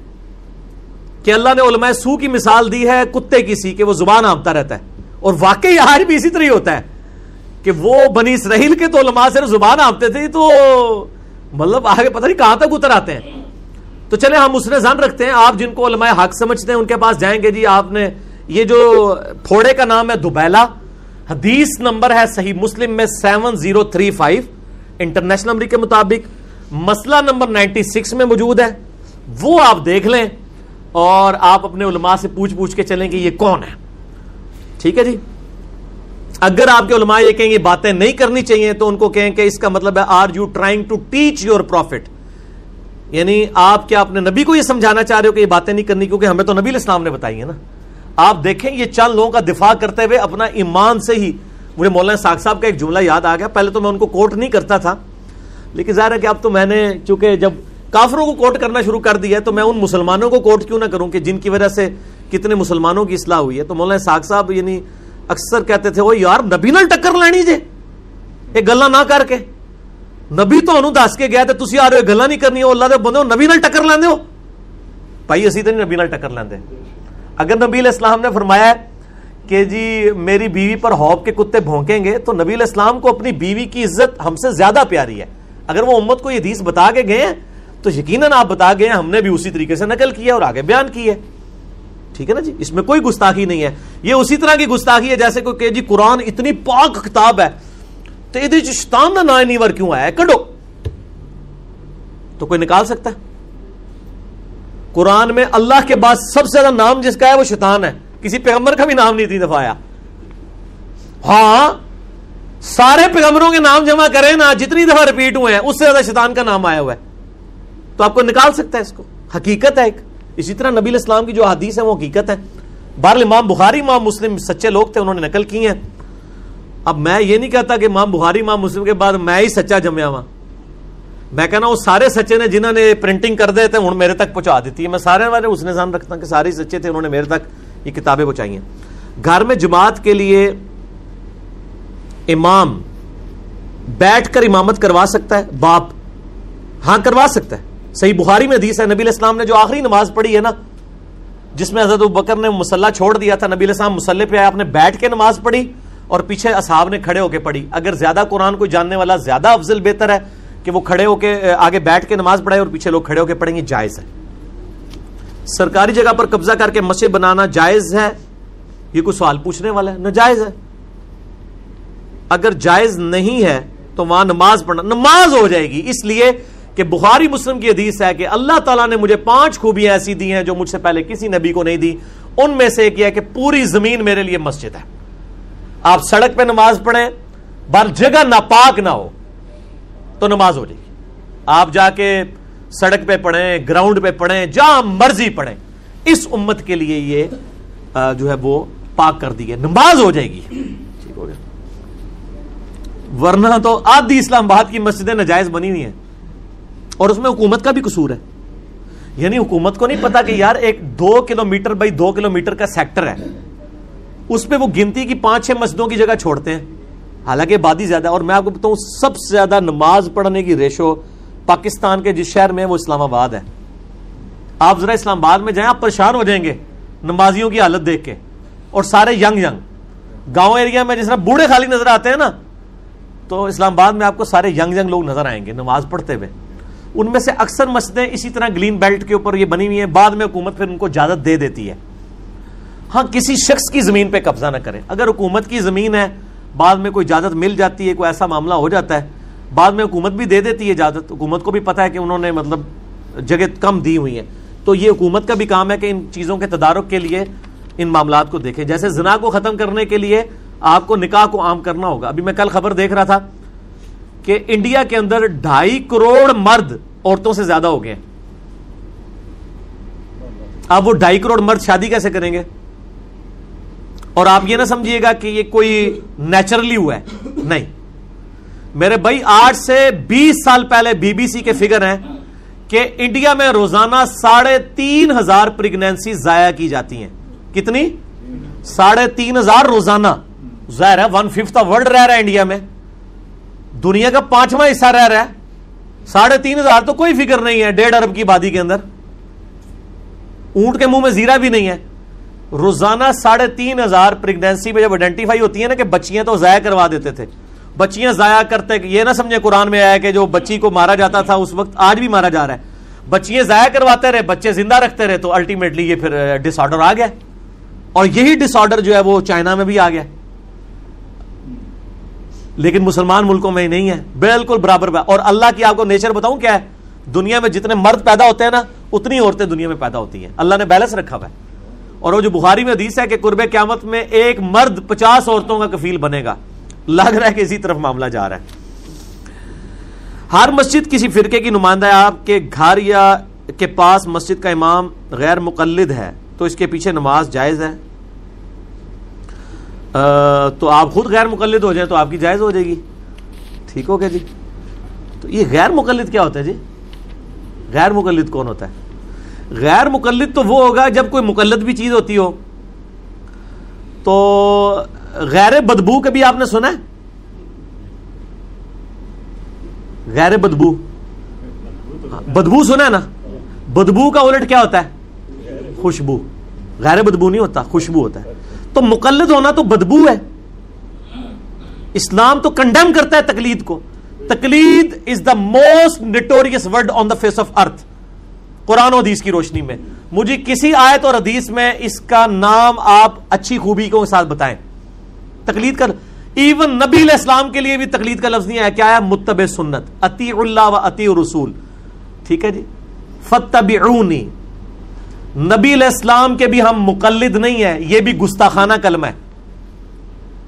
کہ اللہ نے علماء سو کی مثال دی ہے، کتے کی سی، کہ وہ زبان آمتا رہتا ہے۔ اور واقعی آج بھی اسی طرح ہی ہوتا ہے کہ وہ بنی اسرائیل کے تو علماء سے زبان آمتے تھے تو مطلب آگے پتہ نہیں کہاں تک اتر آتے ہیں۔ تو چلے ہم اس نے زن رکھتے ہیں۔ آپ جن کو علماء حق سمجھتے ہیں، ان کے پاس جائیں گے۔ جی آپ نے یہ جو پھوڑے کا نام ہے دوبیلا حدیث نمبر ہے صحیح مسلم میں seven zero three five, international number کے مطابق۔ مسئلہ نمبر نائنٹی سکس میں موجود ہے۔ وہ آپ دیکھ لیں اور آپ اپنے علماء سے پوچھ پوچھ کے چلیں کہ یہ کون ہے؟ ٹھیک ہے جی؟ اگر آپ کے علماء یہ کہیں گے باتیں نہیں کرنی چاہیے تو ان کو کہیں کہ اس کا مطلب ہے are you trying to teach your prophet یعنی آپ کیا اپنے نبی کو یہ سمجھانا چاہ رہے ہو کہ یہ باتیں نہیں کرنی کیونکہ ہمیں تو نبی الاسلام نے بتائی ہے نا۔ آپ دیکھیں یہ چند لوگوں کا دفاع کرتے ہوئے اپنا ایمان سے ہی، مجھے مولانا ساگ صاحب کا ایک جملہ یاد آ گیا۔ پہلے تو میں ان کو کوٹ نہیں کرتا تھا، لیکن ظاہر ہے کہ اب تو میں نے چونکہ جب کافروں کو کوٹ کرنا شروع کر دیا تو میں ان مسلمانوں کو کوٹ کیوں نہ کروں کہ جن کی وجہ سے کتنے مسلمانوں کی اصلاح ہوئی ہے؟ تو مولانا ساگ صاحب یعنی اکثر کہتے تھے وہ یار، نبی نال ٹکر لینی جے۔ یہ گلا نہ کر کے۔ نبی تو انہوں دس کے گیا تو تھی آ رہے ہو گلا نہیں کرنی ہو اللہ دے بندے ہو نبی نال ٹکر لیندے ہو۔ بھائی، اسی تو نہیں نبی نال ٹکر لیندے۔ اگر نبی علیہ السلام نے فرمایا ہے کہ جی میری بیوی پر ہوپ کے کتے بھونکیں گے، تو نبی علیہ السلام کو اپنی بیوی کی عزت ہم سے زیادہ پیاری ہے۔ اگر وہ امت کو یہ حدیث بتا کے گئے ہیں، تو یقیناً آپ بتا گئے ہیں، ہم نے بھی اسی طریقے سے نقل کیا اور آگے بیان کی ہے۔ ٹھیک ہے نا جی؟ اس میں کوئی گستاخی نہیں ہے۔ یہ اسی طرح کی گستاخی ہے جیسے کوئی کہ جی قرآن اتنی پاک کتاب ہے۔ تو یہ شیطان نہ نائ نیور کیوں آیا کڈو۔ تو کوئی نکال سکتا ہے؟ قرآن میں اللہ کے بعد سب سے زیادہ نام جس کا ہے وہ شیطان ہے۔ کسی پیغمبر کا بھی نام نہیں تھی دفاع ہاں سارے پیغمبروں کے نام جمع کریں نا، جتنی دفعہ ریپیٹ ہوئے ہیں، اس سے زیادہ شیطان کا نام آیا ہوا ہے۔ تو آپ کو نکال سکتا ہے اس کو۔ حقیقت ہے ایک۔ اسی طرح نبی الاسلام کی جو حدیث ہے وہ حقیقت ہے بہرحال امام بخاری، امام مسلم سچے لوگ تھے، انہوں نے نقل کی ہیں۔ اب میں یہ نہیں کہتا کہ امام بخاری، امام مسلم کے بعد میں ہی سچا جمیا ہوا۔ میں کہنا وہ سارے سچے نے جنہوں نے پرنٹنگ کر دیتے ہوں میرے تک پہنچا دیتی ہے۔ میں سارے والے اس نے رکھتا ہوں کہ سارے سچے تھے، انہوں نے میرے تک یہ کتابیں پہنچائی ہیں۔ گھر میں جماعت کے لیے امام بیٹھ کر امامت کروا سکتا ہے، باپ ہاں کروا سکتا ہے۔ صحیح بخاری میں حدیث ہے، نبی الاسلام نے جو آخری نماز پڑھی ہے نا، جس میں حضرت بکر نے مسلح چھوڑ دیا تھا، نبی الاسلام مسلح پہ آیا آپ نے بیٹھ کے نماز پڑھی اور پیچھے اصحاب نے کھڑے ہو کے پڑھی۔ اگر زیادہ قرآن کو جاننے والا زیادہ افضل بہتر ہے کہ وہ کھڑے ہو کے آگے بیٹھ کے نماز پڑھائے اور پیچھے لوگ کھڑے ہو کے پڑھیں گے، جائز ہے۔ سرکاری جگہ پر قبضہ کر کے مسجد بنانا جائز ہے؟ یہ کوئی سوال پوچھنے والا ہے؟ ناجائز ہے۔ اگر جائز نہیں ہے تو وہاں نماز پڑھنا، نماز ہو جائے گی۔ اس لیے کہ بخاری مسلم کی حدیث ہے کہ اللہ تعالیٰ نے مجھے پانچ خوبیاں ایسی دی ہیں جو مجھ سے پہلے کسی نبی کو نہیں دی۔ ان میں سے ایک یہ کہ پوری زمین میرے لیے مسجد ہے۔ آپ سڑک پہ نماز پڑھیں، بر جگہ ناپاک نہ ہو تو نماز ہو جائے گی۔ آپ جا کے سڑک پہ پڑھیں، گراؤنڈ پہ پڑھیں، جہاں مرضی پڑھیں۔ اس امت کے لیے یہ جو ہے وہ پاک کر دی ہے نماز ہو جائے گی۔ ٹھیک ہو گیا۔ ورنہ تو آدھی اسلام آباد کی مسجدیں نجائز بنی ہوئی ہیں۔ اور اس میں حکومت کا بھی قصور ہے۔ یعنی حکومت کو نہیں پتا کہ یار ایک دو کلو میٹر بائی دو کلو میٹر کا سیکٹر ہے۔ اس پہ وہ گنتی کی پانچ چھ مسجدوں کی جگہ چھوڑتے ہیں۔ حالانکہ بادی زیادہ اور میں آپ کو بتاؤں سب سے زیادہ نماز پڑھنے کی ریشو پاکستان کے جس شہر میں وہ اسلام آباد ہے۔ آپ ذرا اسلام آباد میں جائیں، آپ پریشان ہو جائیں گے نمازیوں کی حالت دیکھ کے۔ اور سارے ینگ ینگ، گاؤں ایریا میں جس طرح بوڑھے خالی نظر آتے ہیں نا، تو اسلام آباد میں آپ کو سارے ینگ ینگ لوگ نظر آئیں گے نماز پڑھتے ہوئے۔ ان میں سے اکثر مسجدیں اسی طرح گلین بیلٹ کے اوپر یہ بنی ہوئی ہیں، بعد میں حکومت پھر ان کو اجازت دے دیتی ہے۔ ہاں کسی شخص کی زمین پہ قبضہ نہ کرے۔ اگر حکومت کی زمین ہے، بعد میں کوئی اجازت مل جاتی ہے، کوئی ایسا معاملہ ہو جاتا ہے، بعد میں حکومت بھی دے دیتی ہے اجازت۔ حکومت کو بھی پتا ہے کہ انہوں نے مطلب جگہ کم دی ہوئی ہیں۔ تو یہ حکومت کا بھی کام ہے کہ ان چیزوں کے تدارک کے لیے ان معاملات کو دیکھیں۔ جیسے زنا کو ختم کرنے کے لیے آپ کو نکاح کو عام کرنا ہوگا۔ ابھی میں کل خبر دیکھ رہا تھا کہ انڈیا کے اندر ڈھائی کروڑ مرد عورتوں سے زیادہ ہو گئے اب وہ ڈھائی کروڑ مرد شادی کیسے کریں گے؟ اور آپ یہ نہ سمجھیے گا کہ یہ کوئی نیچرلی ہوا ہے۔ نہیں۔ میرے بھائی، آٹھ سے بیس سال پہلے بی بی سی کے فگر ہیں کہ انڈیا میں روزانہ ساڑھے تین ہزار پریگنینسی ضائع کی جاتی ہیں۔ کتنی؟ ساڑھے تین ہزار روزانہ۔ ظاہر ہے ون ففتھ ورلڈ رہ رہا ہے انڈیا میں۔ دنیا کا پانچواں حصہ رہ رہا ہے۔ ساڑھے تین ہزار تو کوئی فکر نہیں ہے ڈیڑھ ارب کی بادی کے اندر۔ اونٹ کے منہ میں زیرا بھی نہیں ہے۔ روزانہ ساڑھے تین ہزار پریگنینسی میں جب آئیڈینٹیفائی ہوتی ہے نا کہ بچیاں تو ضائع کروا دیتے تھے۔ بچیاں ضائع کرتے یہ نہ سمجھے قرآن میں آیا کہ جو بچی کو مارا جاتا تھا اس وقت آج بھی مارا جا رہا ہے۔ بچیاں ضائع کرواتے رہے، بچے زندہ رکھتے رہے تو الٹیمیٹلی یہ پھر eh, ڈس آرڈر آ گیا۔ اور یہی ڈس آرڈر جو ہے وہ چائنا میں بھی آ گیا۔ لیکن مسلمان ملکوں میں ہی نہیں ہے۔ بالکل برابر اور اللہ کی آپ کو نیچر بتاؤں کیا ہے؟ دنیا میں جتنے مرد پیدا ہوتے ہیں نا، اتنی عورتیں دنیا میں پیدا ہوتی ہیں۔ اللہ نے بیلنس رکھا ہوا ہے۔ اور وہ جو بخاری میں حدیث ہے کہ قرب قیامت میں ایک مرد پچاس عورتوں کا کفیل بنے گا۔ لگ رہا ہے کہ اسی طرف معاملہ جا رہا ہے۔ ہر مسجد کسی فرقے کی نمائندہ ہے۔ آپ کے گھر یا کے پاس مسجد کا امام غیر مقلد ہے، تو اس کے پیچھے نماز جائز ہے۔ تو آپ خود غیر مقلد ہو جائیں تو آپ کی جائز ہو جائے گی۔ ٹھیک ہو گیا جی؟ تو یہ غیر مقلد کیا ہوتا ہے جی؟ غیر مقلد کون ہوتا ہے؟ غیر مقلد تو وہ ہوگا جب کوئی مقلد بھی چیز ہوتی ہو۔ تو غیر بدبو کبھی آپ نے سنا ہے؟ غیر بدبو۔ بدبو سنا ہے نا؟ بدبو کا الٹ کیا ہوتا ہے؟ خوشبو۔ غیر بدبو نہیں ہوتا، خوشبو ہوتا ہے۔ تو مقلد ہونا تو بدبو ہے۔ اسلام تو کنڈیم کرتا ہے تقلید کو۔ تقلید is the most notorious word on the face of earth قرآن و حدیث کی روشنی میں۔ مجھے کسی آیت اور حدیث میں اس کا نام آپ اچھی خوبی کو ساتھ بتائیں۔ تقلید کر۔ ایون نبی علیہ السلام کے لیے بھی تقلید کا لفظ نہیں آیا۔ کیا ہے متب سنت۔ اتی اللہ و اتی رسول ٹھیک ہے جی؟ فتبعونی نبی علیہ السلام کے بھی ہم مقلد نہیں ہیں، یہ بھی گستاخانہ کلمہ ہے۔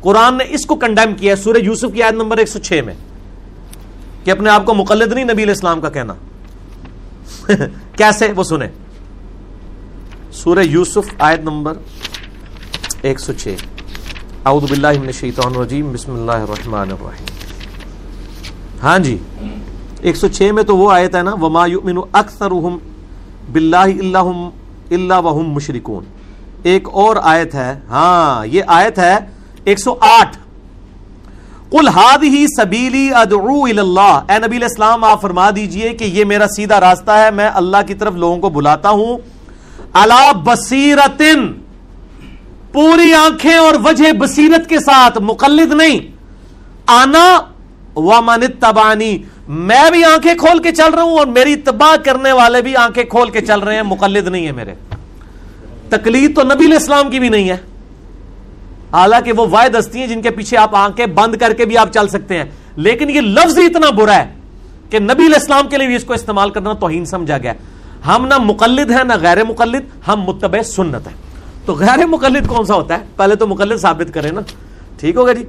قرآن نے اس کو کنڈیم کیا ہے، سورہ یوسف کی آیت نمبر 106 میں۔ کہ اپنے آپ کو مقلد نہیں، نبی علیہ السلام کا کہنا۔ کیسے؟ وہ سنیں۔ سورہ یوسف آیت نمبر 106 اعوذ باللہ من الشیطان الرجیم، بسم اللہ الرحمن الرحیم۔ ہاں جی 106 میں تو وہ آیت ہے نا، وما یؤمن اکثرهم باللہ الا اللہ وہم مشرکون۔ ایک اور آیت ہے ہاں یہ آیت ہے ایک سو آٹھ۔ کل ہاد ہی سبیلی ادعو اللہ اے نبی السلام، آپ فرما دیجیے کہ یہ میرا سیدھا راستہ ہے، میں اللہ کی طرف لوگوں کو بلاتا ہوں۔ اللہ بصیرتن۔ پوری آنکھیں اور وجہ بصیرت کے ساتھ، مقلد نہیں۔ آنا و من تبانی میں بھی آنکھیں کھول کے چل رہا ہوں اور میری تباہ کرنے والے بھی آنکھیں کھول کے چل رہے ہیں، مقلد نہیں ہے میرے۔ تقلید تو نبی علیہ السلام کی بھی نہیں ہے۔ حالانکہ وہ واحد ہستی ہیں جن کے پیچھے آپ آنکھیں بند کر کے بھی آپ چل سکتے ہیں۔ لیکن یہ لفظ اتنا برا ہے کہ نبی علیہ السلام کے لیے بھی اس کو استعمال کرنا توہین سمجھا گیا۔ ہم نہ مقلد ہیں، نہ غیر مقلد، ہم متبع سنت ہیں۔ تو غیر مقلد کون سا ہوتا ہے؟ پہلے تو مقلد ثابت کریں نا۔ ٹھیک ہوگا جی؟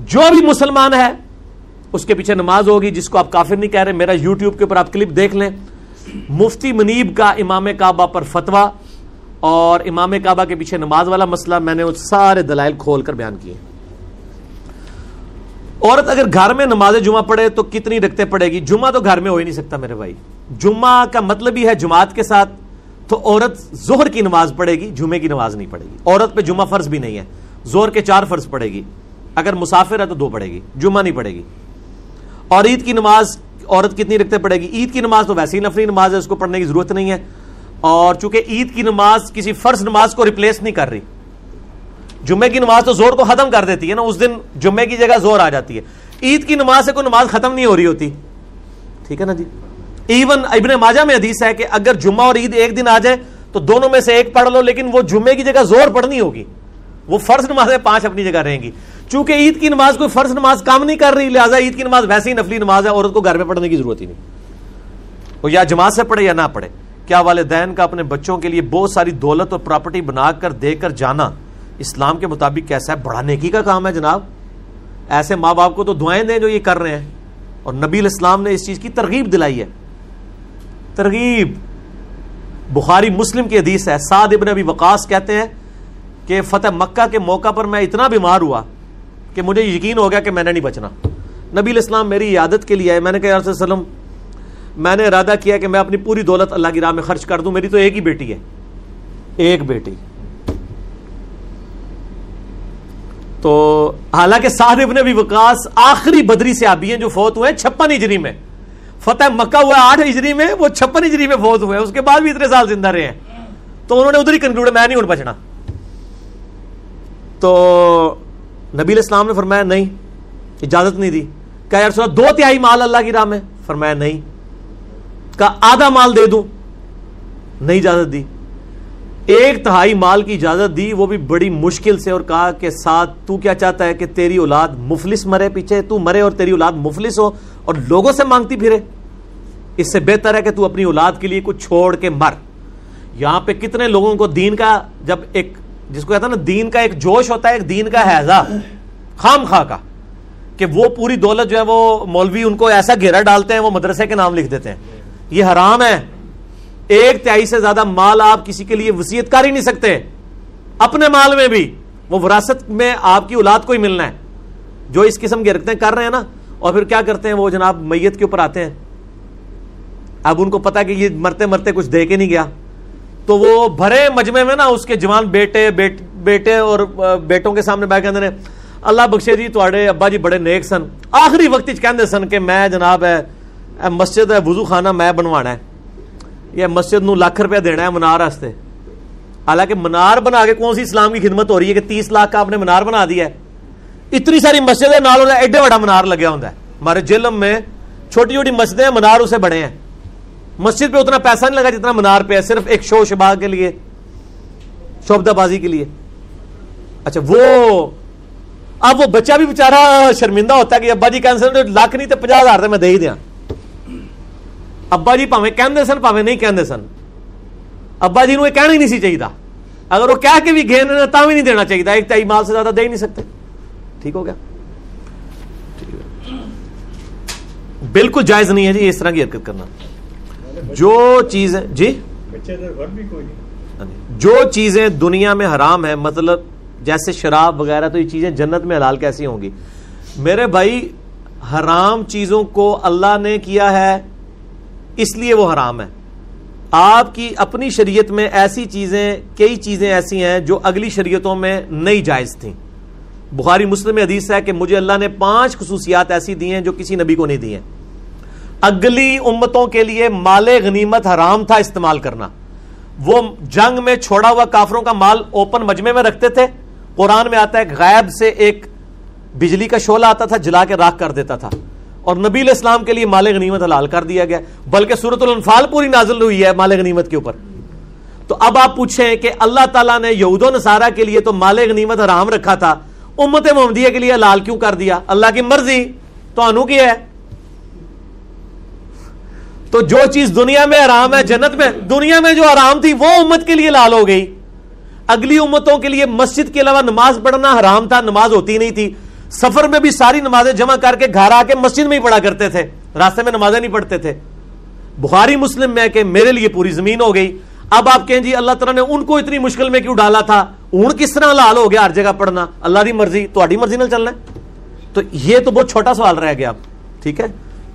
جو بھی مسلمان ہے اس کے پیچھے نماز ہوگی جس کو آپ کافر نہیں کہہ رہے، میرا یوٹیوب کے اوپر آپ کلپ دیکھ لیں۔ مفتی منیب کا امام کعبہ پر فتوا اور امام کعبہ کے پیچھے نماز والا مسئلہ، میں نے سارے دلائل کھول کر بیان کیے۔ عورت اگر گھر میں نماز جمعہ پڑھے تو کتنی رکھتے پڑے گی؟ جمعہ تو گھر میں ہو ہی نہیں سکتا میرے بھائی۔ جمعہ کا مطلب ہی ہے جماعت کے ساتھ تو عورت زہر کی نماز پڑھے گی، جمعے کی نماز نہیں پڑھے گی۔ عورت پہ جمعہ فرض بھی نہیں ہے زور کے چار فرض پڑے گی۔ اگر مسافر ہے تو دو پڑے گی، جمعہ نہیں پڑے گی۔ اور عید کی نماز عورت کتنی رکھتے پڑے گی؟ عید کی نماز تو ویسی نفری نماز ہے، اس کو پڑھنے کی ضرورت نہیں ہے۔ اور چونکہ عید کی نماز کسی فرض نماز کو ریپلیس نہیں کر رہی جمعے کی نماز تو زور کو ختم کر دیتی ہے نا، اس دن جمعے کی جگہ زور آ جاتی ہے۔ عید کی نماز سے کوئی نماز ختم نہیں ہو رہی ہوتی۔ ٹھیک ہے نا جی؟ ایون ابن ماجہ میں حدیث ہے کہ اگر جمعہ اور عید ایک دن آ جائے تو دونوں میں سے ایک پڑھ لو، لیکن وہ جمعے کی جگہ زور پڑھنی ہوگی۔ وہ فرض نماز پانچ اپنی جگہ رہیں گی۔ چونکہ عید کی نماز کوئی فرض نماز کام نہیں کر رہی، لہٰذا عید کی نماز ویسے ہی نفلی نماز ہے، عورت کو گھر میں پڑھنے کی ضرورت ہی نہیں۔ وہ یا جماعت سے پڑھے یا نہ پڑھے۔ کیا والدین کا اپنے بچوں کے لیے بہت ساری دولت اور پراپرٹی بنا کر دے کر جانا اسلام کے مطابق کیسا ہے؟ بڑا نیکی کا کام ہے جناب۔ ایسے ماں باپ کو تو دعائیں دیں جو یہ کر رہے ہیں۔ اور نبی الاسلام نے اس چیز کی ترغیب دلائی ہے۔ ترغیب۔ بخاری مسلم کی حدیث ہے۔ سعد ابن ابی وقاص کہتے ہیں کہ فتح مکہ کے موقع پر میں اتنا بیمار ہوا کہ مجھے یقین ہو گیا کہ میں نے نہیں بچنا۔ نبی الاسلام میری عادت کے لیے ہے میں نے کہا وسلم، میں نے ارادہ کیا کہ میں اپنی پوری دولت اللہ کی راہ میں خرچ کر دوں۔ میری تو ایک ہی بیٹی ہے۔ ایک بیٹی۔ تو حالانکہ سعد ابن ابی وقاص آخری بدری سے آبی ہیں جو فوت ہوئے چھپن ہجری میں۔ فتح مکہ ہوا آٹھ ہجری میں، وہ چھپن ہجری میں فوت ہوئے۔ اس کے بعد بھی اتنے سال زندہ رہے ہیں۔ تو انہوں نے ادھر ہی کنکلوڈ میں نہیں اٹھ بچنا۔ تو نبی الاسلام نے فرمایا نہیں، اجازت نہیں دی۔ کہ یار سنا دو تہائی مال اللہ کی راہ میں۔ فرمایا، نہیں۔ کا آدھا مال دے دوں۔ نہیں اجازت دی۔ ایک تہائی مال کی اجازت دی، وہ بھی بڑی مشکل سے۔ اور کہا کہ، ساتھ، تو کیا چاہتا ہے کہ تیری اولاد مفلس مرے؟ پیچھے تو مرے اور تیری اولاد مفلس ہو اور لوگوں سے مانگتی پھرے۔ اس سے بہتر ہے کہ تو اپنی اولاد کے لیے کچھ چھوڑ کے مر۔ یہاں پہ کتنے لوگوں کو دین کا، جب ایک جس کو کہتا نا، دین کا ایک جوش ہوتا ہے، ایک دین کا حیضہ، خام خواہ کا، کہ وہ پوری دولت جو ہے، وہ مولوی ان کو ایسا گھیرا ڈالتے ہیں، وہ مدرسے کے نام لکھ دیتے ہیں۔ یہ حرام ہے۔ ایک تہائی سے زیادہ مال آپ کسی کے لیے وسیعت کر ہی نہیں سکتے۔ اپنے مال میں بھی۔ وہ وراثت میں آپ کی اولاد کو ہی ملنا ہے۔ جو اس قسم کے رکھتے ہیں کر رہے ہیں نا، اور پھر کیا کرتے ہیں، وہ جناب میت کے اوپر آتے ہیں۔ اب ان کو پتا کہ یہ مرتے مرتے کچھ دے کے نہیں گیا۔ تو وہ بھرے مجمے میں نا اس کے جوان بیٹے بیٹے اور بیٹوں کے سامنے بیٹھ کے اللہ بخشے جی تے ابا جی بڑے نیک سن۔ آخری وقت کہ سن کہ میں جناب ہے مسجد ہے وضو خانہ میں بنوانا ہے۔ یہ مسجد نو لاکھ روپیہ دینا ہے منار واسطے۔ حالانکہ منار بنا کے کون سی اسلام کی خدمت ہو رہی ہے کہ تیس لاکھ کا آپ نے منار بنا دیا ہے؟ اتنی ساری مسجد ہے نال ایڈے بڑا منار لگیا ہوں ہمارے جلم میں چھوٹی چھوٹی مسجدیں منار اسے بڑے ہیں۔ مسجد پہ اتنا پیسہ نہیں لگا جتنا منار پہ ہے، صرف ایک شو شبا کے لیے شوبدہ بازی کے لیے۔ اچھا وہ اب وہ بچہ بھی بےچارا شرمندہ ہوتا ہے کہ ابا جی کینسل لاکھ نہیں تو پچاس ہزار میں دے ہی دیا۔ ابا جی پاوے کہندے سن، پاوے نہیں کہندے سن۔ ابا جی نے کہنا ہی نہیں سی چاہیے اگر وہ کہہ کے بھی گئے بھی نہیں دینا چاہیے ایک تائی مال سے زیادہ دے ہی نہیں سکتے۔ ٹھیک ہو گیا۔ بالکل جائز نہیں ہے جی اس طرح کی حرکت کرنا۔ جو چیزیں جی؟ ہاں جی۔ جو چیزیں دنیا میں حرام ہے مطلب جیسے شراب وغیرہ تو یہ چیزیں جنت میں حلال کیسی ہوں گی؟ میرے بھائی حرام چیزوں کو اللہ نے کیا ہے اس لیے وہ حرام ہے آپ کی اپنی شریعت میں ایسی چیزیں کئی چیزیں ایسی ہیں جو اگلی شریعتوں میں نہیں جائز تھیں۔ بخاری مسلم حدیث ہے کہ مجھے اللہ نے پانچ خصوصیات ایسی دی ہیں جو کسی نبی کو نہیں دی ہیں۔ اگلی امتوں کے لیے مال غنیمت حرام تھا استعمال کرنا۔ وہ جنگ میں چھوڑا ہوا کافروں کا مال اوپن مجمے میں رکھتے تھے۔ قرآن میں آتا ہے غیب سے ایک بجلی کا شولہ آتا تھا، جلا کے راک کر دیتا تھا۔ اور نبی علیہ السلام کے لیے مال غنیمت حلال کر دیا گیا۔ بلکہ صورت الانفال پوری نازل ہوئی ہے مال غنیمت کے اوپر۔ تو اب آپ پوچھیں کہ اللہ تعالیٰ نے یہود و نصارہ کے لیے تو مال غنیمت حرام رکھا تھا؟ امت محمدیہ کے لیے حلال کیوں کر دیا؟ اللہ کی مرضی تو انو کی ہے۔ تو جو چیز دنیا میں آرام ہے جنت میں، دنیا میں جو آرام تھی وہ امت کے لیے لال ہو گئی۔ اگلی امتوں کے لیے مسجد کے علاوہ نماز پڑھنا حرام تھا، نماز ہوتی نہیں تھی۔ سفر میں بھی ساری نمازیں جمع کر کے گھر آ کے مسجد میں ہی پڑھا کرتے تھے۔ راستے میں نمازیں نہیں پڑھتے تھے۔ بخاری مسلم میں کہ میرے لیے پوری زمین ہو گئی۔ اب آپ کہیں جی اللہ تعالیٰ نے ان کو اتنی مشکل میں کیوں ڈالا تھا؟ اون کس طرح لال ہو گیا ہر جگہ پڑھنا؟ اللہ کی مرضی، تو مرضی نہ چلنا ہے؟ تو یہ تو بہت چھوٹا سوال رہ گیا ٹھیک ہے؟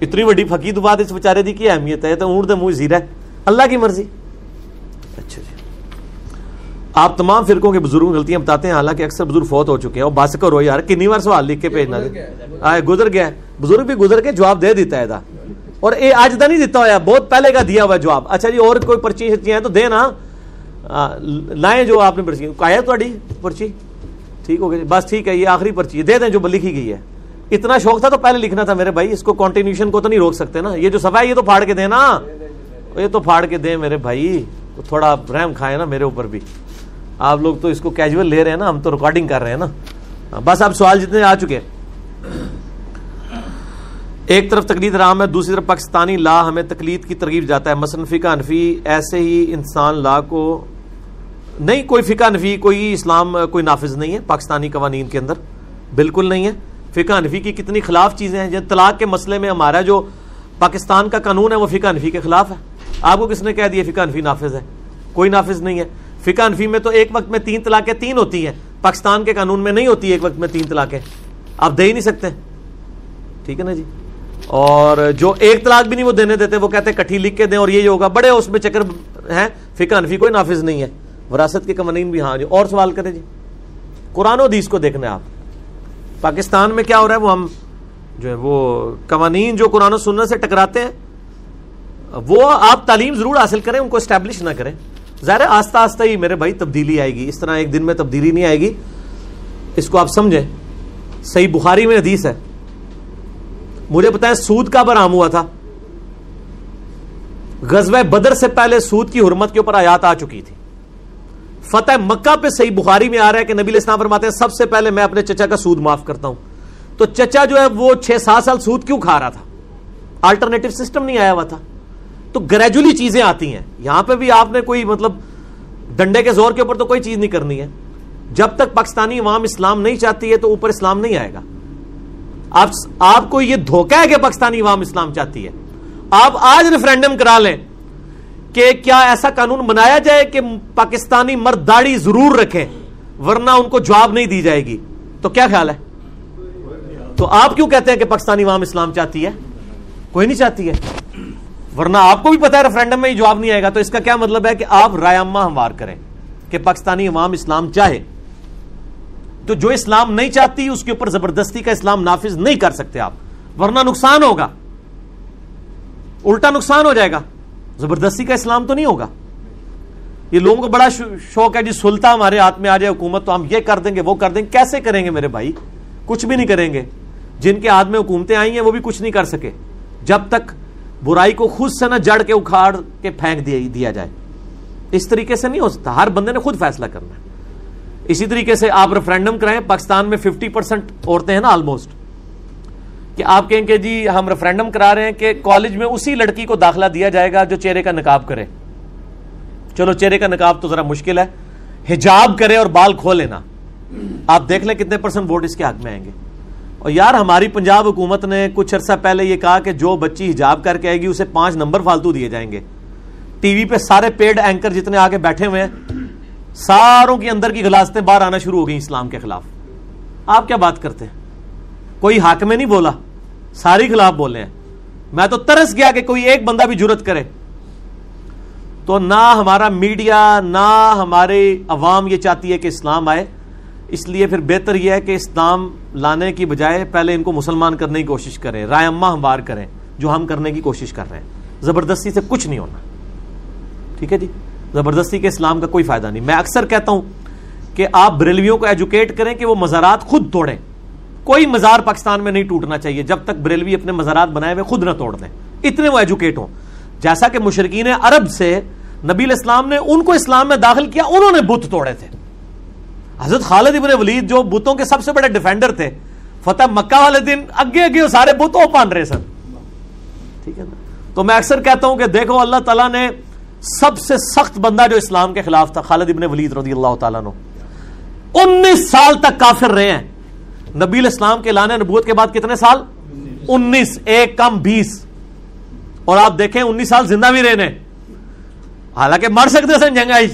اتنی وڈی فقید بات اس بچارے دی کی اہمیت ہے؟ تو اونٹ دے منہ زیرہ ہے۔ اللہ کی مرضی۔ اچھا جی۔ آپ تمام فرقوں کے بزرگوں غلطیاں بتاتے ہیں حالانکہ اکثر بزرگ فوت ہو چکے ہیں۔ اور بس کرو یار کنی بار سوال لکھ کے بھیجنا؟ آئے گزر گیا بزرگ بھی گزر کے جواب دے دیتا ہے دا۔ اور اے آج دا نہیں دیتا ہوا بہت پہلے کا دیا ہوا جواب۔ اچھا جی اور کوئی پرچی شرچی ہیں تو دے نا۔ لائیں جو آپ نے پرچی۔ آیا تھوڑی پرچی؟ ٹھیک ہو گیا بس ٹھیک ہے یہ آخری پرچی دے دیں جو لکھی گئی ہے۔ اتنا شوق تھا تو پہلے لکھنا تھا میرے بھائی، اس کو کنٹینیوشن کو تو نہیں روک سکتے نا۔ یہ جو سفائی یہ تو پھاڑ کے دیں نا۔ یہ تو پھاڑ کے دیں میرے بھائی۔ تو تھوڑا رحم کھائے نا میرے اوپر بھی۔ آپ لوگ تو اس کو کیجول لے رہے ہیں نا، ہم تو ریکارڈنگ کر رہے ہیں نا۔ ہاں، بس آپ سوال جتنے آ چکے۔ ایک طرف تقلید رام ہے، دوسری طرف پاکستانی لا ہمیں تقلید کی ترغیب جاتا ہے۔ مثلاً فقہ انفی ایسے ہی انسان لا کو نہیں، کوئی فقہ انفی کوئی اسلام، کوئی نافذ نہیں ہے پاکستانی قوانین کے اندر۔ بالکل نہیں ہے۔ فقہ انفی کی کتنی خلاف چیزیں ہیں، جن طلاق کے مسئلے میں ہمارا جو پاکستان کا قانون ہے، وہ فقہ انفی کے خلاف ہے۔ آپ کو کس نے کہہ دیا فقہ انفی نافذ ہے؟ کوئی نافذ نہیں ہے۔ فقہ انفی میں تو ایک وقت میں تین طلاقیں تین ہوتی ہیں۔ پاکستان کے قانون میں نہیں ہوتی ایک وقت میں تین طلاقیں۔ آپ دے ہی نہیں سکتے۔ ٹھیک ہے نا جی؟ اور جو ایک طلاق بھی نہیں وہ دینے دیتے، وہ کہتے ہیں کٹھی لکھ کے دیں اور یہ ہوگا۔ بڑے اس میں چکر ہیں۔ فقہ انفی کوئی نافذ نہیں ہے۔ وراثت کے قوانین بھی ہاں جی۔ اور سوال کریں جی۔ قرآن و حدیث کو دیکھنا آپ۔ پاکستان میں کیا ہو رہا ہے؟ وہ ہم جو ہے وہ قوانین جو قرآن و سننے سے ٹکراتے ہیں، وہ آپ تعلیم ضرور حاصل کریں، ان کو اسٹیبلش نہ کریں۔ ظاہر آستہ آستہ ہی میرے بھائی تبدیلی آئے گی۔ اس طرح ایک دن میں تبدیلی نہیں آئے گی۔ اس کو آپ سمجھیں۔ صحیح بخاری میں حدیث ہے۔ مجھے بتائیں سود کا برآم ہوا تھا۔ غزوہ بدر سے پہلے سود کی حرمت کے اوپر آیات آ چکی تھی۔ فتح مکہ پہ صحیح بخاری میں آ رہا ہے کہ نبی اسلام فرماتے ہیں، سب سے پہلے میں اپنے چچا کا سود معاف کرتا ہوں۔ تو چچا جو ہے، وہ چھ سات سال سود کیوں کھا رہا تھا؟ آلٹرنیٹو سسٹم نہیں آیا ہوا تھا۔ تو گریجولی چیزیں آتی ہیں۔ یہاں پہ بھی آپ نے کوئی مطلب ڈنڈے کے زور کے اوپر تو کوئی چیز نہیں کرنی ہے۔ جب تک پاکستانی عوام اسلام نہیں چاہتی ہے تو اوپر اسلام نہیں آئے گا۔ آپ آپ کو یہ دھوکہ ہے کہ پاکستانی عوام اسلام چاہتی ہے۔ آپ آج ریفرینڈم کرا لیں۔ کہ کیا ایسا قانون بنایا جائے کہ پاکستانی مرد داڑھی ضرور رکھیں ورنہ ان کو جواب نہیں دی جائے گی؟ تو کیا خیال ہے؟ تو آپ کیوں کہتے ہیں کہ پاکستانی عوام اسلام چاہتی ہے؟ کوئی نہیں چاہتی ہے۔ ورنہ آپ کو بھی پتا ہے ریفرینڈم میں ہی جواب نہیں آئے گا، تو اس کا کیا مطلب ہے کہ آپ رائے اما ہموار کریں کہ پاکستانی عوام اسلام چاہے۔ تو جو اسلام نہیں چاہتی، اس کے اوپر زبردستی کا اسلام نافذ نہیں کر سکتے آپ۔ ورنہ نقصان ہوگا۔ الٹا نقصان ہو جائے گا۔ زبردستی کا اسلام تو نہیں ہوگا؟ یہ لوگوں کو بڑا شوق ہے جی سلطا ہمارے ہاتھ میں آ جائے حکومت تو ہم یہ کر دیں گے، وہ کر دیں گے۔ کیسے کریں گے میرے بھائی؟ کچھ بھی نہیں کریں گے۔ جن کے ہاتھ میں حکومتیں آئی ہیں وہ بھی کچھ نہیں کر سکے۔ جب تک برائی کو خود سے نہ جڑ کے اکھاڑ کے پھینک دیا جائے۔ اس طریقے سے نہیں ہو سکتا۔ ہر بندے نے خود فیصلہ کرنا ہے۔ اسی طریقے سے آپ ریفرینڈم کرائیں، پاکستان میں ففٹی پرسینٹ عورتیں ہیں نا آلموسٹ کہ آپ کہیں کہ جی ہم ریفرینڈم کرا رہے ہیں کہ کالج میں اسی لڑکی کو داخلہ دیا جائے گا جو چہرے کا نکاب کرے۔ چلو چہرے کا نقاب تو ذرا مشکل ہے۔ حجاب کرے اور بال کھو لینا۔ آپ دیکھ لیں کتنے پرسنٹ ووٹ اس کے حق میں آئیں گے۔ اور یار ہماری پنجاب حکومت نے کچھ عرصہ پہلے یہ کہا کہ جو بچی حجاب کر کے آئے گی اسے پانچ نمبر فالتو دیے جائیں گے۔ ٹی وی پہ سارے پیڈ اینکر جتنے آگے بیٹھے ہوئے ہیں، ساروں کے اندر کی غلاستیں باہر آنا شروع ہو گئی اسلام کے خلاف۔ آپ کیا بات کرتے ہیں؟ کوئی حق میں نہیں بولا، ساری خلاف بولے ہیں۔ میں تو ترس گیا کہ کوئی ایک بندہ بھی جرت کرے۔ تو نہ ہمارا میڈیا، نہ ہمارے عوام یہ چاہتی ہے کہ اسلام آئے۔ اس لیے پھر بہتر یہ ہے کہ اسلام لانے کی بجائے پہلے ان کو مسلمان کرنے کی کوشش کریں، رائے اما ہموار کریں، جو ہم کرنے کی کوشش کر رہے ہیں۔ زبردستی سے کچھ نہیں ہونا۔ ٹھیک ہے جی؟ زبردستی کے اسلام کا کوئی فائدہ نہیں۔ میں اکثر کہتا ہوں کہ آپ بریلویوں کو ایجوکیٹ کریں کہ وہ مزارات خود توڑیں۔ کوئی مزار پاکستان میں نہیں ٹوٹنا چاہیے جب تک بریلوی اپنے مزارات بنائے ہوئے خود نہ توڑ دیں۔ اتنے وہ ایجوکیٹ ہوں۔ جیسا کہ مشرقین عرب سے نبی الاسلام نے ان کو اسلام میں داخل کیا، انہوں نے بت توڑے تھے۔ حضرت خالد ابن ولید جو بتوں کے سب سے بڑے ڈیفینڈر تھے، فتح مکہ والے دن اگے اگے سارے بت وہ پان رہے سن۔ ٹھیک ہے نا؟ تو میں اکثر کہتا ہوں کہ دیکھو، اللہ تعالیٰ نے سب سے سخت بندہ جو اسلام کے خلاف تھا، خالد ابن ولید رضی اللہ تعالیٰ نو انیس سال تک کافر رہے ہیں۔ نبی الاسلام کے لانے نبوت کے بعد کتنے سال؟ انیس، ایک کم بیس۔ اور آپ دیکھیں، انیس سال زندہ بھی رہنے۔ حالانکہ مر سکتے سن جنگائی۔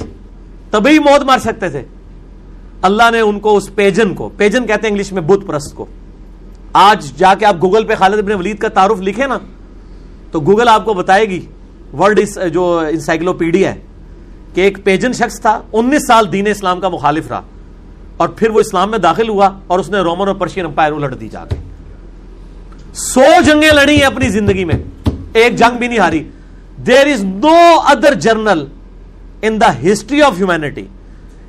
تبھی موت مر سکتے تھے۔ اللہ نے ان کو، اس پیجن کو، پیجن کہتے ہیں انگلش میں بدھ پرست کو۔ آج جا کے آپ گوگل پہ خالد ابن ولید کا تعارف لکھے نا، تو گوگل آپ کو بتائے گی۔ ورلڈ جو انسائکلوپیڈیا ہے، کہ ایک پیجن شخص تھا، انیس سال دین اسلام کا مخالف رہا۔ اور پھر وہ اسلام میں داخل ہوا اور اس نے رومن اور پرشین امپائر الٹ دی جا کے۔ سو جنگیں لڑی ہیں اپنی زندگی میں، ایک جنگ بھی نہیں ہاری۔ There is no other general in the history of humanity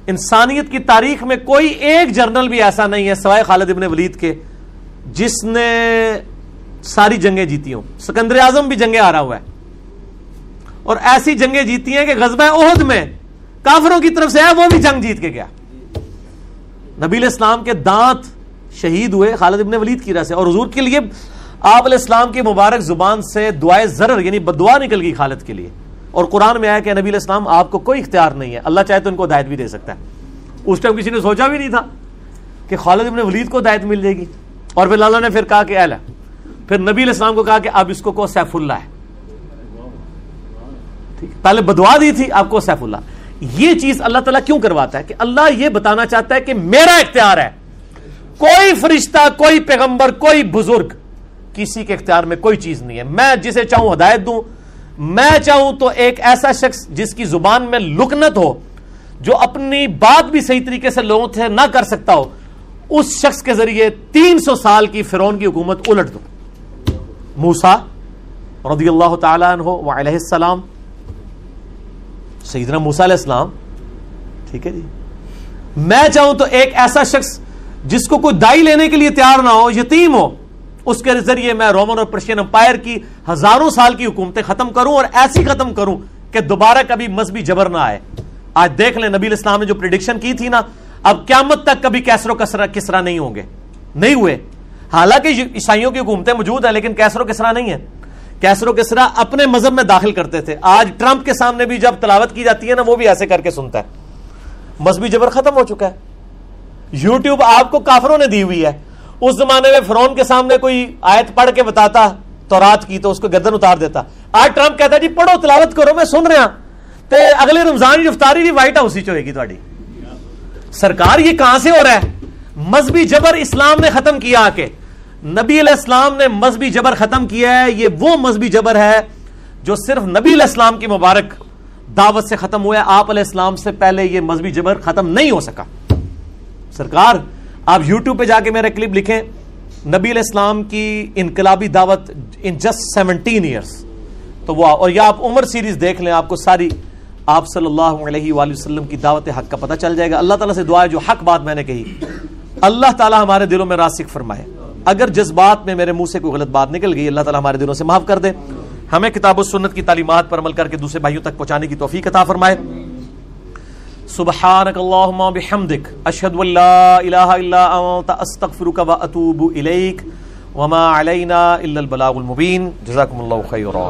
انسانیت کی تاریخ میں کوئی ایک جرنل بھی ایسا نہیں ہے سوائے خالد ابن ولید کے، جس نے ساری جنگیں جیتی ہوں۔ سکندر اعظم بھی جنگیں آ رہا ہوا ہے۔ اور ایسی جنگیں جیتی ہیں کہ غزبہ عہد میں کافروں کی طرف سے ہے، وہ بھی جنگ جیت کے گیا۔ نبی اسلام کے دانت شہید ہوئے خالد ابن ولید کی سے۔ اور حضور کے لیے آپ علیہ السلام کی مبارک زبان سے دعائے ضرر یعنی بدعا نکل گئی خالد کے لیے۔ اور قرآن میں آیا کہ نبی الاسلام آپ کو کوئی اختیار نہیں ہے۔ اللہ چاہے تو ان کو ہدایت بھی دے سکتا ہے۔ اس ٹائم کسی نے سوچا بھی نہیں تھا کہ خالد ابن ولید کو ہدایت مل جائے گی۔ اور پھر اللہ نے پھر کہا کہ اہل ہے۔ پھر نبی علیہ السلام کو کہا کہ اب اس کو سیف اللہ ہے۔ پہلے بدوا دی تھی آپ کو سیف اللہ۔ یہ چیز اللہ تعالیٰ کیوں کرواتا ہے کہ اللہ یہ بتانا چاہتا ہے کہ میرا اختیار ہے۔ کوئی فرشتہ، کوئی پیغمبر، کوئی بزرگ کسی کے اختیار میں کوئی چیز نہیں ہے۔ میں جسے چاہوں ہدایت دوں۔ میں چاہوں تو ایک ایسا شخص جس کی زبان میں لکنت ہو، جو اپنی بات بھی صحیح طریقے سے لوگوں سے نہ کر سکتا ہو، اس شخص کے ذریعے تین سو سال کی فرون کی حکومت الٹ دو موسا رضی اللہ تعالیٰ عنہ علیہ السلام سیدنا موسا علیہ السلام، ٹھیک ہے جی میں چاہوں تو ایک ایسا شخص جس کو کوئی دائی لینے کے لیے تیار نہ ہو، یتیم ہو، اس کے ذریعے میں رومن اور پرشین امپائر کی ہزاروں سال کی حکومتیں ختم کروں اور ایسی ختم کروں کہ دوبارہ کبھی مذہبی جبر نہ آئے۔ آج دیکھ لیں، نبی اسلام نے جو پریڈکشن کی تھی نا، اب قیامت تک کبھی کیسرو کسرا کسرا نہیں ہوں گے۔ نہیں ہوئے۔ حالانکہ عیسائیوں کی حکومتیں موجود ہیں، لیکن کیسرو کسرا نہیں ہے کیسرو کسرا اپنے مذہب میں داخل کرتے تھے۔ آج ٹرمپ کے سامنے بھی جب تلاوت کی جاتی ہے نا، وہ بھی ایسے کر کے سنتا ہے۔ مذہبی جبر ختم ہو چکا ہے۔ یوٹیوب آپ کو کافروں نے دی ہوئی ہے۔ اس زمانے میں فرون کے سامنے کوئی آیت پڑھ کے بتاتا تو رات کی تو اس کو گردن اتار دیتا۔ آج ٹرمپ کہتا جی پڑھو، تلاوت کرو، میں سن رہا تے اگلے رمضان کی افطاری بھی وائٹ ہاؤس ہی ہوئے گی تھوڑی سرکار یہ کہاں سے ہو رہا ہے؟ مذہبی جبر اسلام نے ختم کیا آ کے۔ نبی علیہ السلام نے مذہبی جبر ختم کیا ہے، یہ وہ مذہبی جبر ہے جو صرف نبی علیہ السلام کی مبارک دعوت سے ختم ہوا ہے آپ علیہ السلام سے پہلے یہ مذہبی جبر ختم نہیں ہو سکا۔ سرکار، آپ یوٹیوب پہ جا کے میرے کلپ لکھیں۔ نبی علیہ السلام کی انقلابی دعوت ان جسٹ سیونٹین ایئرس تو وہ اور یا آپ عمر سیریز دیکھ لیں، آپ کو ساری آپ صلی اللہ علیہ وآلہ وسلم کی دعوت حق کا پتہ چل جائے گا۔ اللہ تعالیٰ سے دعا ہے جو حق بات میں نے کہی۔ اللہ تعالیٰ ہمارے دلوں میں راسک فرمائے۔ اگر جذبات میں میرے منہ سے کوئی غلط بات نکل گئی، اللہ تعالیٰ ہمارے دلوں سے معاف کر دے۔ ہمیں کتاب و سنت کی تعلیمات پر عمل کر کے دوسرے بھائیوں تک پہنچانے کی توفیق عطا فرمائے۔ سبحانك اللهم بحمدك اشهد ان لا اله الا انت استغفرك واتوب اليك وما علينا الا البلاغ المبين جزاكم الله خيرا